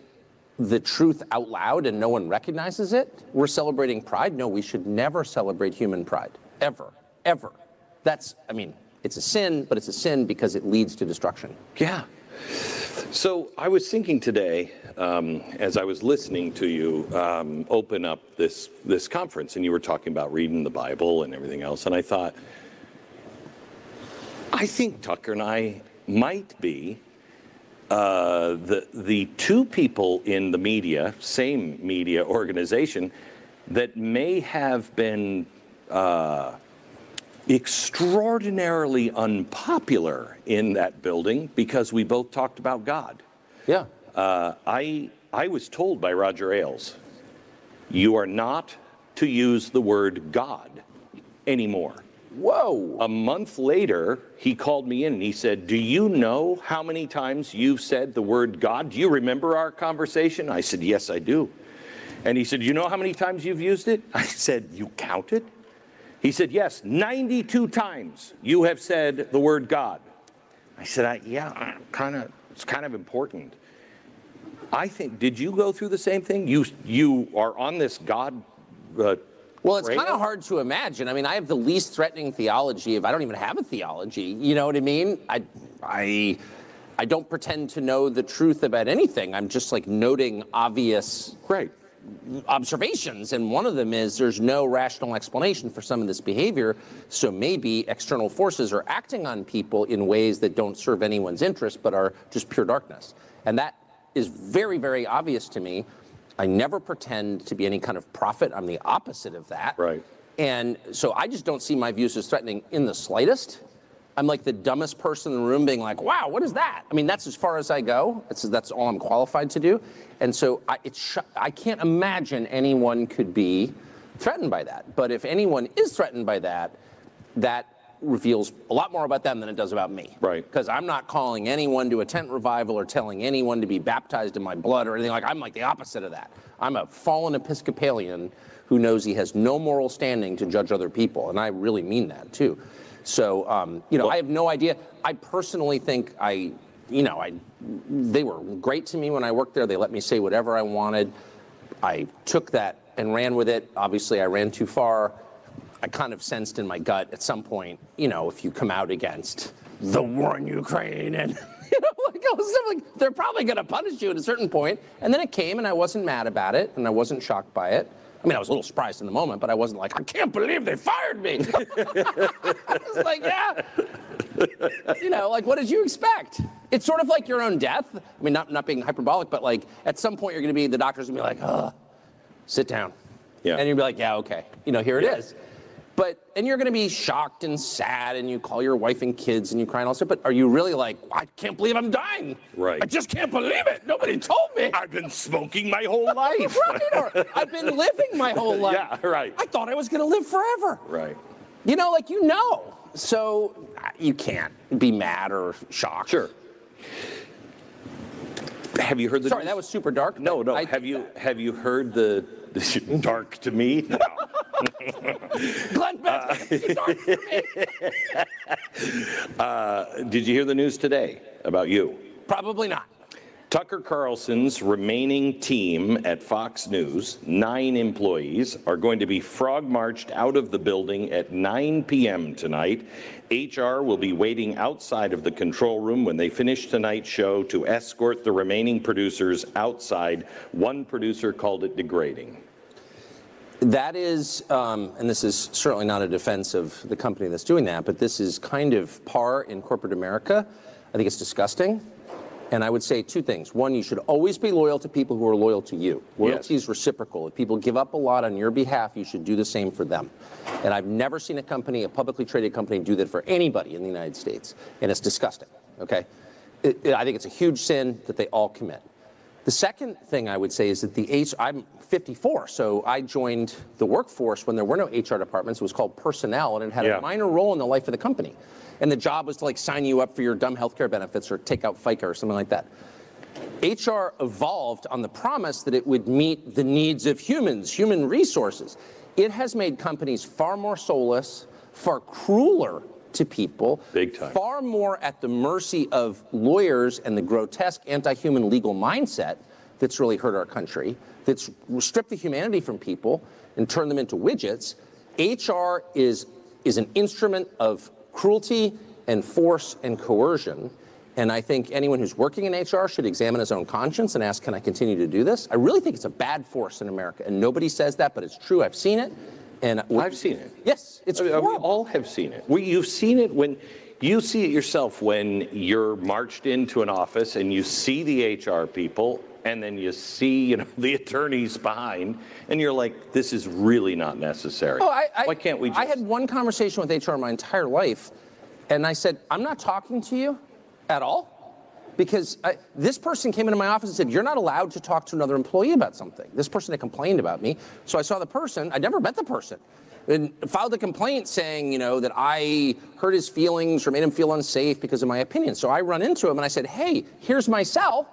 the truth out loud and no one recognizes it. We're celebrating pride. No, we should never celebrate human pride. Ever. Ever. That's, I mean, it's a sin, but it's a sin because it leads to destruction. Yeah. So I was thinking today, um, as I was listening to you um, open up this this conference, and you were talking about reading the Bible and everything else, and I thought, I think Tucker and I might be uh, the the two people in the media, same media organization, that may have been. Uh, extraordinarily unpopular in that building because we both talked about God. Yeah. Uh, I I was told by Roger Ailes, you are not to use the word God anymore. Whoa. A month later, he called me in and he said, Do you know how many times you've said the word God? Do you remember our conversation? I said, Yes, I do. And he said, You know how many times you've used it? I said, You counted? He said, Yes, 92 times you have said the word God. I said, I, Yeah, kind of. It's kind of important. I think. Did you go through the same thing? You you are on this God. Uh, Well, it's kind of hard to imagine. I mean, I have the least threatening theology if I don't even have a theology. You know what I mean? I, I, I don't pretend to know the truth about anything. I'm just like noting obvious right. observations, and one of them is there's no rational explanation for some of this behavior. So maybe external forces are acting on people in ways that don't serve anyone's interest, but are just pure darkness. And that is very, very obvious to me. I never pretend to be any kind of prophet. I'm the opposite of that. Right. And so I just don't see my views as threatening in the slightest. I'm like the dumbest person in the room being like, wow, what is that? I mean, that's as far as I go. That's, that's all I'm qualified to do. And so I, it's, sh- I can't imagine anyone could be threatened by that. But if anyone is threatened by that, that reveals a lot more about them than it does about me. Right. Because I'm not calling anyone to a tent revival or telling anyone to be baptized in my blood or anything like I'm like the opposite of that. I'm a fallen Episcopalian who knows he has no moral standing to judge other people. And I really mean that too. So, um, you know, I have no idea. I personally think I, you know, I, they were great to me when I worked there. They let me say whatever I wanted. I took that and ran with it. Obviously, I ran too far. I kind of sensed in my gut at some point, you know, if you come out against the war in Ukraine and you know, like, I was like, they're probably going to punish you at a certain point. And then it came, and I wasn't mad about it, and I wasn't shocked by it. I mean, I was a little surprised in the moment, but I wasn't like, I can't believe they fired me. I was like, yeah. you know, like, what did you expect? It's sort of like your own death. I mean, not, not being hyperbolic, but like, at some point, you're going to be, the doctor's going to be like, oh, sit down. Yeah. And you'll be like, yeah, okay. You know, here it is. But, and you're going to be shocked and sad, and you call your wife and kids, and you cry and all that. But are you really like, I can't believe I'm dying? Right. I just can't believe it. Nobody told me. I've been smoking my whole life. right. Or I've been living my whole life. Yeah, right. I thought I was going to live forever. Right. You know, like you know. So you can't be mad or shocked. Sure. Have you heard the? Sorry, that was super dark. No, no. have you have you heard the, the dark to me? No. Glenn Beck, it's dark for me. uh, did you hear the news today about you? Probably not. Tucker Carlson's remaining team at Fox News, nine employees, are going to be frog marched out of the building at 9 p.m. tonight. HR will be waiting outside of the control room when they finish tonight's show to escort the remaining producers outside. One producer called it degrading. That is, um, and this is certainly not a defense of the company that's doing that, but this is kind of par in corporate America. I think it's disgusting. And I would say two things. One, you should always be loyal to people who are loyal to you. Loyalty is reciprocal. If people give up a lot on your behalf, you should do the same for them. And I've never seen a company, a publicly traded company, do that for anybody in the United States. And it's disgusting. Okay? It- it- I think it's a huge sin that they all commit. The second thing I would say is that the H, I'm 54, so I joined the workforce when there were no HR departments. It was called personnel, and it had Yeah. a minor role in the life of the company. And the job was to like sign you up for your dumb healthcare benefits or take out FICA or something like that. HR evolved on the promise that it would meet the needs of humans, human resources. It has made companies far more soulless, far crueler to people, Big time. far more at the mercy of lawyers and the grotesque anti-human legal mindset that's really hurt our country, that's stripped the humanity from people and turned them into widgets. HR is is an instrument of cruelty and force and coercion. And I think anyone who's working in HR should examine his own conscience and ask, can I continue to do this? I really think it's a bad force in America. And nobody says that, but it's true. I've seen it. And I've seen it. Yes, it's I mean, we all have seen it. We, you've seen it when you see it yourself when you're marched into an office and you see the HR people and then you see you know the attorneys behind and you're like this is really not necessary. Oh, I, I, Why can't we just I had one conversation with HR my entire life, and I said, I'm not talking to you at all. Because I, this person came into my office and said, You're not allowed to talk to another employee about something. This person had complained about me. So I saw the person, I never met the person, and filed a complaint saying, you know, that I hurt his feelings or made him feel unsafe because of my opinion. So I run into him and I said, Hey, here's my cell.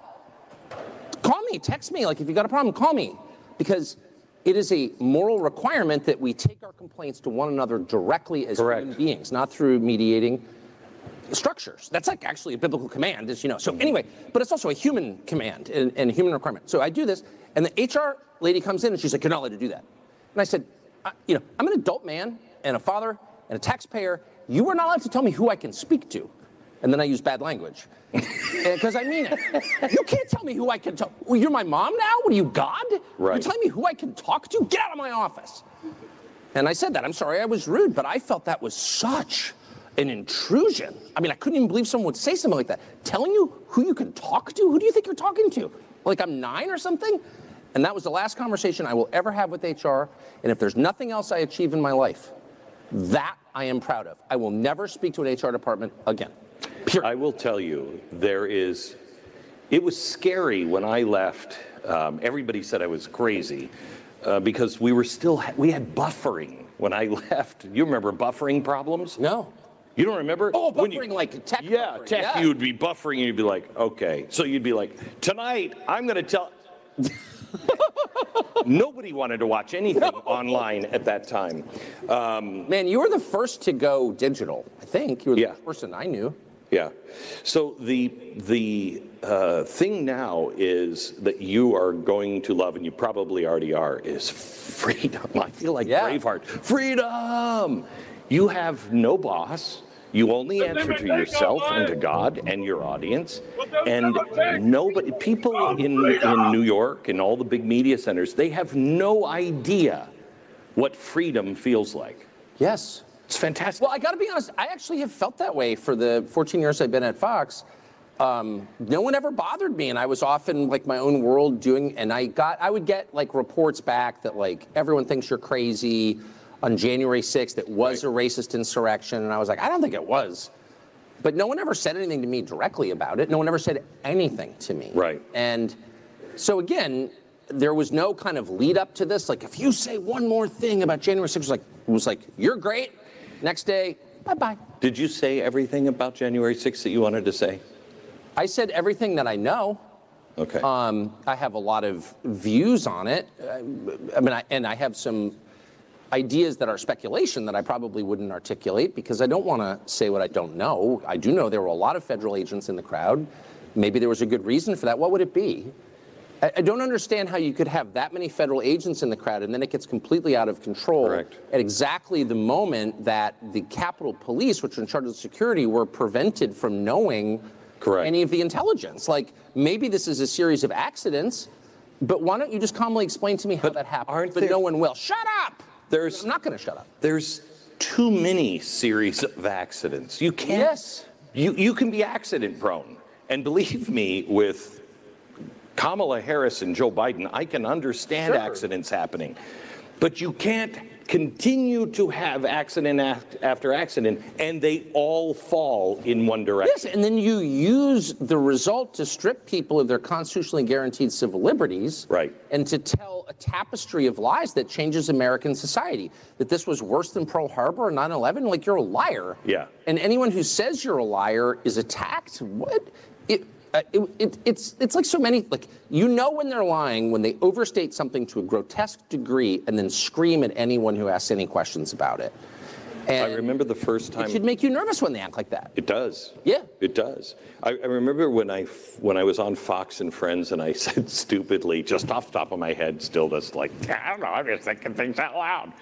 Call me, text me. Like, if you got a problem, call me. Because it is a moral requirement that we take our complaints to one another directly as human beings, not through mediating structures. That's like actually a biblical command, as you know. So mm-hmm. anyway, but it's also a human command and, and a human requirement. So I do this, and the HR lady comes in and she's like, "You're not allowed to do that." And I said, I, "You know, I'm an adult man and a father and a taxpayer. You are not allowed to tell me who I can speak to." And then I use bad language because I mean it. You can't tell me who I can talk. Well, you're my mom now. What are you, God? You're telling me who I can talk to? Get out of my office. And I said that. I'm sorry I was rude, but I felt that was such an intrusion. I mean, I couldn't even believe someone would say something like that. Telling you who you can talk to? Who do you think you're talking to? Like I'm nine or something? And that was the last conversation I will ever have with HR. And if there's nothing else I achieve in my life, that I am proud of. I will never speak to an HR department again. I will tell you, there is. It was scary when I left. Um, everybody said I was crazy uh, because we were still we had buffering when I left. You remember buffering problems? No. You don't remember? Oh, When you- buffering like tech. yeah, buffering, tech. yeah. You would be buffering, and you'd be like, okay. So you'd be like, tonight I'm going to tell. Nobody wanted to watch anything online at that time. Um, Man, you were the first to go digital. I think you were the Yeah. first person I knew. Yeah. So the the uh, thing now is that you are going to love, and you probably already are, is freedom. I feel like Braveheart. Freedom. You have no boss. You only answer to yourself and to God and your audience. And nobody, people in, in New York and all the big media centers, they have no idea what freedom feels like. Yes. It's fantastic. Well, I got to be honest. I actually have felt that way for the 14 years I've been at Fox. Um, no one ever bothered me, and I was often like my own world doing. And I got, I would get like reports back that like everyone thinks you're crazy. On January 6th, it was a racist insurrection, and I was like, I don't think it was. But no one ever said anything to me directly about it. No one ever said anything to me. Right. And so again, there was no kind of lead up to this. Like, if you say one more thing about January 6th, it was like, it was like you're great. Next day, bye bye. Did you say everything about January 6th that you wanted to say? I said everything that I know. Okay. Um, I have a lot of views on it. I, I mean, I, and I have some ideas that are speculation that I probably wouldn't articulate because I don't want to say what I don't know. I do know there were a lot of federal agents in the crowd. maybe there was a good reason for that. What would it be? I, I don't understand how you could have that many federal agents in the crowd and then it gets completely out of control at exactly the moment that the Capitol Police, which are in charge of security, were prevented from knowing any of the intelligence. Like maybe this is a series of accidents, but why don't you just calmly explain to me how that happened? But there- no one will. Shut up! There's I'm not going to shut up. There's too many series of accidents. You can't. Yes. You you can be accident prone, and believe me, with Kamala Harris and Joe Biden, I can understand Sure. accidents happening, but you can't continue to have accident after accident, and they all fall in one direction. Yes, and then you use the result to strip people of their constitutionally guaranteed civil liberties. Right. And to tell a tapestry of lies that changes American society. That this was worse than Pearl Harbor or 9 11. Like, you're a liar. Yeah. And anyone who says you're a liar is attacked. What? It, uh, it, it, it's it's like so many like you know when they're lying when they overstate something to a grotesque degree and then scream at anyone who asks any questions about it. And I remember the first time. It should make you nervous when they act like that. It does. Yeah. It does. I, I remember when I when I was on Fox and Friends and I said stupidly, just off the top of my head, still just like I don't know, I'm just thinking things out loud,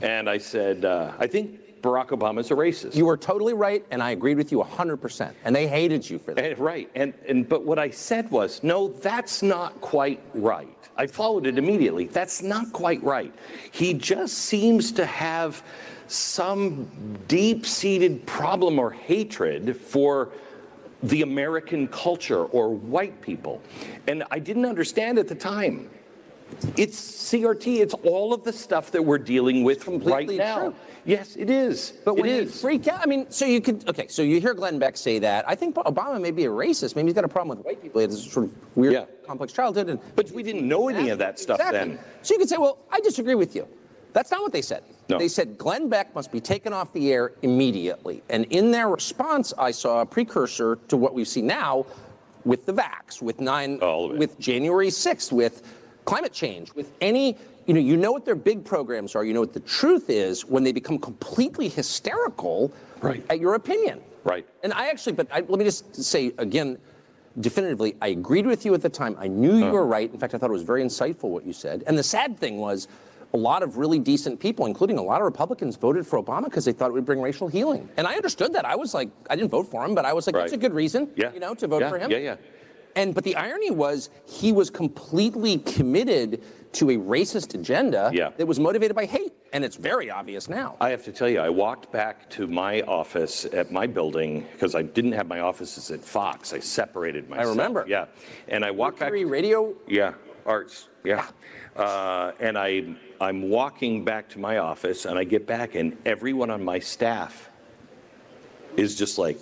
and I said uh, I think Barack Obama's a racist. You were totally right, and I agreed with you 100%. And they hated you for that. And- right. And and but what I said was, no, that's not quite right. I followed it immediately. That's not quite right. He just seems to have some deep-seated problem or hatred for the American culture or white people. And I didn't understand at the time. It's CRT, it's all of the stuff that we're dealing with completely right now. true. Yes, it is. But when is. freak out, I mean, so you could, okay, so you hear Glenn Beck say that. I think Obama may be a racist. Maybe he's got a problem with white people. He had this sort of weird, yeah. complex childhood. And, but we didn't know any of that stuff Exactly. then. So you could say, well, I disagree with you. That's not what they said. No. They said Glenn Beck must be taken off the air immediately. And in their response, I saw a precursor to what we see now with the vax, with nine, with January 6th, with climate change, with any, you know, you know what their big programs are. You know what the truth is when they become completely hysterical right. at your opinion. Right. And I actually, but I, let me just say again, definitively, I agreed with you at the time. I knew you uh. were right. In fact, I thought it was very insightful what you said. And the sad thing was, a lot of really decent people, including a lot of Republicans, voted for Obama because they thought it would bring racial healing. And I understood that. I was like, I didn't vote for him, but I was like, that's a good reason, Yeah. you know, to vote Yeah, for him. yeah, yeah. And but the irony was he was completely committed to a racist agenda Yeah. that was motivated by hate, and it's very obvious now. I have to tell you, I walked back to my office at my building because I didn't have my offices at Fox. I separated myself. I remember. Yeah, and I walked back. Radio. Yeah, arts. Yeah, uh, and I I'm walking back to my office, and I get back, and everyone on my staff is just like,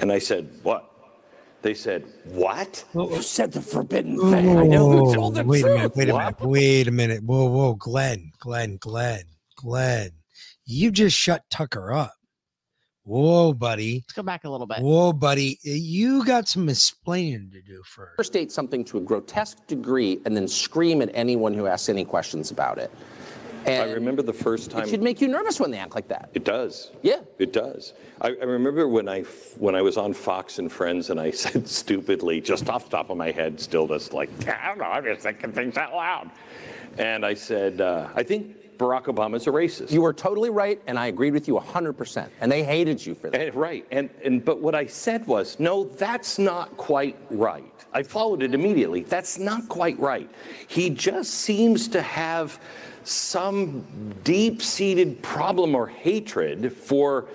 and I said, "What?" They said, "What?" You said the forbidden thing. I know who told the wait truth. a minute, wait a What? minute, wait a minute. Whoa, whoa, Glenn, Glenn, Glenn, Glenn. You just shut Tucker up. Whoa, buddy. Let's go back a little bit. Whoa, buddy. You got some explaining to do first. overstate something to a grotesque degree and then scream at anyone who asks any questions about it. And I remember the first time. it should make you nervous when they act like that. It does. Yeah. It does. I, I remember when I when I was on Fox and Friends and I said stupidly, just off the top of my head, still just like I don't know, I'm just thinking things out loud, and I said uh, I think Barack Obama's a racist. You were totally right, and I agreed with you 100%. And they hated you for that. And- right. And and but what I said was, no, that's not quite right. I followed it immediately. That's not quite right. He just seems to have some deep-seated problem or hatred for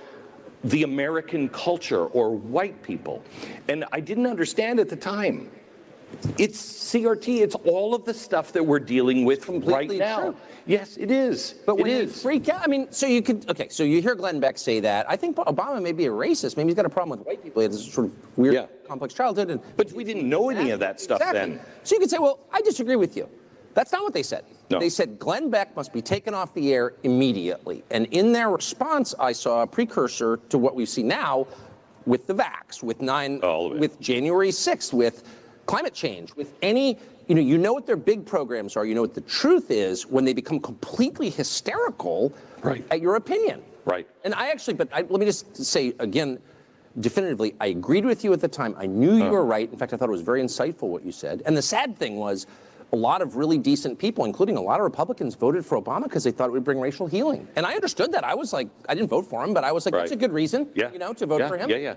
the American culture or white people. And I didn't understand at the time. It's CRT, it's all of the stuff that we're dealing with Completely right now. true. Yes, it is. But when it is. freak out, I mean, so you could, okay, so you hear Glenn Beck say that. I think Obama may be a racist. Maybe he's got a problem with white people. He had this sort of weird, yeah. complex childhood. And, but we didn't know any of that stuff exactly. then. So you could say, well, I disagree with you. That's not what they said. No. They said Glenn Beck must be taken off the air immediately. And in their response, I saw a precursor to what we see now with the vax, with nine, with January 6th, with climate change, with any, you know, you know what their big programs are. You know what the truth is when they become completely hysterical right. at your opinion. Right. And I actually, but I, let me just say again, definitively, I agreed with you at the time. I knew you were right. In fact, I thought it was very insightful what you said. And the sad thing was, a lot of really decent people, including a lot of Republicans, voted for Obama because they thought it would bring racial healing. And I understood that. I was like, I didn't vote for him, but I was like, that's a good reason, Yeah. you know, to vote Yeah, for him. yeah, yeah.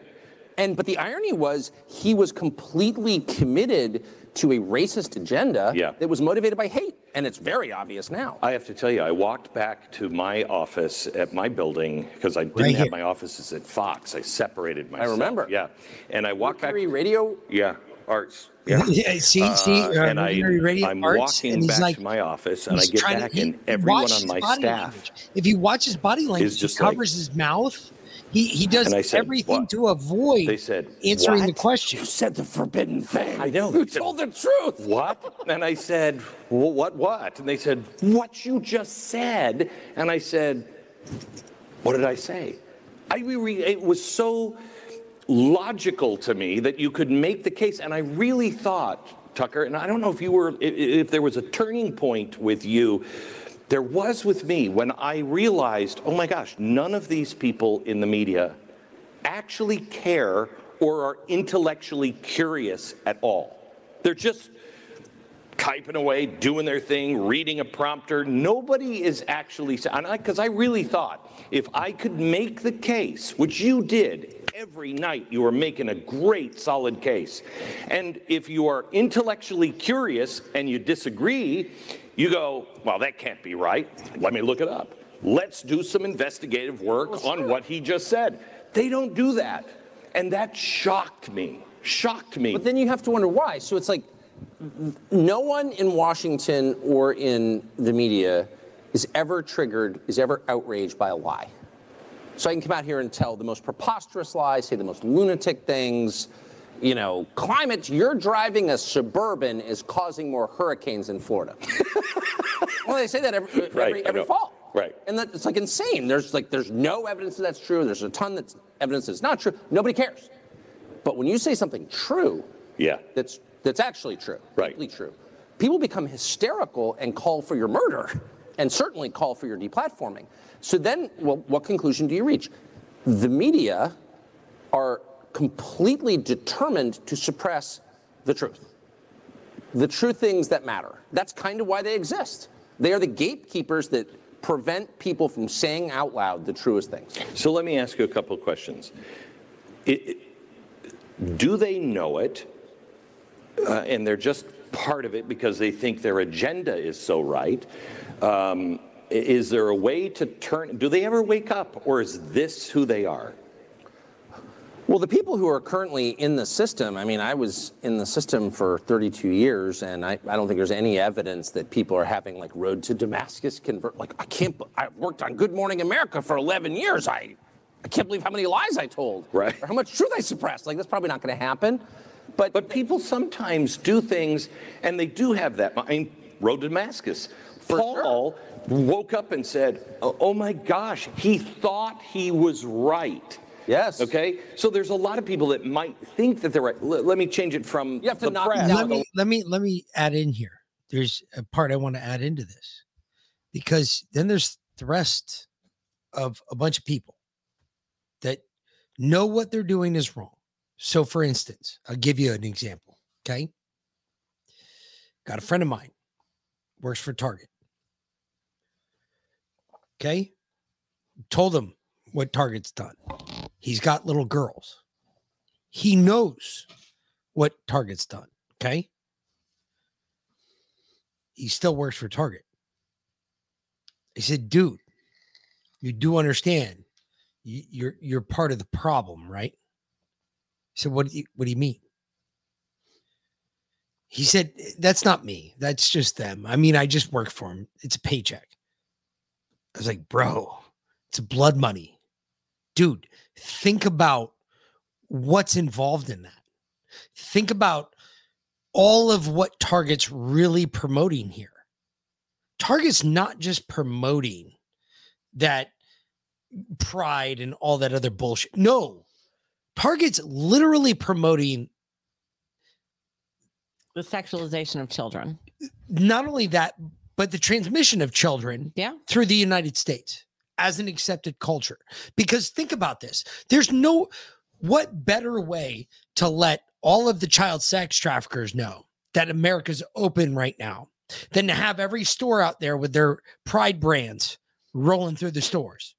And but the irony was he was completely committed to a racist agenda Yeah. that was motivated by hate, and it's very obvious now. I have to tell you, I walked back to my office at my building because I didn't Right have my offices at Fox. I separated myself. I remember. Yeah, and I walked back. radio. Yeah, arts. Yeah. Yeah, see- see, uh, and I, radio I'm Arts, walking and he's back like- to my office, and I get trying to- back, he- and everyone on my staff language. If you watch his body language, he just like- covers his mouth. He he does said, everything "What?" to avoid They said, answering the question. You said the forbidden thing. I know. You told the truth. What? And I said, well, what, what? And they said, what you just said. And I said, what did I say? I re- it was so logical to me that you could make the case. And I really thought, Tucker, and I don't know if you were, i- i- if there was a turning point with you. There was with me when I realized, oh my gosh, none of these people in the media actually care or are intellectually curious at all. They're just typing away, doing their thing, reading a prompter. Nobody is actually, because I, really thought if I could make the case, which you did every night, you are making a great, solid case. And if you are intellectually curious and you disagree, you go, well, that can't be right. Let me look it up. Let's do some investigative work on what he just said. They don't do that. And that shocked me. Shocked me. But then you have to wonder why. So it's like no one in Washington or in the media is ever triggered, is ever outraged by a lie. So I can come out here and tell the most preposterous lies, say the most lunatic things. You know, climate, you're driving a suburban is causing more hurricanes in Florida. well, they say that every, every, I every fall. Right. And that, it's like insane. There's like there's no evidence that that's true. There's a ton that's evidence that's not true. Nobody cares. But when you say something true, yeah, that's that's actually true, right, true, people become hysterical and call for your murder, and certainly call for your deplatforming. So then, well, what conclusion do you reach? The media are completely determined to suppress the truth, the true things that matter. That's kind of why they exist. They are the gatekeepers that prevent people from saying out loud the truest things. So let me ask you a couple of questions. It- it- do they know it, uh, and they're just part of it because they think their agenda is so right? Um, is there a way to turn? Do they ever wake up, or is this who they are? Well, the people who are currently in the system, I mean, I was in the system for 32 years, and I, I don't think there's any evidence that people are having like road to Damascus convert. Like, I can't, I've worked on Good Morning America for 11 years. I, I can't believe how many lies I told. Right. Or how much truth I suppressed. Like, that's probably not going to happen. But but people sometimes do things, and they do have that. I mean, road to Damascus. Paul woke up and said, "Oh oh my gosh, he thought he was right." Yes. Okay. So there's a lot of people that might think that they're right. Let, let me change it from You have to the knock press. let me let me let me add in here. There's a part I want to add into this because then there's the rest of a bunch of people that know what they're doing is wrong. So, for instance, I'll give you an example. Okay, got a friend of mine works for Target. Okay, told him what Target's done. He's got little girls. He knows what Target's done. Okay. He still works for Target. I said, dude, you do understand you- you're you're part of the problem, right? I said, what do you what do you mean? He said, That's not me. That's just them. I mean, I just work for them. It's a paycheck. I was like, bro, it's blood money. Dude, think about what's involved in that. Think about all of what Target's really promoting here. Target's not just promoting that pride and all that other bullshit. No, Target's literally promoting The sexualization of children. not only that, but the transmission of children yeah. through the United States as an accepted culture. Because think about this there's no, what better way to let all of the child sex traffickers know that America's open right now than to have every store out there with their pride brands rolling through the stores?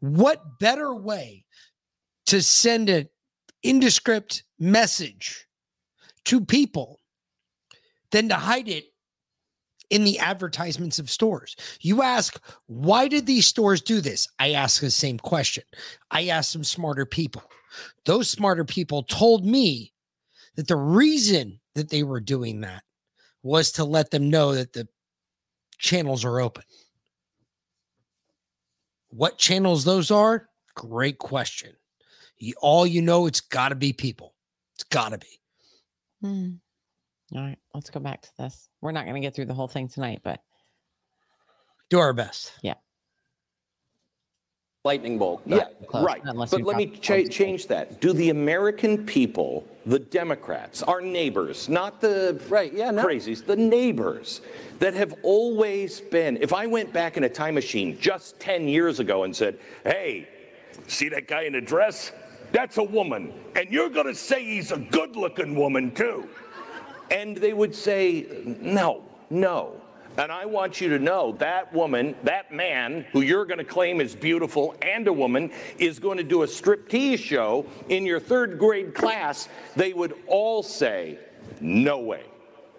What better way to send an indescript message to people than to hide it in the advertisements of stores. You ask, why did these stores do this? I ask the same question. I asked some smarter people. Those smarter people told me that the reason that they were doing that was to let them know that the channels are open. What channels those are? Great question. You, all you know, it's got to be people. It's got to be. Hmm. All right, let's go back to this. We're not going to get through the whole thing tonight, but do our best. Yeah. lightning bolt. Not yeah, close, right. unless But let me drop cha- change that. Do the American people, the Democrats, our neighbors, not the right, yeah, no. crazies, the neighbors that have always been. If I went back in a time machine just 10 years ago and said, "Hey, see that guy in a dress? That's a woman, and you're going to say he's a good-looking woman too." And they would say, no, no. And I want you to know that woman, that man who you're going to claim is beautiful and a woman is going to do a striptease show in your third grade class. They would all say, no way.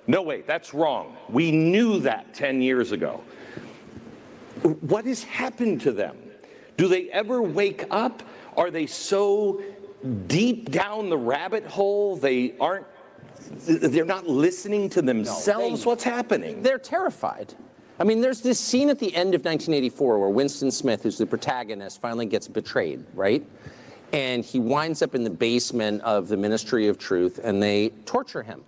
No way, that's wrong. We knew that 10 years ago. What has happened to them? Do they ever wake up? Are they so deep down the rabbit hole they aren't they're not listening to themselves. What's happening? They're terrified. I mean, there's this scene at the end of 1984 where Winston Smith, who's the protagonist, finally gets betrayed, right? And he winds up in the basement of the Ministry of Truth and they torture him.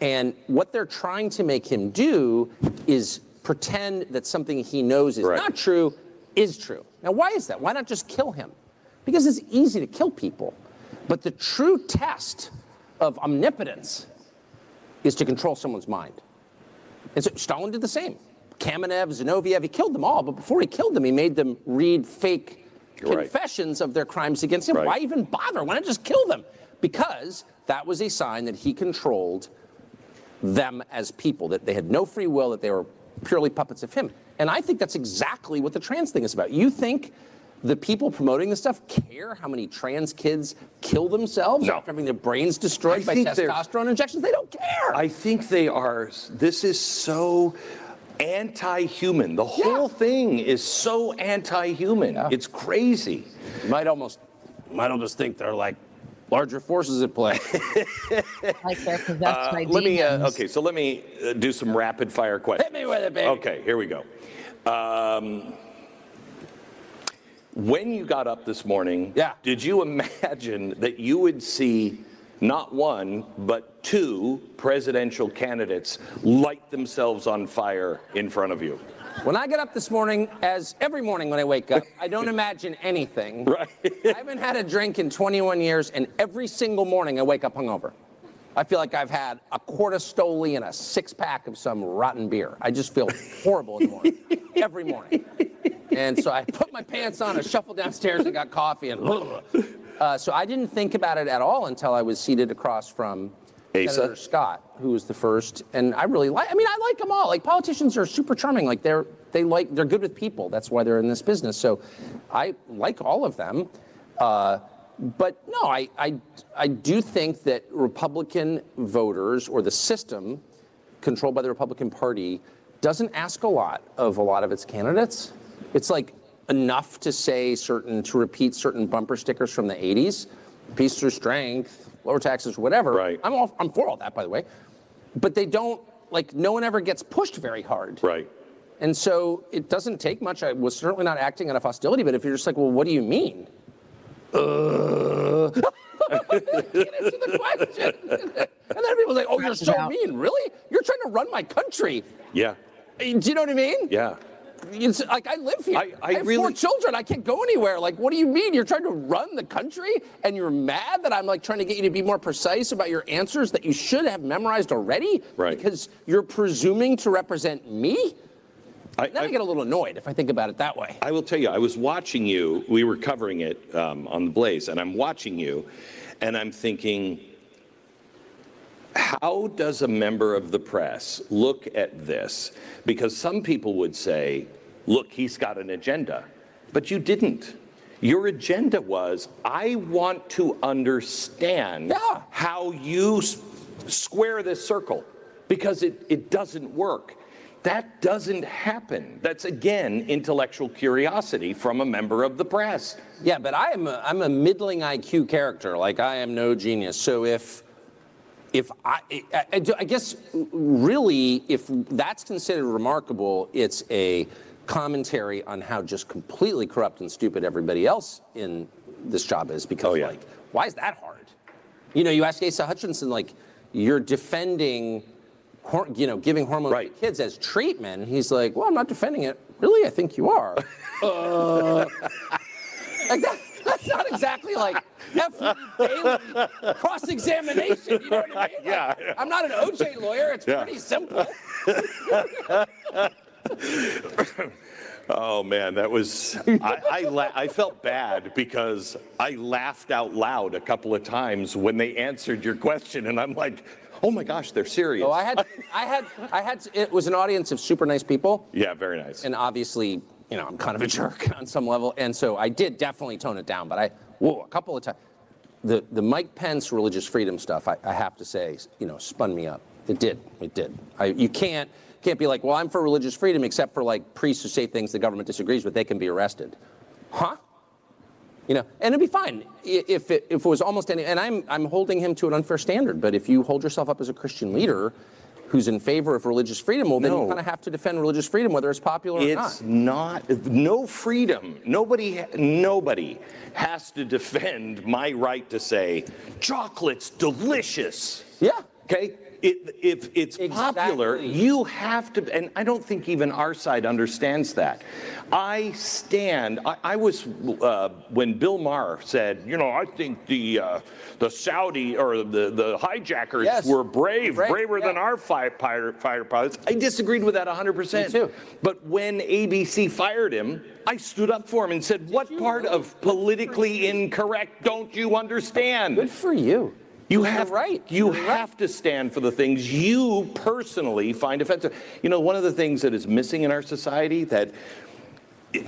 And what they're trying to make him do is pretend that something he knows is not true is true. Now, why is that? Why not just kill him? Because it's easy to kill people. But the true test of omnipotence is to control someone's mind. And so Stalin did the same. Kamenev, Zinoviev, he killed them all, but before he killed them, he made them read fake Right. confessions of their crimes against him. Right. Why even bother? Why not just kill them? Because that was a sign that he controlled them as people, that they had no free will, that they were purely puppets of him. And I think that's exactly what the trans thing is about. You think the people promoting this stuff care how many trans kids kill themselves after having their brains destroyed I by testosterone injections? They don't care. I think they are. This is so anti-human. The whole thing is so anti-human. It's crazy. You might almost, you might almost think they're like larger forces at play. like they're possessed Uh, by let me. Uh, okay, so let me uh, do some rapid fire questions. Hit me with it, baby. Okay, here we go. Um, when you got up this morning, yeah. did you imagine that you would see not one, but two presidential candidates light themselves on fire in front of you? When I get up this morning, as every morning when I wake up, I don't imagine anything. Right. I haven't had a drink in 21 years, and every single morning I wake up hungover. I feel like I've had a quart of Stoli and a six pack of some rotten beer. I just feel horrible in the morning, every morning. And so I put my pants on, I shuffled downstairs and got coffee, and uh, so I didn't think about it at all until I was seated across from Asa? Senator Scott, who was the first. And I really like. I mean, I like them all. Like politicians are super charming. Like they're they like they're good with people. That's why they're in this business. So I like all of them. Uh, but no, I, I I do think that Republican voters or the system controlled by the Republican Party doesn't ask a lot of a lot of its candidates. It's like enough to say certain to repeat certain bumper stickers from the 80s, peace through strength, lower taxes, whatever. Right. I'm all, I'm for all that, by the way. But they don't like no one ever gets pushed very hard. Right. And so it doesn't take much. I was certainly not acting out of hostility, but if you're just like, well, what do you mean? Uh, get into the question. and then people like, oh, you're so mean. Really? You're trying to run my country. Yeah. Do you know what I mean? Yeah. It's like I live here. I, I have four children. I can't go anywhere. Like, what do you mean? You're trying to run the country, and you're mad that I'm like trying to get you to be more precise about your answers that you should have memorized already, Right. Because you're presuming to represent me. I, then I, get a little annoyed if I think about it that way. I will tell you, I was watching you. We were covering it um, on the Blaze, and I'm watching you, and I'm thinking, how does a member of the press look at this? Because some people would say, look, he's got an agenda, but you didn't. Your agenda was, I want to understand how you square this circle because it, it doesn't work. That doesn't happen. That's again intellectual curiosity from a member of the press. Yeah, but I am a, I'm a middling IQ character. Like I am no genius. So if if I, I, I I guess really if that's considered remarkable, it's a commentary on how just completely corrupt and stupid everybody else in this job is. Because oh, like, why is that hard? You know, you ask Asa Hutchinson, like, you're defending, hor- you know, giving hormones to kids as treatment. He's like, well, I'm not defending it. Really, I think you are. uh, like that, that's not exactly like F. Bailey cross-examination. You know what I mean? Yeah. I'm not an OJ lawyer. It's Yeah. pretty simple. Oh man, that was I I, la- I felt bad because I laughed out loud a couple of times when they answered your question, and I'm like, oh my gosh, they're serious. Oh, I had, I had, I had. It was an audience of super nice people. Yeah, very nice. And obviously, you know, I'm kind of a jerk on some level, and so I did definitely tone it down. But I, whoa, a couple of times, the the Mike Pence religious freedom stuff, I, I have to say, you know, spun me up. It did. It did. I, you can't can't be like, well, I'm for religious freedom, except for like priests who say things the government disagrees with, they can be arrested. Huh? You know, and it'd be fine if it, if it was almost any. And I'm I'm holding him to an unfair standard. But if you hold yourself up as a Christian leader who's in favor of religious freedom, well, then No. you kind of have to defend religious freedom, whether it's popular or It's not. not no freedom. Nobody nobody has to defend my right to say chocolate's delicious. Yeah. Okay? It, if it's popular, you have to, and I don't think even our side understands that. I stand, I, I was, uh, when Bill Maher said, you know, I think the, uh, the Saudi or the, the hijackers Yes. were brave, Brave, braver than our fi- fire, fighter pilots. I disagreed with that 100%. Me too. But when ABC fired him, I stood up for him and said, What part of politically incorrect don't you understand? Good for you. You have right. You have to stand for the things you personally find offensive. You know, one of the things that is missing in our society that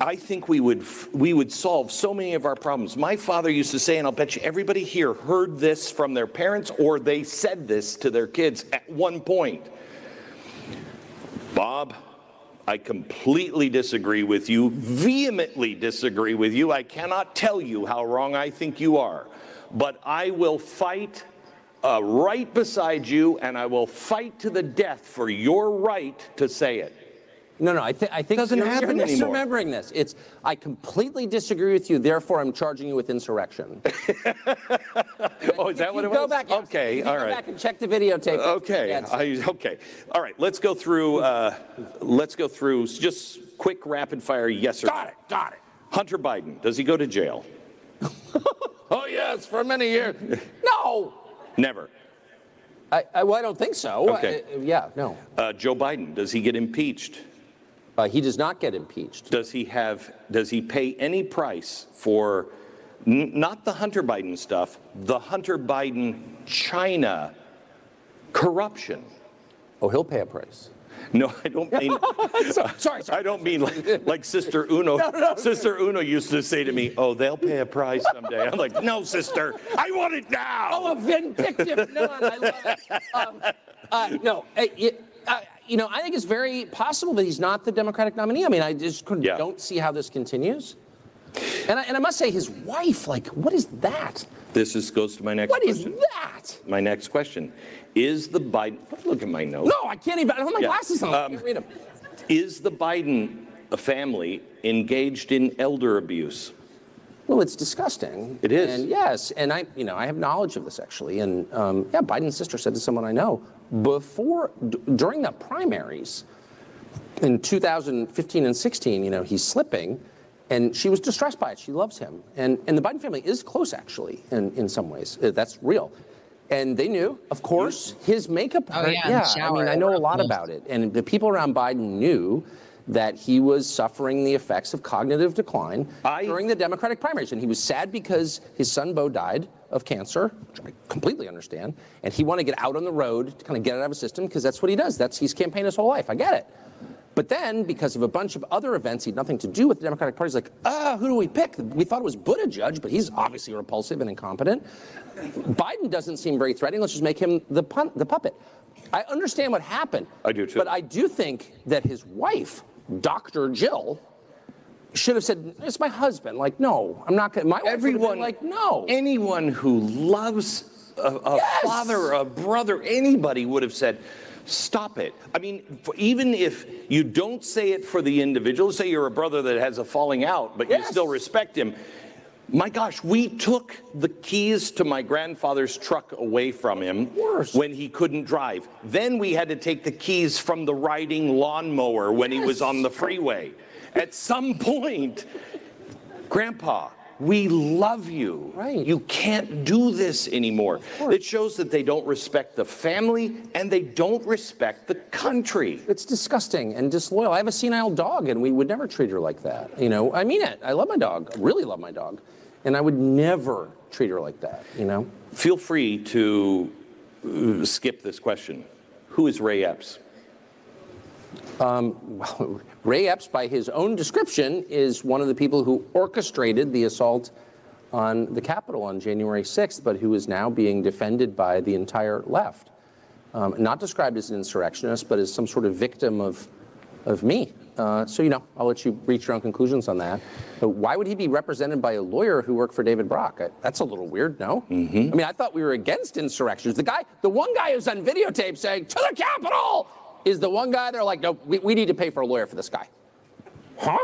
I think we would we would solve so many of our problems. My father used to say, and I'll bet you everybody here heard this from their parents or they said this to their kids at one point. Bob, I completely disagree with you, vehemently disagree with you. I cannot tell you how wrong I think you are, but I will fight uh, right beside you and I will fight to the death for your right to say it. No, no, I, th- I think Doesn't you're, happen you're anymore. misremembering this. It's I completely disagree with you. Therefore, I'm charging you with insurrection. oh, is that what it Go was? back. yes. Okay, all go right. back and check the videotape. Okay, I, okay. All right, let's go through, uh, let's go through just quick rapid fire yes or no. Got it. Got it. Hunter Biden, does he go to jail? Oh yes, for many years. no. Never. I, I, well, I don't think so. Okay. Uh, yeah, no. Uh, Joe Biden, does he get impeached? Uh, he does not get impeached. Does he have, does he pay any price for, n- not the Hunter Biden stuff, the Hunter Biden China corruption? Oh, he'll pay a price. No, I don't mean. sorry, I don't mean like, like Sister Uno. No, no, no. Sister Uno used to say to me, "Oh, they'll pay a price someday." I'm like, "No, sister, I want it now." Oh, a vindictive nun. I love it. Um, uh, no, uh, it, uh, you know, I think it's very possible that he's not the Democratic nominee. I mean, I just couldn't, don't see how this continues. And I, and I must say, his wife, like, what is that? This is goes to my next question. What is that? My next question is the Biden. Look at my notes. No, I can't even. I don't have my Yeah. glasses on. I Um, can't read them. Is the Biden family engaged in elder abuse? Well, it's disgusting. It is. And yes, and I, you know, I have knowledge of this actually. And um, yeah, Biden's sister said to someone I know before, d- during the primaries in 2015 and 16, you know, he's slipping, and she was distressed by it. She loves him, and and the Biden family is close actually, in in some ways. Uh, That's real. And they knew, of course, his makeup. Oh, her- yeah, in the I mean, I know a lot about it, and the people around Biden knew that he was suffering the effects of cognitive decline during the Democratic primaries. And he was sad because his son Bo died of cancer, which I completely understand. And he wanted to get out on the road to kind of get it out of his system because that's what he does. That's he's campaigned his whole life. I get it. But then, because of a bunch of other events, he had nothing to do with the Democratic Party. He's like, ah, who do we pick? We thought it was Buttigieg, but he's obviously repulsive and incompetent. Biden doesn't seem very threatening. Let's just make him the, pun- the puppet. I understand what happened. I do too. But I do think that his wife, Dr. Jill, should have said, "It's my husband." Like, no, I'm not gonna. My wife would have been Everyone- like, no. Anyone who loves a, a father, a brother, anybody would have said, stop it. I mean, even if you don't say it for the individual, say you're a brother that has a falling out, but you still respect him. My gosh, we took the keys to my grandfather's truck away from him when he couldn't drive. Then we had to take the keys from the riding lawnmower when he was on the freeway. At some point, Grandpa, we love you. Right. You can't do this anymore. It shows that they don't respect the family and they don't respect the country. It's disgusting and disloyal. I have a senile dog, and we would never treat her like that. You know, I mean it. I love my dog. I really love my dog, and I would never treat her like that. You know. Feel free to uh, skip this question. Who is Ray Epps? Um, well, Ray Epps, by his own description, is one of the people who orchestrated the assault on the Capitol on January 6th, but who is now being defended by the entire left. Um, not described as an insurrectionist, but as some sort of victim of, of me. Uh, so, you know, I'll let you reach your own conclusions on that. But why would he be represented by a lawyer who worked for David Brock? I, that's a little weird, no? I mean, I thought we were against insurrections. The guy, the one guy who's on videotape saying, to the Capitol, is the one guy they're like, no, we, we need to pay for a lawyer for this guy. Huh?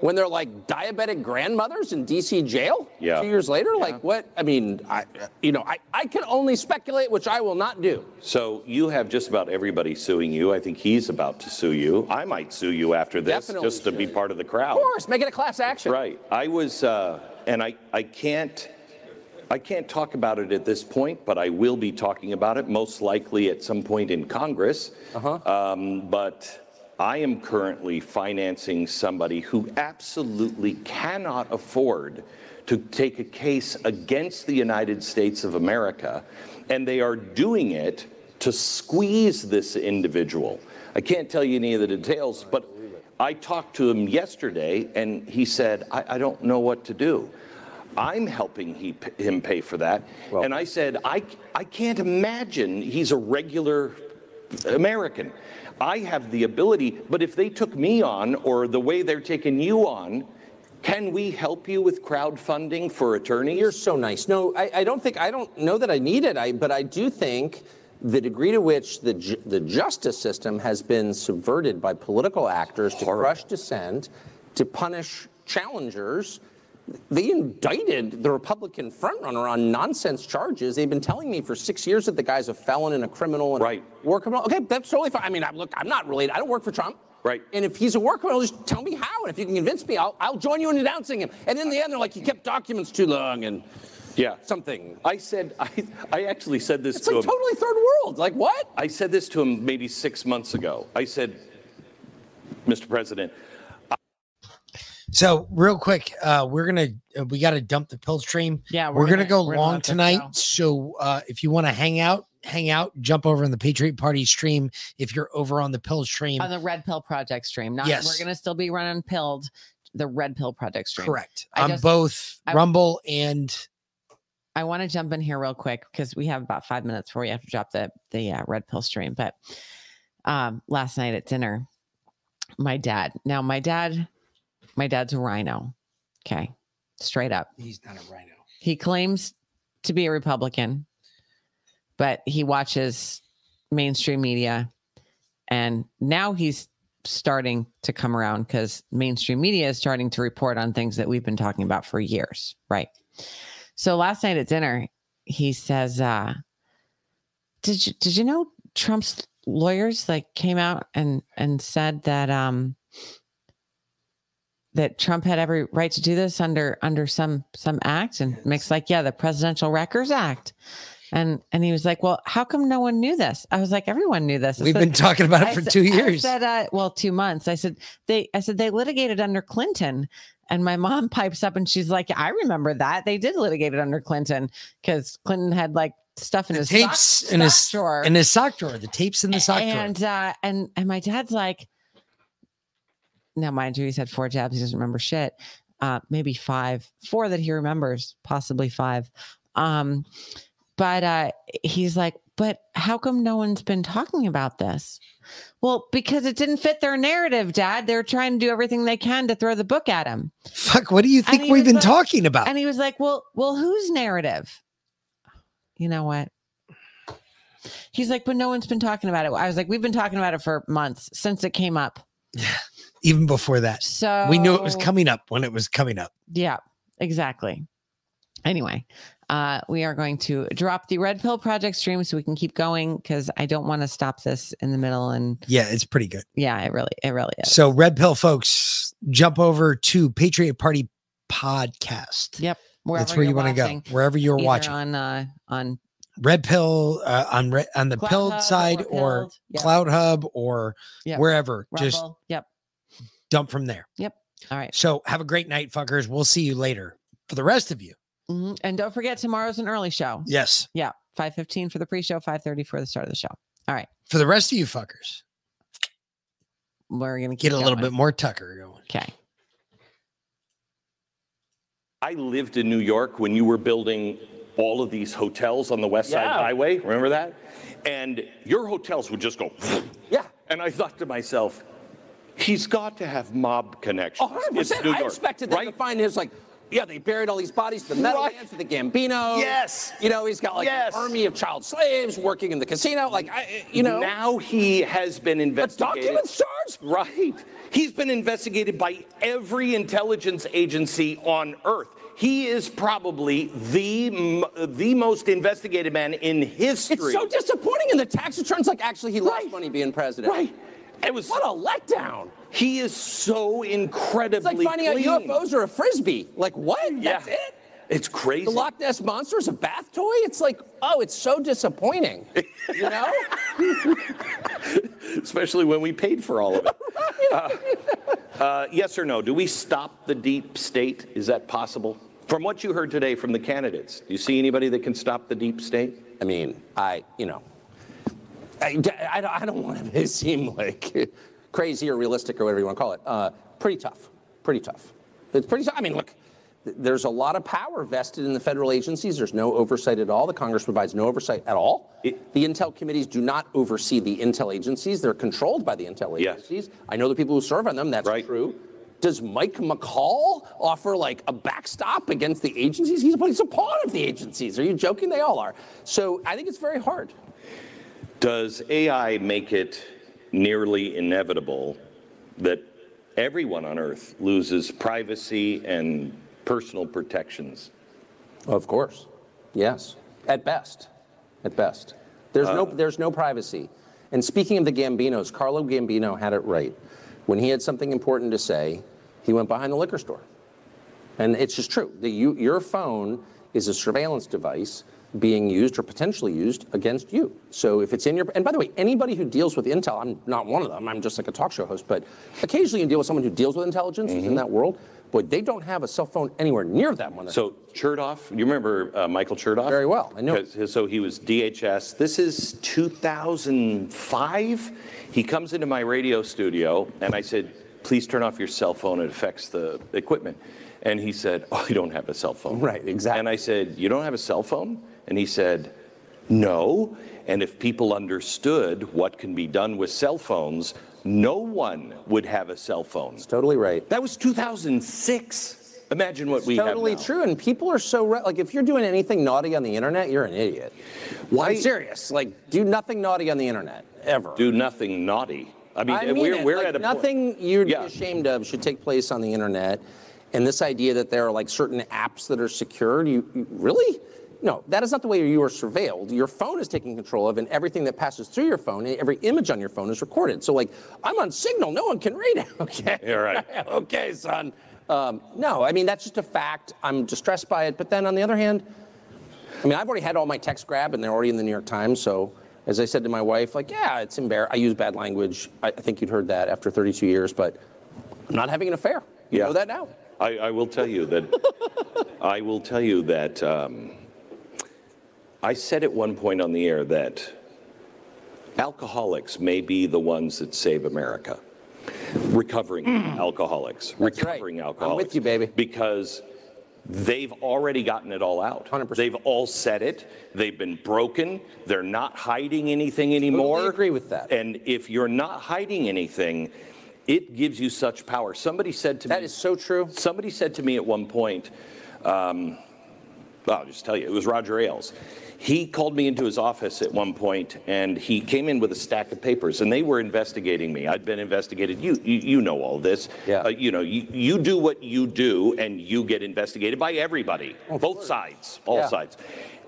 When they're like diabetic grandmothers in DC jail Yeah. two years later? Like what? I mean, I, you know, I, I can only speculate, which I will not do. So you have just about everybody suing you. I think he's about to sue you. I might sue you after this Definitely just to be part of the crowd. Of course, make it a class action. Right. I was, uh, and I, I can't, I can't talk about it at this point, but I will be talking about it most likely at some point in Congress. Uh-huh. Um, but I am currently financing somebody who absolutely cannot afford to take a case against the United States of America, and they are doing it to squeeze this individual. I can't tell you any of the details, but I talked to him yesterday, and he said, I, I don't know what to do. I'm helping he, him pay for that. and I said, I, I can't imagine he's a regular American. I have the ability, but if they took me on or the way they're taking you on, can we help you with crowdfunding for attorneys? You're so nice. No, I, I don't think I don't know that I need it. I, but I do think the degree to which the ju- the justice system has been subverted by political actors to crush dissent, to punish challengers. They indicted the Republican frontrunner on nonsense charges. They've been telling me for six years that the guy's a felon and a criminal and right. a war criminal. Okay, that's totally fine. I mean, I, look, I'm not related. I don't work for Trump. Right. And if he's a war criminal, just tell me how. And if you can convince me, I'll, I'll join you in denouncing him. And in the end, they're like, you kept documents too long and yeah, something. I said, I, I actually said this to him. It's to like him. totally third world. Like what? I said this to him maybe six months ago. I said, Mr. President, So real quick, uh, we're gonna uh, we got to dump the pill stream. Yeah, we're, we're gonna, gonna- go we're gonna long tonight. go. So uh, if you want to hang out, hang out, jump over in the Patriot Party stream. If you're over on the pill stream, on the Red Pill Project stream. Not Yes. we're gonna still be running pilled the Red Pill Project stream. correct I on just- both I- Rumble and I want to jump in here real quick because we have about five minutes before we have to drop the the uh, red pill stream. But um, last night at dinner, my dad. Now my dad, my dad's a rhino. Okay, straight up. he's not a rhino. He claims to be a Republican, but he watches mainstream media, and now he's starting to come around because mainstream media is starting to report on things that we've been talking about for years, right? So last night at dinner, he says, uh, "Did you did you know Trump's lawyers like came out and and said that um that Trump had every right to do this under under some some act?" And Mick's like, "Yeah, the Presidential Records Act." And and he was like, "Well, how come no one knew this?" I was like, "Everyone knew this." I We've said- been talking about it I for I years. said, uh, "Well, two months." I said they. I said they litigated under Clinton, and my mom pipes up and she's like, "I remember that they did litigate it under Clinton because Clinton had like stuff in his sock- tapes in his sock drawer in his sock drawer. The tapes in the sock drawer. and uh and and my dad's like now mind you he's had four jabs he doesn't remember shit uh maybe five four that he remembers possibly five um but uh he's like but how come no one's been talking about this well because it didn't fit their narrative dad they're trying to do everything they can to throw the book at him Fuck, what do you think we've been like- talking about? and he was like, "Well, well, whose narrative?" You know what? He's like, "But no one's been talking about it." I was like, "We've been talking about it for months since it came up." Even before that. So we knew it was coming up when it was coming up. Yeah, exactly. Anyway, uh, we are going to drop the Red Pill Project stream so we can keep going because I don't want to stop this in the middle. And Yeah, it's pretty good. yeah, it really, it really is. So, Red Pill folks, jump over to Patriot Party Podcast. Yep. That's where you want to go. Wherever you're Either watching. on uh, on Red Pill uh, on re- on the Cloud pilled Hub side or or yep. CloutHub or Yep. wherever. Just Yep. Dump from there. Yep. All right. So have a great night, fuckers. We'll see you later. For the rest of you, Mhm. And don't forget tomorrow's an early show. yes. Yeah, five fifteen for the pre-show, five thirty for the start of the show. All right, For the rest of you fuckers, we're gonna get keep a little bit more Tucker going. Okay. I lived in New York when you were building all of these hotels on the West Side Yeah. Highway. Remember that? And your hotels would just go. Yeah. And I thought to myself, he's got to have mob connections. Oh, 100%. It's New I York, expected them to find his like, yeah, they buried all these bodies, the metal Meadowlands, the Gambino. Yes. You know, he's got like Yes. an army of child slaves working in the casino. Like, I, you know. Now he has been investigated. documents charged? Right. He's been investigated by every intelligence agency on Earth. He is probably the the most investigated man in history. It's so disappointing. And the tax returns, like, actually, he lost money being president. Right. It was What a letdown. He is so incredibly It's like finding clean. out UFOs are a frisbee. Like, what? That's Yeah. it? It's crazy. The Loch Ness monster is a bath toy? It's like, oh, it's so disappointing. You know? Especially when we paid for all of it. Uh, uh, yes or no? Do we stop the deep state? Is that possible? From what you heard today from the candidates, do you see anybody that can stop the deep state? I mean, I, you know, I, I, don't- I don't want to seem like crazy or realistic or whatever you want to call it. Uh, pretty tough. Pretty tough. It's pretty tough. I mean, look, there's a lot of power vested in the federal agencies. There's no oversight at all. The Congress provides no oversight at all. the intel committees do not oversee the intel agencies. They're controlled by the intel Yes. agencies. I know the people who serve on them. That's true. Does Mike McCaul offer like a backstop against the agencies? He's, he's a pawn of the agencies. Are you joking? They all are. So I think it's very hard. Does AI make it nearly inevitable that everyone on Earth loses privacy and personal protections? Of course. Yes. At best. At best. There's no Uh, there's no privacy. And speaking of the Gambinos, Carlo Gambino had it right. When he had something important to say, he went behind the liquor store. And it's just true. The, you, your phone is a surveillance device being used or potentially used against you. So if it's in your, and by the way, anybody who deals with intel, I'm not one of them, I'm just like a talk show host, but occasionally you deal with someone who deals with intelligence who's in that world, boy, they don't have a cell phone anywhere near them when they're So Chertoff, you remember uh, Michael Chertoff? Very well, I know. So he was DHS. This is 2005. He comes into my radio studio, and I said, "Please turn off your cell phone. It affects the equipment." And he said, "Oh, you don't have a cell phone." Right, exactly. And I said, "You don't have a cell phone?" And he said, "No." And if people understood what can be done with cell phones, no one would have a cell phone. That's totally right. That was 2006. Imagine what we totally have now. true. And people are so re- like, if you're doing anything naughty on the internet, you're an idiot. Why- I'm serious. Like, do nothing naughty on the internet ever. do nothing naughty. I mean, I mean we're, we're Like, at a point. nothing point. you'd Yeah. be ashamed of should take place on the internet. And this idea that there are like certain apps that are secured, you, you really? No, that is not the way you are surveilled. Your phone is taken control of, and everything that passes through your phone, every image on your phone is recorded. So, like, I'm on Signal, no one can read it. Okay. Yeah, right. okay, son. Um, no, I mean, that's just a fact. I'm distressed by it. But then on the other hand, I mean, I've already had all my texts grabbed and they're already in the New York Times. So, as I said to my wife, like, yeah, it's embarrassing. I use bad language. I, I think you'd heard that after 32 years, but I'm not having an affair. You know that now. I, I will tell you that. I will tell you that. Um, I said at one point on the air that alcoholics may be the ones that save America. Recovering alcoholics, recovering alcoholics. I'm with you, baby. Because they've already gotten it all out. 100%. They've all said it. They've been broken. They're not hiding anything anymore. Totally agree with that. And if you're not hiding anything, it gives you such power. Somebody said to me. That is so true. Somebody said to me at one point, um, well, I'll just tell you, it was Roger Ailes. He called me into his office at one point, and he came in with a stack of papers, and they were investigating me. I'd been investigated. You, you, you know all this. Yeah. Uh, you know, you, you do what you do, and you get investigated by everybody, both sides, all Yeah. sides.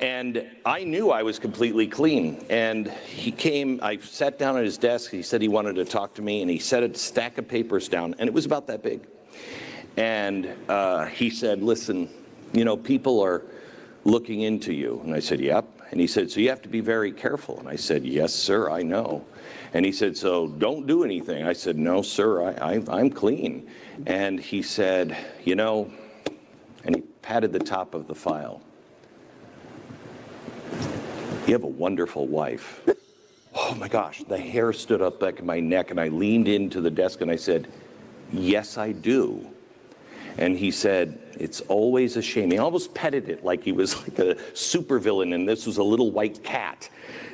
And I knew I was completely clean. And he came, I sat down at his desk. He said he wanted to talk to me, and he set a stack of papers down, and it was about that big. And uh, he said, Listen, you know, people are looking into you. And I said, Yep. And he said, So you have to be very careful. And I said, Yes, sir, I know. And he said, So don't do anything. I said, No, sir, I, I, I'm clean. And he said, You know, and he patted the top of the file. You have a wonderful wife. Oh my gosh, the hair stood up back in my neck, and I leaned into the desk and I said, Yes, I do. And he said, It's always a shame. He almost petted it like he was like a supervillain and this was a little white cat.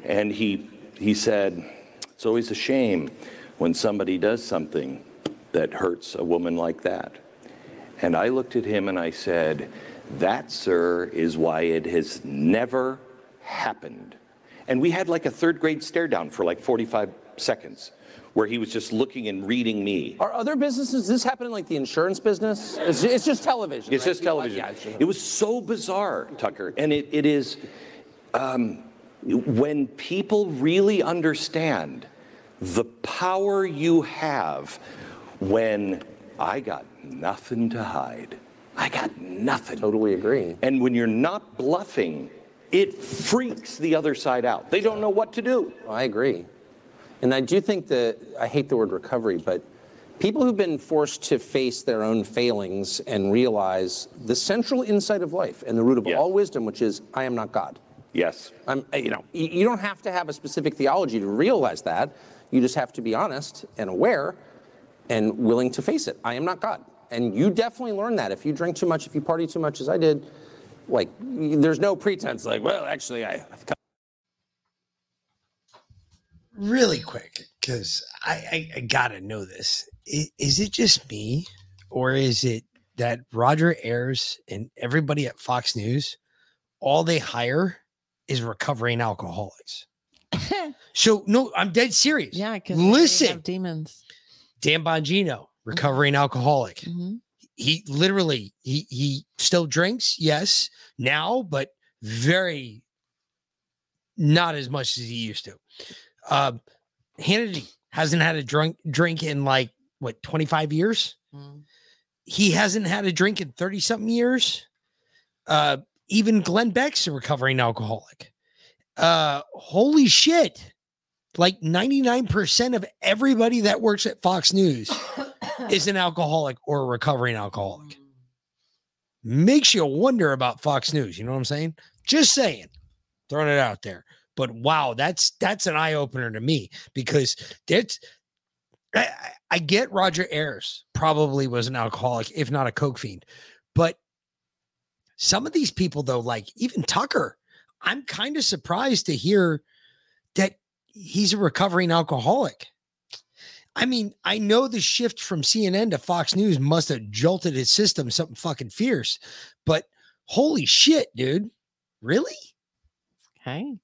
And he, he said, It's always a shame when somebody does something that hurts a woman like that. And I looked at him and I said, That, sir, is why it has never happened. And we had like a third grade stare down for like 45 seconds where he was just looking and reading me. Are other businesses, this happen in like the insurance business? It's, it's just television. It's right? just television. yeah, it's just- It was so bizarre, Tucker. And it, it is um, when people really understand the power you have when I got nothing to hide. I got nothing. Totally agree. And when you're not bluffing, it freaks the other side out. They don't know what to do. I agree. And I do think that, I hate the word recovery, but people who've been forced to face their own failings and realize the central insight of life and the root of all wisdom, which is, I am not God. Yes. I'm, you know, you don't have to have a specific theology to realize that. You just have to be honest and aware and willing to face it. I am not God. And you definitely learn that. If you drink too much, if you party too much, as I did, like, there's no pretense, like, well, actually, I, really quick because I, I, I gotta know this. I- Is it just me, or is it that Roger Ayers and everybody at Fox News, all they hire is recovering alcoholics? so no, I'm dead serious. Yeah, because listen, demons. Dan Bongino, recovering alcoholic. Mhm. He literally he he still drinks, yes, now, but very not as much as he used to. Um, Hannity hasn't had a drunk drink in like what 25 years. He hasn't had a drink in 30 something years. Uh, even Glenn Beck's a recovering alcoholic. Uh, holy shit. Like 99% of everybody that works at Fox News is an alcoholic or a recovering alcoholic. Makes you wonder about Fox News. You know what I'm saying? Just saying, throwing it out there. But wow, that's that's an eye opener to me because that's I, I- I get Roger Ayers probably was an alcoholic, if not a coke fiend, but some of these people though, like even Tucker, I'm kind of surprised to hear that he's a recovering alcoholic. I mean, I know the shift from CNN to Fox News must have jolted his system something fucking fierce, but holy shit, dude. Really? Hey.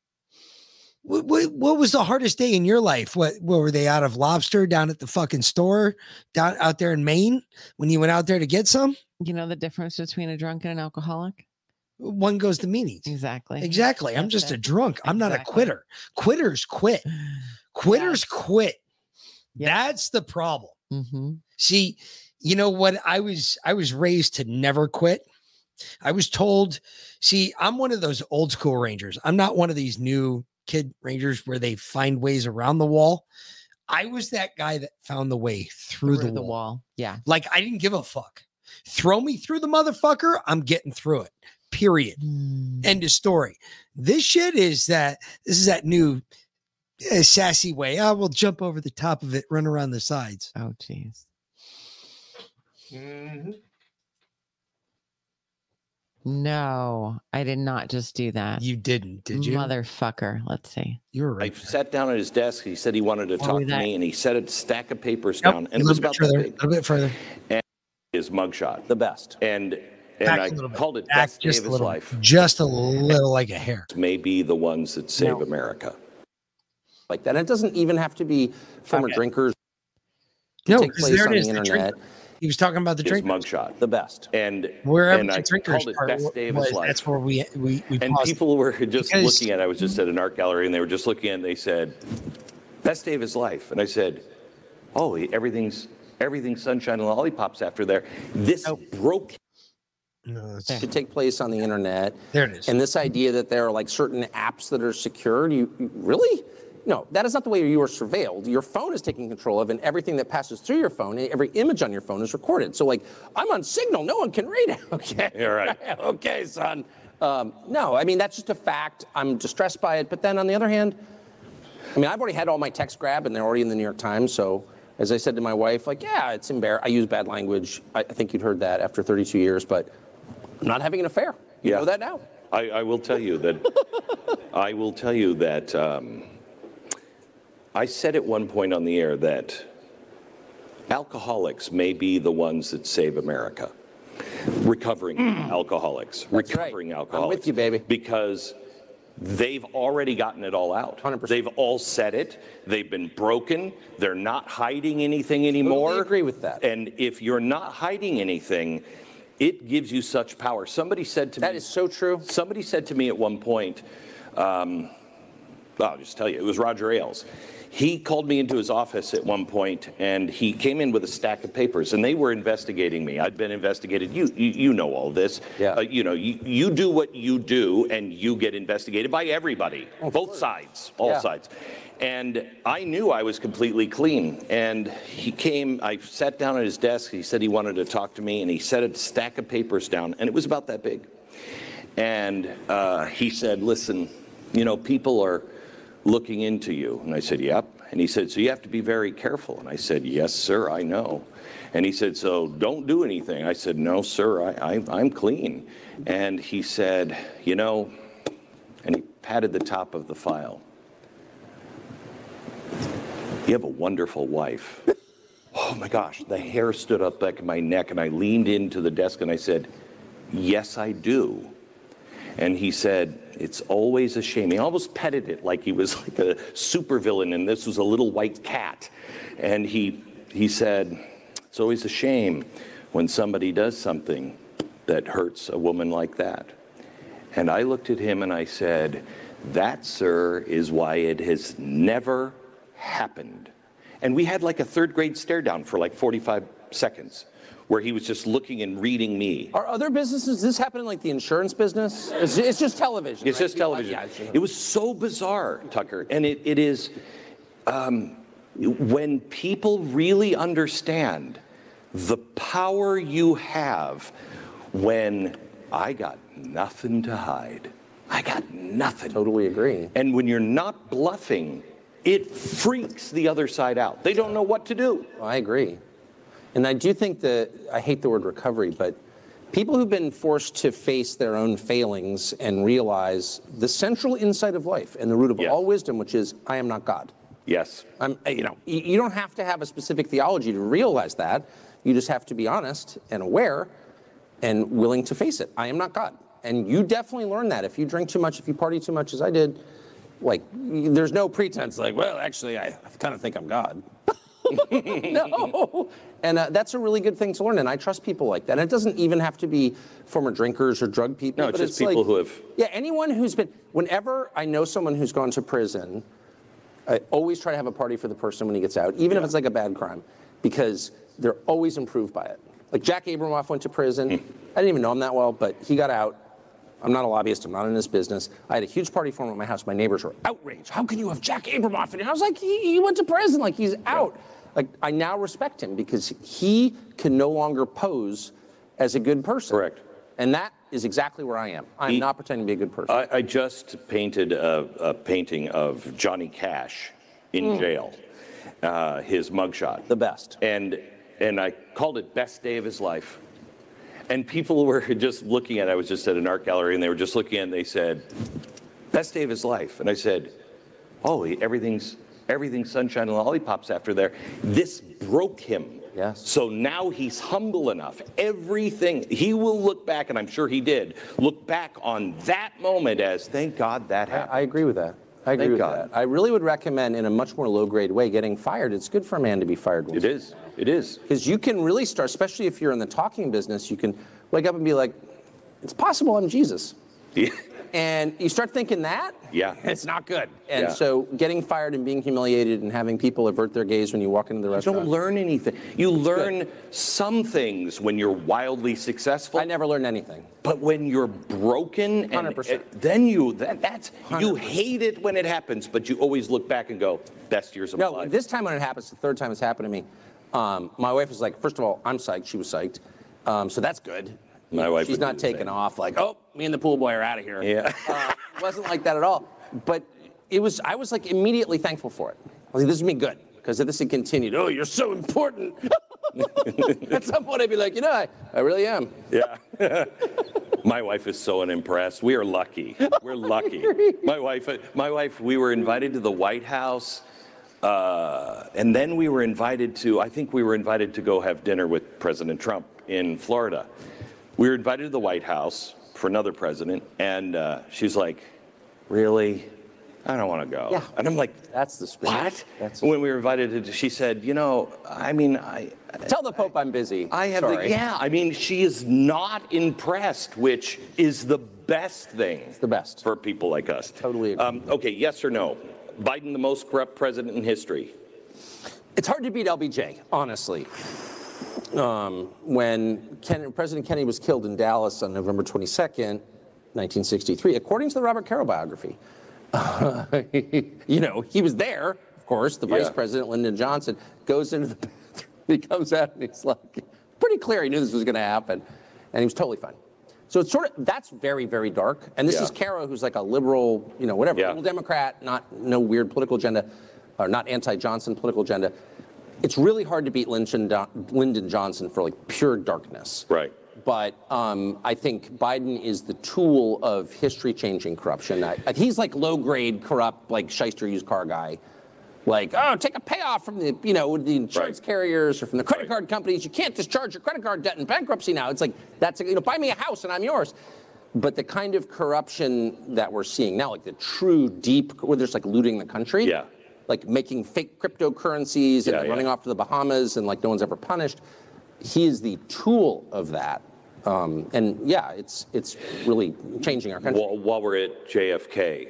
What, what, what was the hardest day in your life? What, what were they out of lobster down at the fucking store down out there in Maine when you went out there to get some? You know the difference between a drunk and an alcoholic? One goes to meetings. Exactly. Exactly. I'm That's just a it. drunk. I'm not a quitter. Quitters quit. Quitters quit. That's the problem. Mm-hmm. See, you know what? I was I was raised to never quit. I was told, see, I'm one of those old school rangers. I'm not one of these new kid rangers where they find ways around the wall. I was that guy that found the way through, the, the wall. wall. Yeah. Like I didn't give a fuck. Throw me through the motherfucker. I'm getting through it. Period. End of story. This shit is that this is that new uh, sassy way. I will jump over the top of it, run around the sides. Oh, jeez. No, I did not just do that. You didn't, did you? Motherfucker. Let's see. You're right. I sat down at his desk. He said he wanted to talk to that? me, and he set a stack of papers Nope, down, a and it was little about bit further. that A big. little bit further. And his mugshot, the best. And and Back I a little bit. called it Back best day just of a his little, life. just a little like a hair. May be the ones that save No. America. like that. And it doesn't even have to be former Okay. drinkers. No, take because place there on it is. the The internet. Drink. He was talking about the drink. mugshot, The best. and Wherever and the I drinkers called it part best day of was, his life. that's where we we, we and paused. people were just Because- looking at. it. I was just at an art gallery, and they were just looking at. it, and They said, "Best day of his life," and I said, "Oh, everything's everything's sunshine and lollipops after there." This broke. No, it's, to take place on the internet. There it is. And this idea that there are like certain apps that are secured, you, you really? No, that is not the way you are surveilled. Your phone is taken control of, and everything that passes through your phone, every image on your phone is recorded. So, like, I'm on Signal, no one can read it. Okay, Yeah, right. okay, son. Um, no, I mean that's just a fact. I'm distressed by it. But then on the other hand, I mean I've already had all my texts grabbed, and they're already in the New York Times. So, as I said to my wife, like, yeah, it's embarrassing. I use bad language. I, I think you'd heard that after 32 years, but I'm not having an affair. You Yeah. know that now. I, I will tell you that. I will tell you that. Um, I said at one point on the air that alcoholics may be the ones that save America. Recovering alcoholics, right. recovering I'm with you, baby. Because they've already gotten it all out. 100%. They've all said it. They've been broken. They're not hiding anything anymore. Totally agree with that. And if you're not hiding anything, it gives you such power. Somebody said to me. That is so true. Somebody said to me at one point, um, I'll just tell you, it was Roger Ailes. He called me into his office at one point, and he came in with a stack of papers, and they were investigating me. I'd been investigated. You, you, you know all this. Yeah. Uh, you know, you, you do what you do, and you get investigated by everybody, both sides, all Yeah. sides. And I knew I was completely clean. And he came, I sat down at his desk. He said he wanted to talk to me, and he set a stack of papers down, and it was about that big. And uh, he said, Listen, you know, people are looking into you. And I said, Yep. And he said, So you have to be very careful. And I said, Yes, sir, I know. And he said, So don't do anything. I said, No, sir, I, I, I'm clean. And he said, You know, and he patted the top of the file. You have a wonderful wife. Oh my gosh, the hair stood up back in my neck, and I leaned into the desk and I said, Yes, I do. And he said, It's always a shame. He almost petted it like he was like a supervillain and this was a little white cat. And he, he said, It's always a shame when somebody does something that hurts a woman like that. And I looked at him and I said, That, sir, is why it has never happened. And we had like a third grade stare down for like 45 seconds where he was just looking and reading me. Are other businesses? This happen in like the insurance business? It's, it's just television. It's right? just television. yeah, it's just- It was so bizarre, Tucker. And it, it is um, when people really understand the power you have when I got nothing to hide. I got nothing. Totally agree. And when you're not bluffing, it freaks the other side out. They don't know what to do. I agree. And I do think that, I hate the word recovery, but people who've been forced to face their own failings and realize the central insight of life and the root of all wisdom, which is, I am not God. Yes. I'm, you know, you you don't have to have a specific theology to realize that. You just have to be honest and aware and willing to face it. I am not God. And you definitely learn that. If you drink too much, if you party too much, as I did, like, there's no pretense, like, well, actually, I kind of think I'm God. no. And uh, that's a really good thing to learn. And I trust people like that. And it doesn't even have to be former drinkers or drug people. No, it's but just people like- who have Yeah, anyone who's been, whenever I know someone who's gone to prison, I always try to have a party for the person when he gets out, even if it's like a bad crime, because they're always improved by it. Like Jack Abramoff went to prison. I didn't even know him that well, but he got out. I'm not a lobbyist. I'm not in this business. I had a huge party for him at my house. My neighbors were outraged. How can you have Jack Abramoff? And I was like, he, he went to prison. Like he's out. Like I now respect him because he can no longer pose as a good person. Correct. And that is exactly where I am. I'm He- not pretending to be a good person. I, I just painted a, a painting of Johnny Cash in Mm. jail, uh, his mugshot. The best. And and I called it best day of his life. And people were just looking at. it. I was just at an art gallery, and they were just looking at. it, and They said, "Best day of his life." And I said, "Oh, everything's everything's sunshine and lollipops after there." This broke him. Yes. So now he's humble enough. Everything he will look back, and I'm sure he did look back on that moment as, "Thank God that happened." I agree with that. I agree Thank with God. that. I really would recommend, in a much more low grade way, getting fired. It's good for a man to be fired. It is. It is. Because you can really start, especially if you're in the talking business, you can wake up and be like, it's possible I'm Jesus. And you start thinking that, Yeah. it's not good. And Yeah. so getting fired and being humiliated and having people avert their gaze when you walk into the You restaurant. don't learn anything. You learn some things when you're wildly successful. I never learned anything. But when you're broken, and 100%. uh, then you that, that's you hate it when it happens, but you always look back and go, best years of my life. No, this time when it happens, the third time it's happened to me, um, my wife was like, first of all, I'm psyched. She was psyched. Um, so that's good. My wife She's would do not the taking same. off like, oh, me and the pool boy are out of here. Yeah. Uh, it wasn't like that at all. But it was, I was like immediately thankful for it. I was like, this is me good. Because if this had continued, oh, you're so important. At some point, I'd be like, you know, I, I really am. Yeah. my wife is so unimpressed. We are lucky. We're lucky. My wife, my wife, we were invited to the White House. Uh, and then we were invited to, I think we were invited to go have dinner with President Trump in Florida. We were invited to the White House for another president. And uh, she's like, really? I don't want to go. Yeah. And I'm like, that's the spirit. what? when we were invited to, she said, you know, I mean, I, Tell the Pope I'm busy. I have the, yeah. I mean, she is not impressed, which is the best thing. It's the best for people like us. Totally agree. Um, okay, yes or no? Biden the most corrupt president in history? It's hard to beat LBJ, honestly. Um, when Ken, President Kennedy was killed in Dallas on November 22nd, 1963, according to the Robert Caro biography, you know, he was there, of course. The vice Yeah. president, Lyndon Johnson, goes into the bathroom. He comes out and he's like, pretty clear he knew this was going to happen. And he was totally fine. So it's sort of, that's very, very dark. And this Yeah. is Caro, who's like a liberal, you know, whatever, liberal Democrat, not no weird political agenda, or not anti-Johnson political agenda. It's really hard to beat Lyndon, Lyndon Johnson for like pure darkness. Right. But um, I think Biden is the tool of history-changing corruption. I, he's like low-grade, corrupt, like shyster used car guy. Like, oh, take a payoff from the, you know, the insurance carriers or from the credit card companies. You can't discharge your credit card debt in bankruptcy now. It's like that's you know, buy me a house and I'm yours. But the kind of corruption that we're seeing now, like the true deep, where there's like looting the country. Yeah. Like making fake cryptocurrencies and Yeah, yeah. running off to the Bahamas and like no one's ever punished. He is the tool of that. Um, and yeah, it's it's really changing our country. While, while we're at JFK,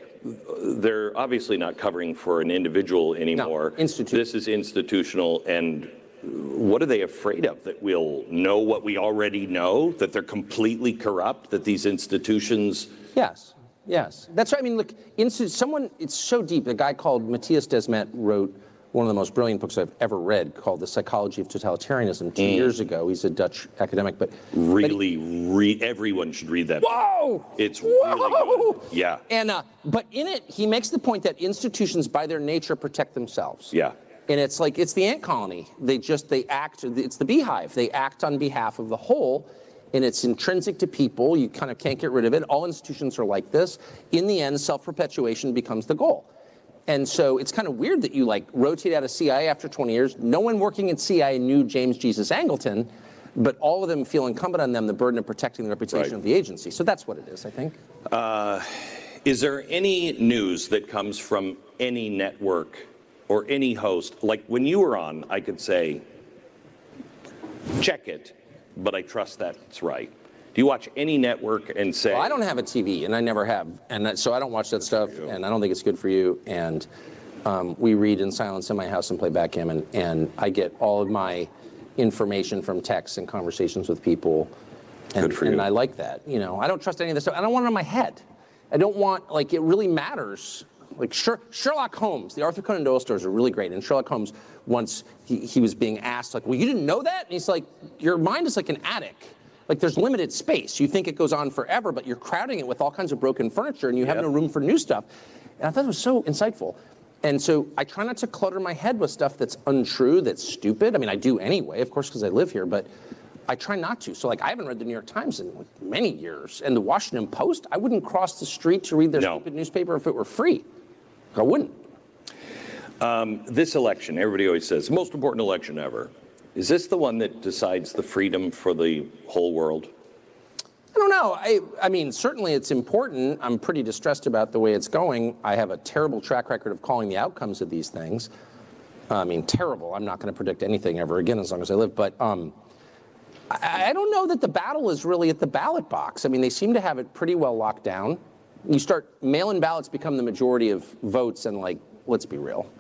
they're obviously not covering for an individual anymore. This is institutional. And what are they afraid of? That we'll know what we already know? That they're completely corrupt? That these institutions. Yes, yes. That's right. I mean, look, someone, it's so deep. A guy called Matthias Desmet wrote one of the most brilliant books I've ever read called The Psychology of Totalitarianism two Mm. years ago. He's a Dutch academic, but Really, re- everyone should read that. Whoa! It's really good. Yeah. And uh, but in it, he makes the point that institutions, by their nature, protect themselves. Yeah. And it's like it's the ant colony. They just they act. It's the beehive. They act on behalf of the whole, and it's intrinsic to people. You kind of can't get rid of it. All institutions are like this. In the end, self-perpetuation becomes the goal. And so it's kind of weird that you like rotate out of CIA after 20 years. No one working in CIA knew James Jesus Angleton, but all of them feel incumbent on them the burden of protecting the reputation Right. of the agency. So that's what it is, I think. Uh, is there any news that comes from any network or any host? Like when you were on, I could say, check it, but I trust that's right. Do you watch any network and say, Well, I don't have a TV, and I never have, and that, so I don't watch that stuff, and I don't think it's good for you. And um, we read in silence in my house and play backgammon, and I get all of my information from texts and conversations with people. And, Good for you. and. I like that. You know, I don't trust any of this stuff. I don't want it in my head. I don't want like it really matters. Like Sherlock Holmes, the Arthur Conan Doyle stories are really great. And Sherlock Holmes once he, he was being asked like, "Well, you didn't know that?" And he's like, "Your mind is like an attic." Like there's limited space. You think it goes on forever, but you're crowding it with all kinds of broken furniture and you have no room for new stuff. And I thought it was so insightful. And so I try not to clutter my head with stuff that's untrue, that's stupid. I mean, I do anyway, of course, because I live here, but I try not to. So like I haven't read the New York Times in like, many years. And the Washington Post, I wouldn't cross the street to read their stupid newspaper if it were free. I wouldn't. Um, this election, everybody always says, most important election ever. Is this the one that decides the freedom for the whole world? I don't know. I, I mean, certainly it's important. I'm pretty distressed about the way it's going. I have a terrible track record of calling the outcomes of these things. I mean, terrible. I'm not going to predict anything ever again as long as I live. But um, I, I don't know that the battle is really at the ballot box. I mean, they seem to have it pretty well locked down. You start mail-in ballots become the majority of votes, and like, let's be real.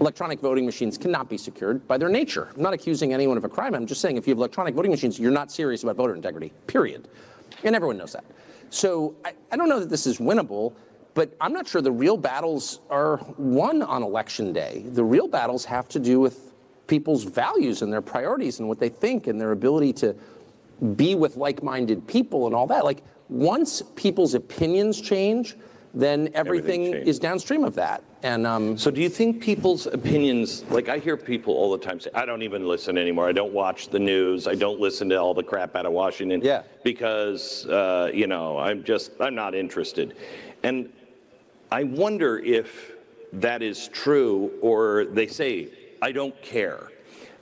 Electronic voting machines cannot be secured by their nature. I'm not accusing anyone of a crime. I'm just saying if you have electronic voting machines, you're not serious about voter integrity, period. And everyone knows that. So I, I don't know that this is winnable, but I'm not sure the real battles are won on election day. The real battles have to do with people's values and their priorities and what they think and their ability to be with like-minded people and all that. Like once people's opinions change, then everything, changes. is downstream of that. And um, So do you think people's opinions, like I hear people all the time say, I don't even listen anymore. I don't watch the news. I don't listen to all the crap out of Washington. Yeah. Because, uh, you know, I'm just, I'm not interested. And I wonder if that is true or they say, I don't care.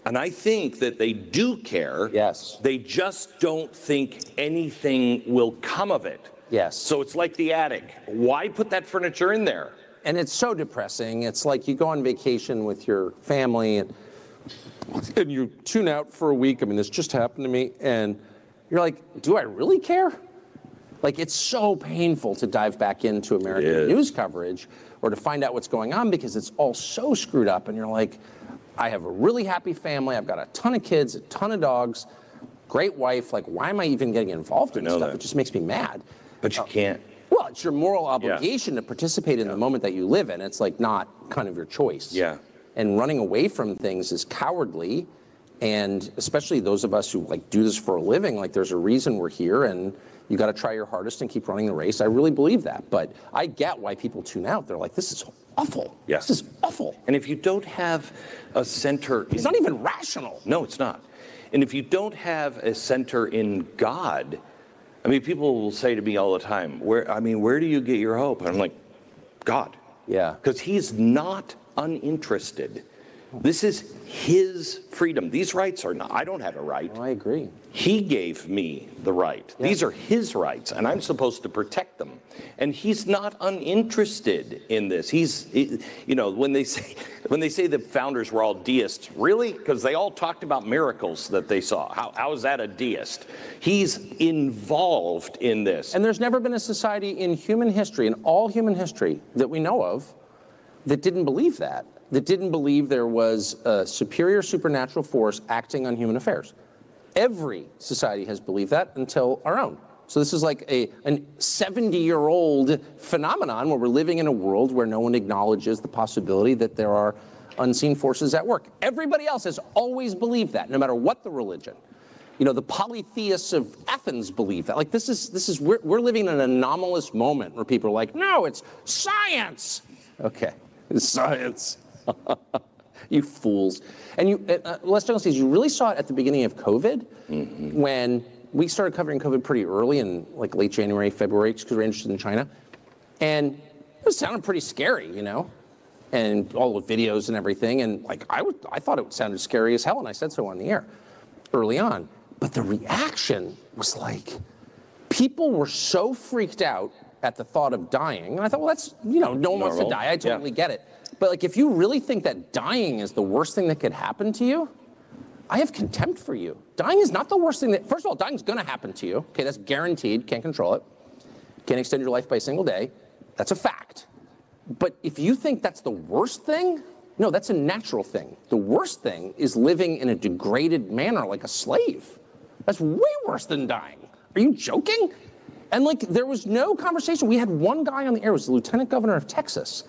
And I think that they do care. Yes. They just don't think anything will come of it. Yes. So it's like the attic. Why put that furniture in there? and it's so depressing. It's like you go on vacation with your family and and you tune out for a week. I mean, this just happened to me, and you're like, do I really care? Like, it's so painful to dive back into American news coverage or to find out what's going on because it's all so screwed up, and you're like, I have a really happy family. I've got a ton of kids, a ton of dogs, great wife. Like, why am I even getting involved in this stuff? It just makes me mad. But you uh, can't. Well, it's your moral obligation to participate in the moment that you live in. It's like not kind of your choice. Yeah. And running away from things is cowardly. And especially those of us who like do this for a living, like there's a reason we're here and you got to try your hardest and keep running the race. I really believe that. But I get why people tune out. They're like, this is awful. Yes. This is awful. And if you don't have a center, It's not even rational. No, it's not. And if you don't have a center in God, I mean, people will say to me all the time, "Where? I mean, where do you get your hope?" And I'm like, God. Yeah. Because He's not uninterested. This is His freedom. These rights are not. I don't have a right. Oh, I agree. He gave me the right. These are His rights, and I'm supposed to protect them. And He's not uninterested in this. He's, he- you know, when they say when they say the founders were all deists, really, because they all talked about miracles that they saw. How, how is that a deist? He's involved in this. And there's never been a society in human history, in all human history that we know of, that didn't believe that, that didn't believe there was a superior supernatural force acting on human affairs. Every society has believed that until our own. So this is like a an 70-year-old phenomenon where we're living in a world where no one acknowledges the possibility that there are unseen forces at work. Everybody else has always believed that, no matter what the religion. You know, the polytheists of Athens believe that. Like this is this is we're, we're living in an anomalous moment where people are like, no, it's science. Okay, it's science. you fools. And you, uh, Les Douglas says you really saw it at the beginning of COVID when we started covering COVID pretty early in like late January, February, because we're interested in China. And it sounded pretty scary, you know, and all the videos and everything. And like I would, I thought it sounded scary as hell, and I said so on the air early on. But the reaction was like, people were so freaked out at the thought of dying. And I thought, well, that's, you know, no one wants to die. I Yeah. totally get it. But like, if you really think that dying is the worst thing that could happen to you, I have contempt for you. Dying is not the worst thing that, first of all, dying's gonna happen to you. Okay, that's guaranteed, can't control it. Can't extend your life by a single day. That's a fact. But if you think that's the worst thing, no, that's a natural thing. The worst thing is living in a degraded manner like a slave. That's way worse than dying. Are you joking? And like, there was no conversation. We had one guy on the air, was the lieutenant governor of Texas,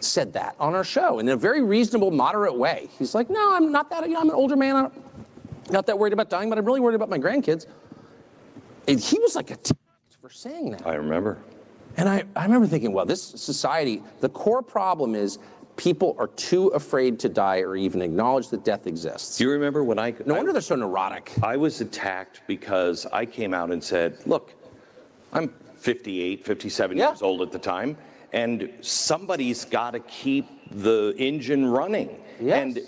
said that on our show in a very reasonable, moderate way. He's like, no, I'm not that, you know, I'm an older man. I'm not that worried about dying, but I'm really worried about my grandkids. And he was like attacked for saying that. I remember. And I, I remember thinking, well, this society, the core problem is people are too afraid to die or even acknowledge that death exists. Do you remember when I? No wonder they're so neurotic. I was attacked because I came out and said, look, I'm 58, 57 years old at the time, and somebody's got to keep the engine running. Yes. And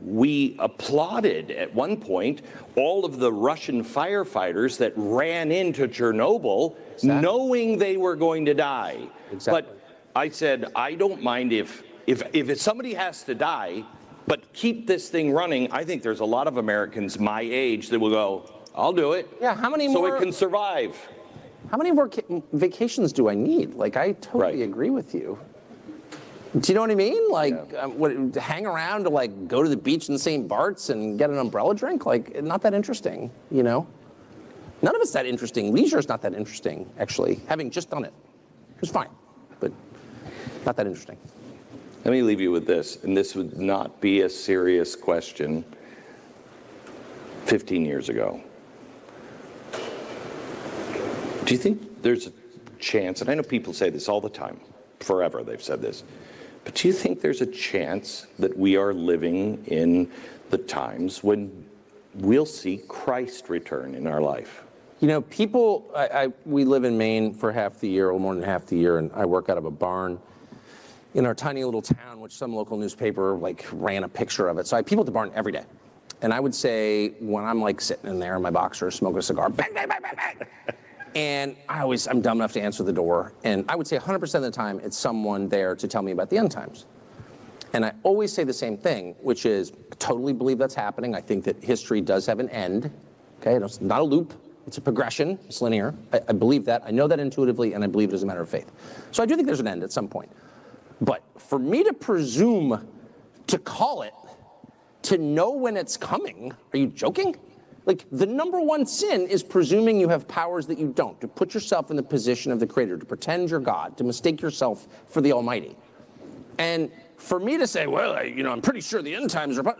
we applauded at one point all of the Russian firefighters that ran into Chernobyl knowing they were going to die. Exactly. But I said, I don't mind if, if, if somebody has to die, but keep this thing running. I think there's a lot of Americans my age that will go, I'll do it. Yeah, how many so more- So it can survive. How many more vacations do I need? Like, I totally agree with you. Do you know what I mean? Like, um, what, hang around to like go to the beach in St. Bart's and get an umbrella drink? Like, not that interesting, you know? None of it's that interesting. Leisure is not that interesting, actually, having just done it. It was fine, but not that interesting. Let me leave you with this, and this would not be a serious question 15 years ago. Do you think there's a chance, and I know people say this all the time, forever they've said this, but do you think there's a chance that we are living in the times when we'll see Christ return in our life? You know, people, I, I, we live in Maine for half the year, or more than half the year, and I work out of a barn in our tiny little town, which some local newspaper like ran a picture of it. So I have people at the barn every day. And I would say when I'm like sitting in there in my boxers, smoking a cigar, bang, bang, bang, bang, bang. And I always, I'm dumb enough to answer the door. And I would say 100% of the time, it's someone there to tell me about the end times. And I always say the same thing, which is I totally believe that's happening. I think that history does have an end. Okay, it's not a loop. It's a progression. It's linear. I, I believe that. I know that intuitively, and I believe it as a matter of faith. So I do think there's an end at some point. But for me to presume to call it, to know when it's coming, are you joking? Like the number one sin is presuming you have powers that you don't, to put yourself in the position of the creator, to pretend you're God, to mistake yourself for the Almighty. And for me to say, well, I, you know, I'm pretty sure the end times are,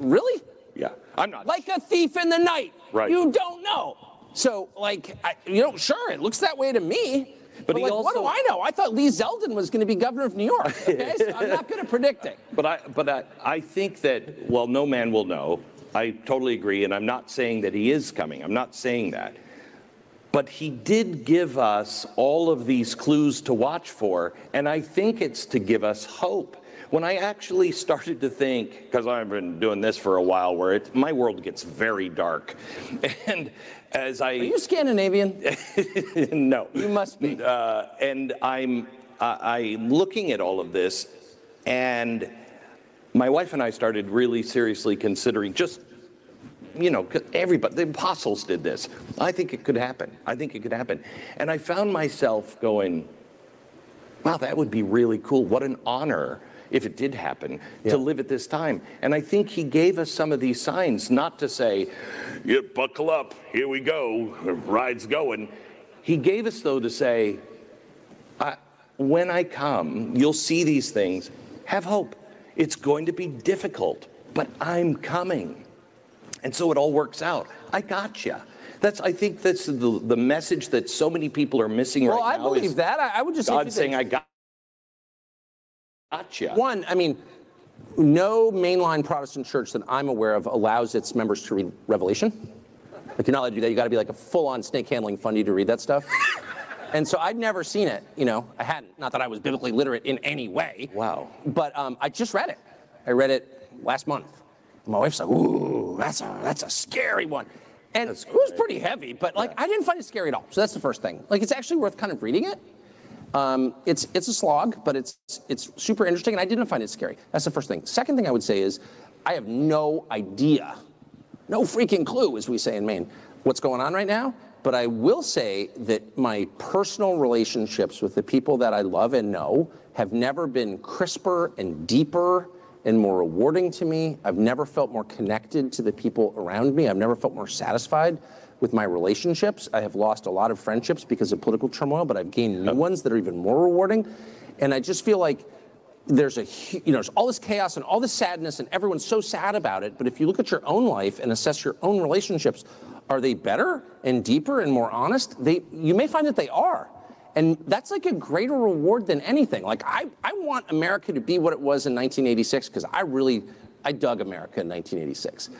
really? Yeah, I'm not. Like a thief in the night. Right. You don't know. So, like, I, you know, sure, it looks that way to me. But, But he like, what do I know? I thought Lee Zeldin was going to be governor of New York. Okay, so I'm not going to predict it. But I, but I, I think that, well, no man will know. I totally agree, and I'm not saying that he is coming. I'm not saying that. But he did give us all of these clues to watch for, and I think it's to give us hope. When I actually started to think, because I've been doing this for a while, where it, my world gets very dark, and as I Are you Scandinavian? no, you must be. Uh, and I'm I, I'm looking at all of this, and my wife and I started really seriously considering just you know, everybody, the apostles did this. I think it could happen. I think it could happen. And I found myself going, wow, that would be really cool. What an honor if it did happen to live at this time. And I think he gave us some of these signs, not to say, yep, buckle up, here we go, ride's going. He gave us, though, to say, I, when I come, you'll see these things. Have hope. It's going to be difficult, but I'm coming. And so it all works out. I got you. That's. I think that's the, the message that so many people are missing Well, right I now. believe that. I, I would just say God two saying, "I got, got you." One, I mean, no mainline Protestant church that I'm aware of allows its members to read Revelation. Like you're not allowed to do that. You got to be like a full-on snake handling fundy to read that stuff. And so I'd never seen it. You know, I hadn't. Not that I was biblically literate in any way. Wow. But um, I just read it. I read it last month. My wife's like, "Ooh, that's a that's a scary one," and it was pretty heavy. But like, I didn't find it scary at all. So that's the first thing. Like, it's actually worth kind of reading it. Um, it's it's a slog, but it's it's super interesting, and I didn't find it scary. That's the first thing. Second thing I would say is, I have no idea, no freaking clue, as we say in Maine, what's going on right now. But I will say that my personal relationships with the people that I love and know have never been crisper and deeper and more rewarding to me. I've never felt more connected to the people around me. I've never felt more satisfied with my relationships. I have lost a lot of friendships because of political turmoil, but I've gained new ones that are even more rewarding. And I just feel like there's a you know there's all this chaos and all this sadness and everyone's so sad about it but if you look at your own life and assess your own relationships are they better and deeper and more honest they you may find that they are and that's like a greater reward than anything like i i want america to be what it was in 1986 because i really i dug america in 1986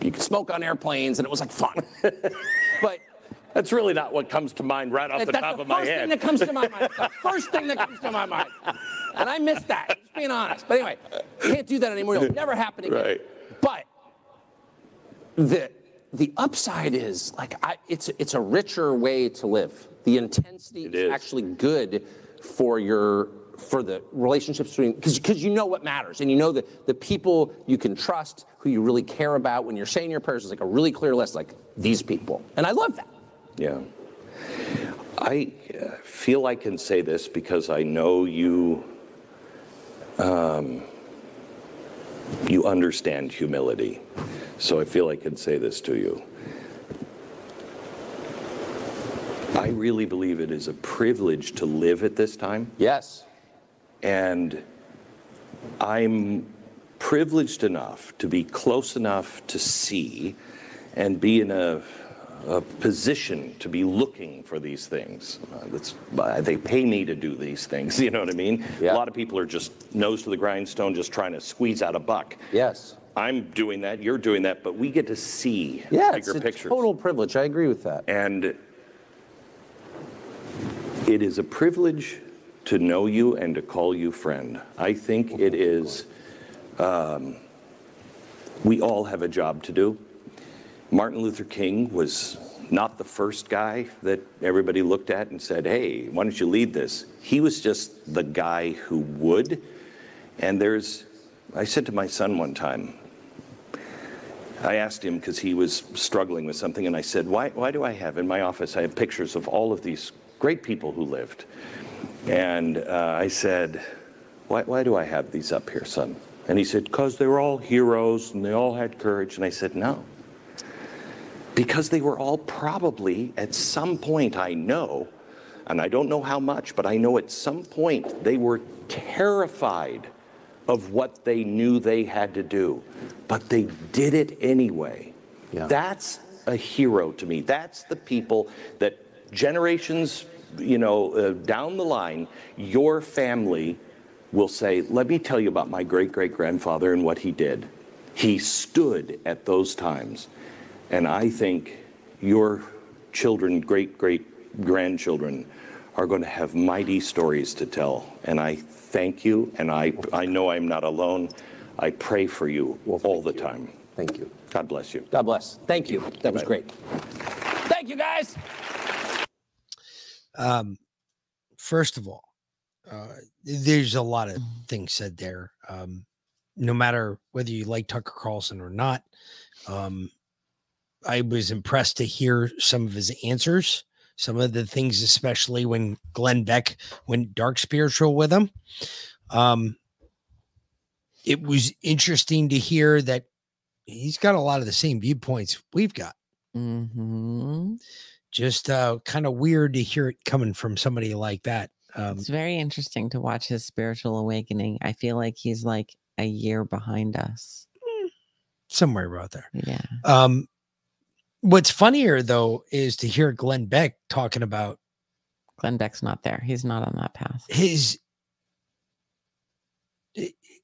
you could smoke on airplanes and it was like fun but That's really not what comes to mind right off the that's top the of my head. The first thing that comes to my mind. the first thing that comes to my mind. And I miss that. Just being honest. But anyway, can't do that anymore. It'll never happen again. Right. But the the upside is like I, it's it's a richer way to live. The intensity is, actually good for your for the relationships between because because you know what matters and you know that the people you can trust who you really care about when you're saying your prayers is like a really clear list like these people and I love that. Yeah. I uh, feel I can say this because I know you. Um, you understand humility, so I feel I can say this to you. I really believe it is a privilege to live at this time. Yes. And I'm privileged enough to be close enough to see and be in a, a position to be looking for these things. Uh, that's, uh, they pay me to do these things, you know what I mean? A lot of people are just nose to the grindstone, just trying to squeeze out a buck. Yes. I'm doing that, you're doing that, but we get to see Yeah, bigger it's a pictures. total privilege. I agree with that. And it is a privilege to know you and to call you friend. I think it is, um, we all have a job to do. Martin Luther King was not the first guy that everybody looked at and said, hey, why don't you lead this? He was just the guy who would. And there's, I said to my son one time, I asked him because he was struggling with something, and I said, why, why do I have in my office, I have pictures of all of these great people who lived. And uh, I said, why, why do I have these up here, son? And he said, because they were all heroes and they all had courage. And I said, no. Because they were all probably, at some point, I know, and I don't know how much, but I know at some point they were terrified of what they knew they had to do, but they did it anyway. That's a hero to me. That's the people that generations, you know, uh, down the line, your family will say, "Let me tell you about my great great grandfather and what he did. He stood at those times." And I think your children, great great grandchildren, are going to have mighty stories to tell. And I thank you, and I, I know I'm not alone. I pray for you all the time. Thank you. God bless you. God bless. Thank you. That was great. Thank you, guys. Um, first of all, uh, there's a lot of things said there. Um, no matter whether you like Tucker Carlson or not, um, I was impressed to hear some of his answers. Some of the things, especially when Glenn Beck went dark spiritual with him. Um, it was interesting to hear that he's got a lot of the same viewpoints we've got. Mm-hmm. Just uh, kind of weird to hear it coming from somebody like that. Um, It's very interesting to watch his spiritual awakening. I feel like he's like a year behind us. somewhere about there. Yeah. Um, what's funnier though is to hear Glenn Beck talking about Glenn Beck's not there. He's not on that path. his.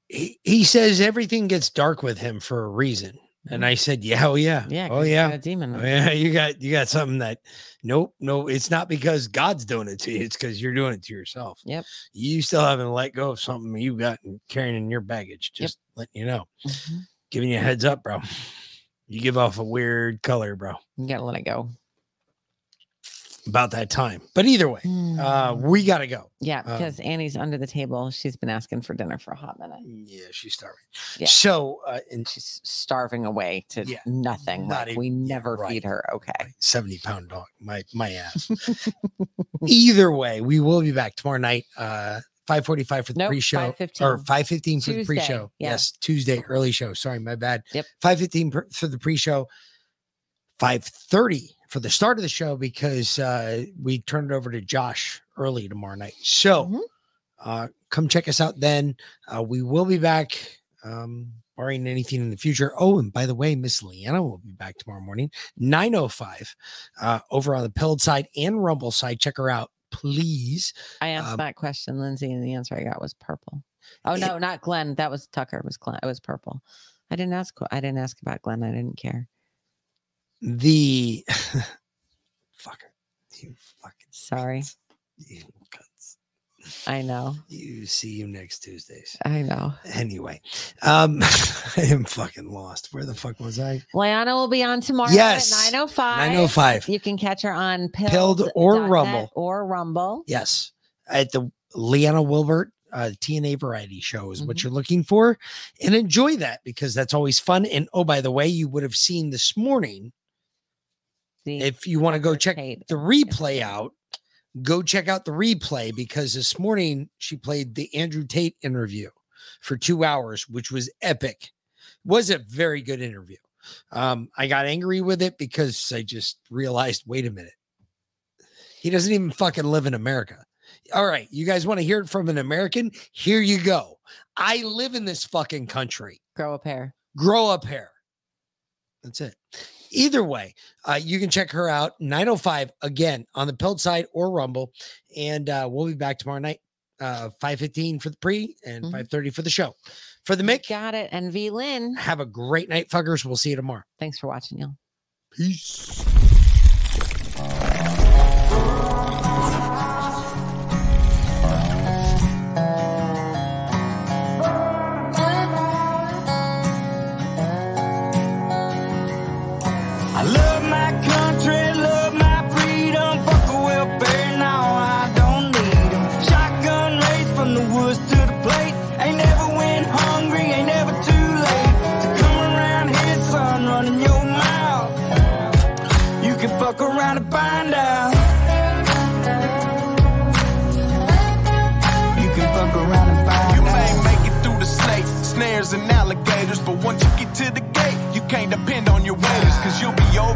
He, he says everything gets dark with him for a reason, and I said, "Yeah, oh yeah, Yeah. oh yeah, a demon. Oh, yeah, you got you got something that nope, no, it's not because God's doing it to you, it's because you're doing it to yourself. Yep. You still haven't let go of something you got carrying in your baggage. Just letting you know. Mm-hmm. Giving you a heads up, bro. You give off a weird color, bro. You gotta let it go. About that time. But either way, uh, we gotta go. Yeah, Um, because Annie's under the table. She's been asking for dinner for a hot minute. Yeah, she's starving. Yeah. So uh, and she's starving away to Yeah, nothing. not Like, we even- never right. feed her. Okay. 70 pound dog, my my ass. Either way, we will be back tomorrow night. Uh 545 for the Nope, pre-show 5:15. or 515 for the pre-show. yeah. Yes, Tuesday early show. Sorry, my bad. Yep. 515 per- for the pre-show. 530 for the start of the show because uh, we turned it over to Josh early tomorrow night. So uh, come check us out then. Uh, we will be back, um, barring anything in the future. Oh, and by the way, Miss Leanna will be back tomorrow morning, 9.05 uh, over on the Pilled side and Rumble side. Check her out, please. I asked Um, that question, Lindsay, and the answer I got was purple. Oh no, not Glenn. That was Tucker. It was Glenn. It was purple. I didn't ask. I didn't ask about Glenn. I didn't care. The fucker. You fucking sorry. You. I know. You see you next Tuesdays. I know. Anyway, um, I am fucking lost. Where the fuck was I? Leanna will be on tomorrow Yes. at 905. 905. You can catch her on Pilled Pilled, or Rumble. Or Rumble. Yes, at the Leanna Wilbert uh, TNA Variety Show is Mm-hmm. what you're looking for, and enjoy that because that's always fun. And oh, by the way, you would have seen this morning. if you want to go check the replay out, go check out the replay because this morning she played the Andrew Tate interview for two hours, which was epic. Was a very good interview. Um, I got angry with it because I just realized, wait a minute, he doesn't even fucking live in America. All right, you guys want to hear it from an American? Here you go. I live in this fucking country. Grow a pair. Grow up hair. That's it. Either way, uh, you can check her out 905 again on the Pilled side or Rumble. And uh, we'll be back tomorrow night, uh, 515 for the pre and 530 for the show. For the Mick, got it. And V Lynn. Have a great night, fuckers. We'll see you tomorrow. Thanks for watching, y'all. Peace.